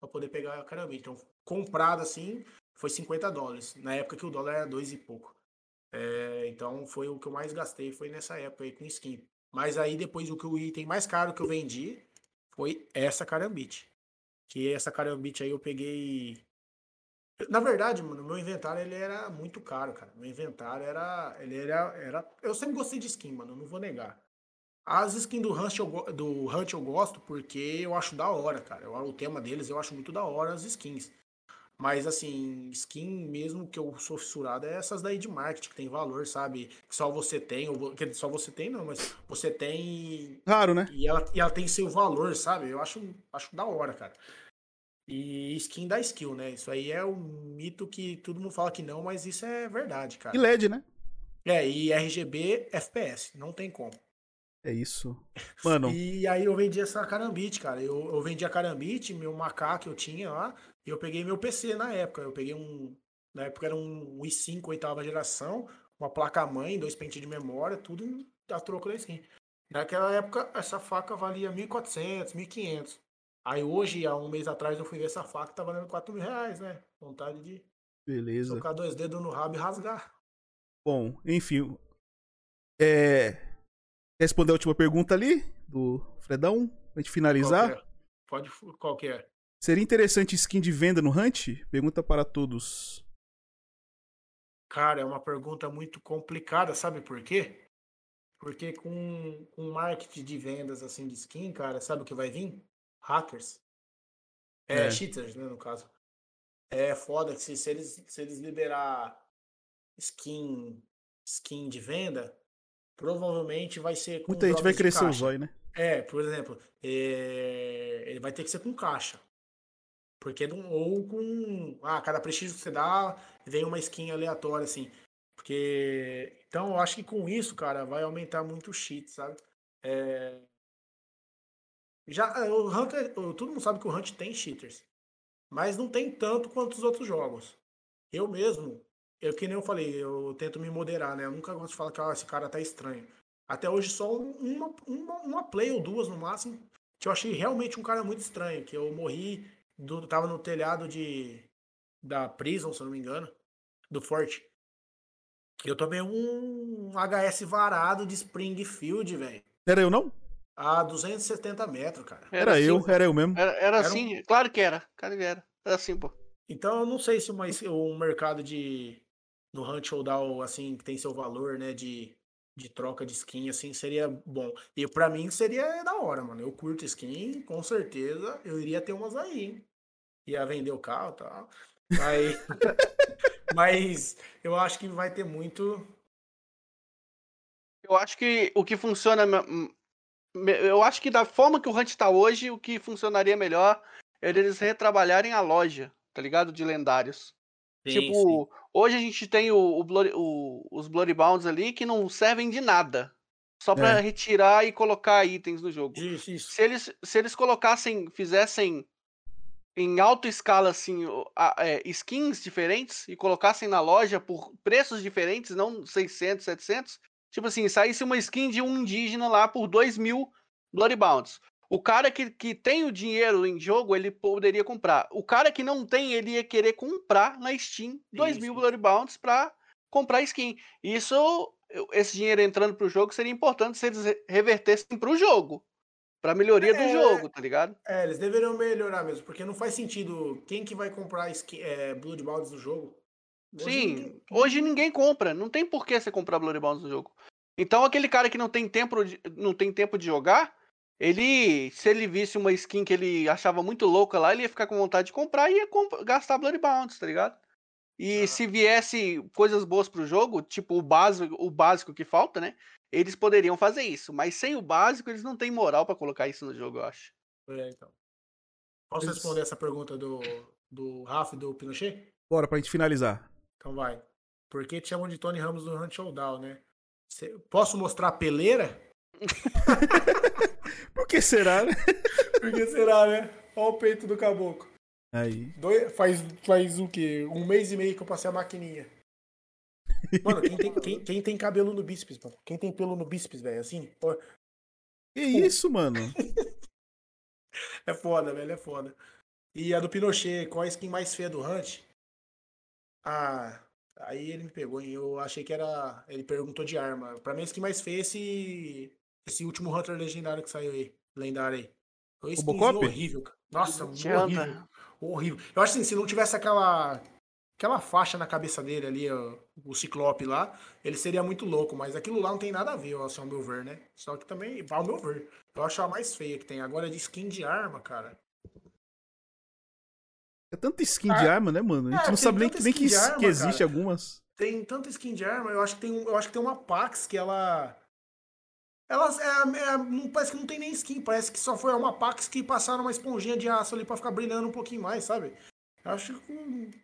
pra poder pegar a Carambit. Então, comprado assim, foi 50 dólares. Na época que o dólar era dois e pouco. É, então foi o que eu mais gastei, foi nessa época aí com skin. Mas aí depois o que o item mais caro que eu vendi foi essa carambite. Que essa carambite aí eu peguei. Na verdade, mano, meu inventário ele era muito caro, cara. Meu inventário era. Ele era. era... Eu sempre gostei de skin, mano, não vou negar. As skins do Hunt, eu, do Hunt eu gosto porque eu acho da hora, cara. Eu, o tema deles eu acho muito da hora as skins. Mas, assim, skin mesmo que eu sou fissurado é essas daí de marketing, que tem valor, sabe? Que só você tem, ou que só você tem, não, mas você tem. Claro, né? E ela, e ela tem seu valor, sabe? Eu acho, acho da hora, cara. E skin da skill, né? Isso aí é um mito que todo mundo fala que não, mas isso é verdade, cara. E LED, né? É, e RGB FPS, não tem como. É isso. Mano. e aí eu vendi essa carambite, cara. Eu, eu vendi a carambite, meu macaco que eu tinha lá, e eu peguei meu PC na época. Eu peguei um. Na época era um i5 oitava geração, uma placa-mãe, dois pentes de memória, tudo a troco da skin. Naquela época, essa faca valia 1.400, 1.500. Aí hoje, há um mês atrás, eu fui ver essa faca, tá valendo 4 mil reais, né? Vontade de Beleza. colocar dois dedos no rabo e rasgar. Bom, enfim. É... Responder a última pergunta ali, do Fredão, pra gente finalizar. Qual é? Pode, qual que é? Seria interessante skin de venda no Hunt? Pergunta para todos. Cara, é uma pergunta muito complicada, sabe por quê? Porque com, com marketing de vendas assim de skin, cara, sabe o que vai vir? Hackers. É, é. cheaters, né, no caso. É foda que se, se, eles, se eles liberar skin, skin de venda, provavelmente vai ser com Muita gente vai crescer o zóio, né? É, por exemplo, é... ele vai ter que ser com caixa. Porque não, ou com. Ah, cada prestígio que você dá, vem uma skin aleatória, assim. Porque. Então, eu acho que com isso, cara, vai aumentar muito o cheat, sabe? É... Já, o Hunter, todo mundo sabe que o Hunt tem cheaters. Mas não tem tanto quanto os outros jogos. Eu mesmo, eu que nem eu falei, eu tento me moderar, né? Eu nunca gosto de falar que ah, esse cara tá estranho. Até hoje só uma, uma, uma play ou duas no máximo. Que eu achei realmente um cara muito estranho. Que eu morri do, tava no telhado de da prison, se eu não me engano, do forte. Eu tomei um HS varado de Springfield, velho. Era eu não? A 270 metros, cara. Era, era eu, assim, era eu mesmo. Era, era, era assim, um... claro que era. Cara, era. É assim, pô. Então eu não sei se uma, um mercado de. No Hunt Showdown, assim, que tem seu valor, né? De, de troca de skin, assim, seria bom. E pra mim seria da hora, mano. Eu curto skin, com certeza. Eu iria ter umas aí, hein? Ia vender o carro e tal. Mas, mas eu acho que vai ter muito. Eu acho que o que funciona. Eu acho que da forma que o Hunt tá hoje, o que funcionaria melhor é eles retrabalharem a loja, tá ligado? De lendários. Sim, tipo, sim. hoje a gente tem o, o, o, os Bloody Bounds ali que não servem de nada. Só para é. retirar e colocar itens no jogo. Isso, isso. Se, eles, se eles colocassem, fizessem em alta escala assim, é, skins diferentes e colocassem na loja por preços diferentes, não 600, 700. Tipo assim, saísse uma skin de um indígena lá por 2 mil Bloody Bounds. O cara que, que tem o dinheiro em jogo, ele poderia comprar. O cara que não tem, ele ia querer comprar na Steam 2 mil Bloody Bounds pra comprar skin. Isso, esse dinheiro entrando pro jogo seria importante se eles revertessem pro jogo. Pra melhoria é, do jogo, tá ligado? É, eles deveriam melhorar mesmo, porque não faz sentido. Quem que vai comprar skin, é, Blood Bounds no jogo? Hoje Sim, ninguém... hoje ninguém compra. Não tem por que você comprar Blood Bounds no jogo. Então aquele cara que não tem tempo de, não tem tempo de jogar, ele, se ele visse uma skin que ele achava muito louca lá, ele ia ficar com vontade de comprar e ia comp gastar Blood Bounds, tá ligado? E ah. se viesse coisas boas pro jogo, tipo o básico, o básico que falta, né? Eles poderiam fazer isso, mas sem o básico, eles não têm moral para colocar isso no jogo, eu acho. É, então. Posso eles... responder essa pergunta do, do Rafa e do Pinochet? Bora, pra gente finalizar. Então vai. Por que te chamam de Tony Ramos do Hunt Showdown, né? Cê... Posso mostrar a peleira? Por que será, né? Por que será, né? Olha o peito do caboclo. Aí. Dois, faz, faz o quê? Um mês e meio que eu passei a maquininha. Mano, quem tem, quem, quem tem cabelo no bíceps, mano? Quem tem pelo no bíceps, velho? Assim? Pô. Que isso, mano? é foda, velho, é foda. E a do Pinochet, qual a skin mais feia do Hunt? Ah, aí ele me pegou, hein? Eu achei que era. Ele perguntou de arma. Pra mim, a skin mais feia é esse. Esse último Hunter legendário que saiu aí. Lendário aí. Foi horrível, cara. Nossa, horrível. Horrível. Eu acho assim, se não tivesse aquela aquela faixa na cabeça dele ali, ó, o Ciclope lá, ele seria muito louco, mas aquilo lá não tem nada a ver, ó, ao meu ver, né? Só que também, ao meu ver, eu acho a mais feia que tem. Agora de skin de arma, cara. É tanta skin ah, de arma, né, mano? A gente é, não sabe nem, nem que, arma, que existe cara. algumas. Tem tanta skin de arma, eu acho que tem, eu acho que tem uma Pax que ela. Elas é, é, não, parece que não tem nem skin, parece que só foi uma Pax que passaram uma esponjinha de aço ali pra ficar brilhando um pouquinho mais, sabe? Eu acho que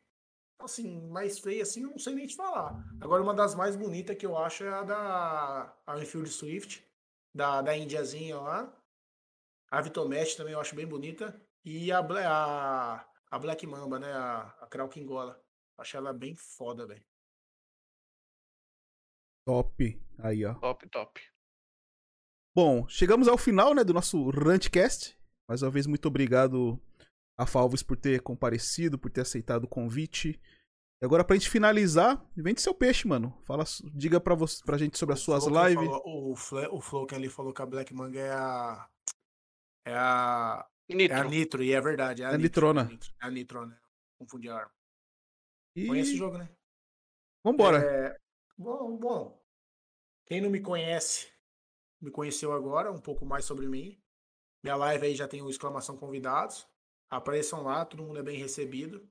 assim, mais feia assim, eu não sei nem te falar. Agora, uma das mais bonitas que eu acho é a da a Enfield Swift, da, da Indiazinha lá. A Vitomesh também eu acho bem bonita. E a, a, a Black Mamba, né? A, a Kraukinggola. Acho ela bem foda, velho. Top. Aí, ó. Top, top. Bom, chegamos ao final, né, do nosso Rantcast. Mais uma vez, muito obrigado a Falves por ter comparecido, por ter aceitado o convite. E agora, pra gente finalizar, vende seu peixe, mano. Fala, diga pra, você, pra gente sobre as suas lives. Falou, o, Fle, o Flow que ali falou que a Black Manga é a. É a. Nitro. É a Nitro, e é verdade. É a, é Nitrona. É a Nitrona. Confundi a arma. E... Conhece o jogo, né? Vambora. É... Bom, bom. Quem não me conhece, me conheceu agora, um pouco mais sobre mim. Minha live aí já tem o exclamação convidados. Apareçam lá, todo mundo é bem recebido.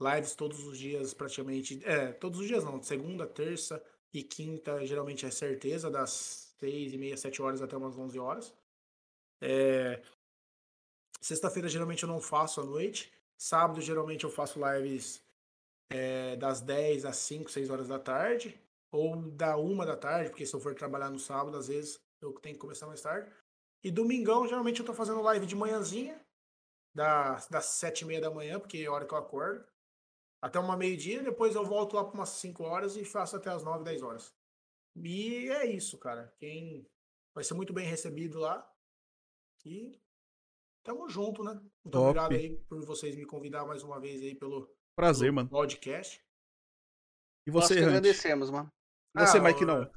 Lives todos os dias, praticamente. É, todos os dias não. Segunda, terça e quinta, geralmente é certeza, das seis e meia, sete horas até umas onze horas. É... Sexta-feira, geralmente, eu não faço à noite. Sábado, geralmente, eu faço lives é, das 10 às 5, 6 horas da tarde. Ou da uma da tarde, porque se eu for trabalhar no sábado, às vezes eu tenho que começar mais tarde. E domingão, geralmente, eu tô fazendo live de manhãzinha das, das sete e meia da manhã, porque é a hora que eu acordo, até uma meio-dia, depois eu volto lá para umas 5 horas e faço até as 9, 10 horas. E é isso, cara. Quem vai ser muito bem recebido lá. E tamo junto, né? Muito Top. obrigado aí por vocês me convidar mais uma vez aí pelo, Prazer, pelo mano. podcast. E você, Nós agradecemos, mano. E você, ah, Mike, não.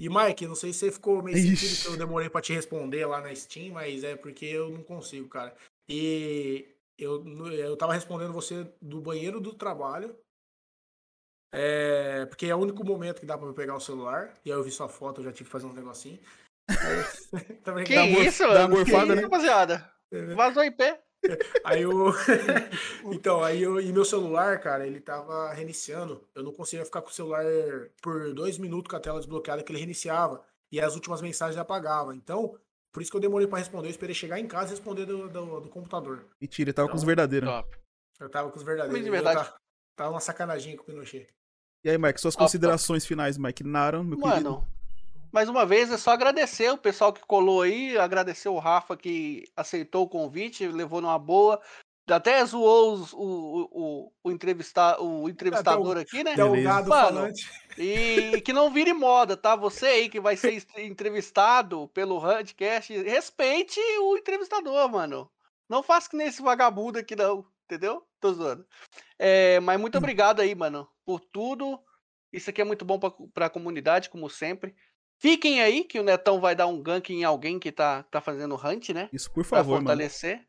E Mike, não sei se você ficou meio sentido que eu demorei para te responder lá na Steam, mas é porque eu não consigo, cara. E Eu, eu tava respondendo você do banheiro do trabalho. É, porque é o único momento que dá pra eu pegar o celular. E aí eu vi sua foto, eu já tive que fazer um negocinho. Aí, que isso, mano? Dá gorfada, né? rapaziada? Vazou em pé. Aí eu. então, aí eu. E meu celular, cara, ele tava reiniciando. Eu não conseguia ficar com o celular por dois minutos com a tela desbloqueada, que ele reiniciava. E as últimas mensagens apagava. Então, por isso que eu demorei para responder. Eu esperei chegar em casa e responder do, do, do computador. Mentira, ele tava então, com os verdadeiros. Top. Eu tava com os verdadeiros. De verdade. Tava, tava uma sacanagem com o Pinochet. E aí, Mike, suas considerações finais, Mike Naram, meu Mano, querido. Mais uma vez, é só agradecer o pessoal que colou aí, agradecer o Rafa que aceitou o convite, levou numa boa. Até zoou os, o, o, o, entrevista, o entrevistador o, aqui, né? o gado Mano, falante. E que não vire moda, tá? Você aí que vai ser entrevistado pelo Handcast, respeite o entrevistador, mano. Não faça que nem esse vagabundo aqui, não. Entendeu? Tô zoando. É, mas muito hum. obrigado aí, mano, por tudo. Isso aqui é muito bom pra, pra comunidade, como sempre. Fiquem aí, que o Netão vai dar um gank em alguém que tá, tá fazendo hunt, né? Isso, por favor, pra fortalecer. Mano.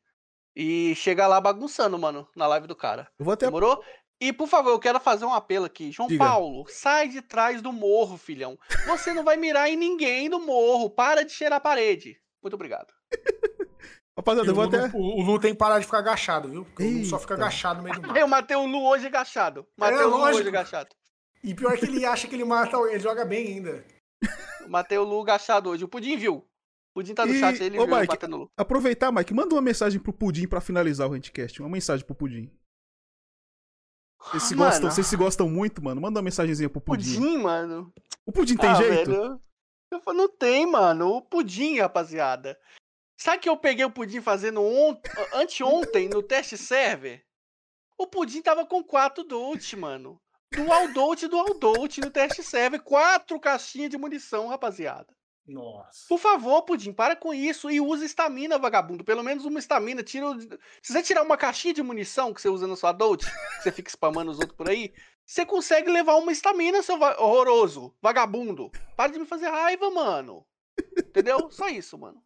E chegar lá bagunçando, mano, na live do cara. Eu vou até... Demorou? E, por favor, eu quero fazer um apelo aqui. João Diga. Paulo, sai de trás do morro, filhão. Você não vai mirar em ninguém no morro. Para de cheirar a parede. Muito obrigado. Rapaziada, eu vou até. O, Lu tem que parar de ficar agachado, viu? Porque o Lu só fica agachado no meio do mar. Eu matei o Lu hoje agachado. Matei é, o Lu lógico. hoje agachado. E pior que ele acha que ele mata, ele joga bem ainda. Matei o Lu agachado hoje. O Pudim viu. O Pudim tá no e... chat, ele Ô, viu Mike, batendo Lu. Aproveitar, Mike, manda uma mensagem pro Pudim pra finalizar o Handcast. Uma mensagem pro Pudim. Vocês se, gostam, vocês se gostam muito, mano. Manda uma mensagenzinha pro Pudim. Pudim, mano. O Pudim tem ah, jeito? Velho, eu falo, não tem, mano. O Pudim, rapaziada. Sabe que eu peguei o Pudim fazendo ont... anteontem no teste server? O Pudim tava com 4 Dolt, mano. Dual Dolt, Dual Dolt no teste server. Quatro caixinhas de munição, rapaziada. Nossa. Por favor, Pudim, para com isso e usa estamina, vagabundo. Pelo menos uma estamina. Tira... Se você tirar uma caixinha de munição que você usa na sua Dolt, que você fica spamando os outros por aí, você consegue levar uma estamina, seu va... horroroso, vagabundo. Para de me fazer raiva, mano. Entendeu? Só isso, mano.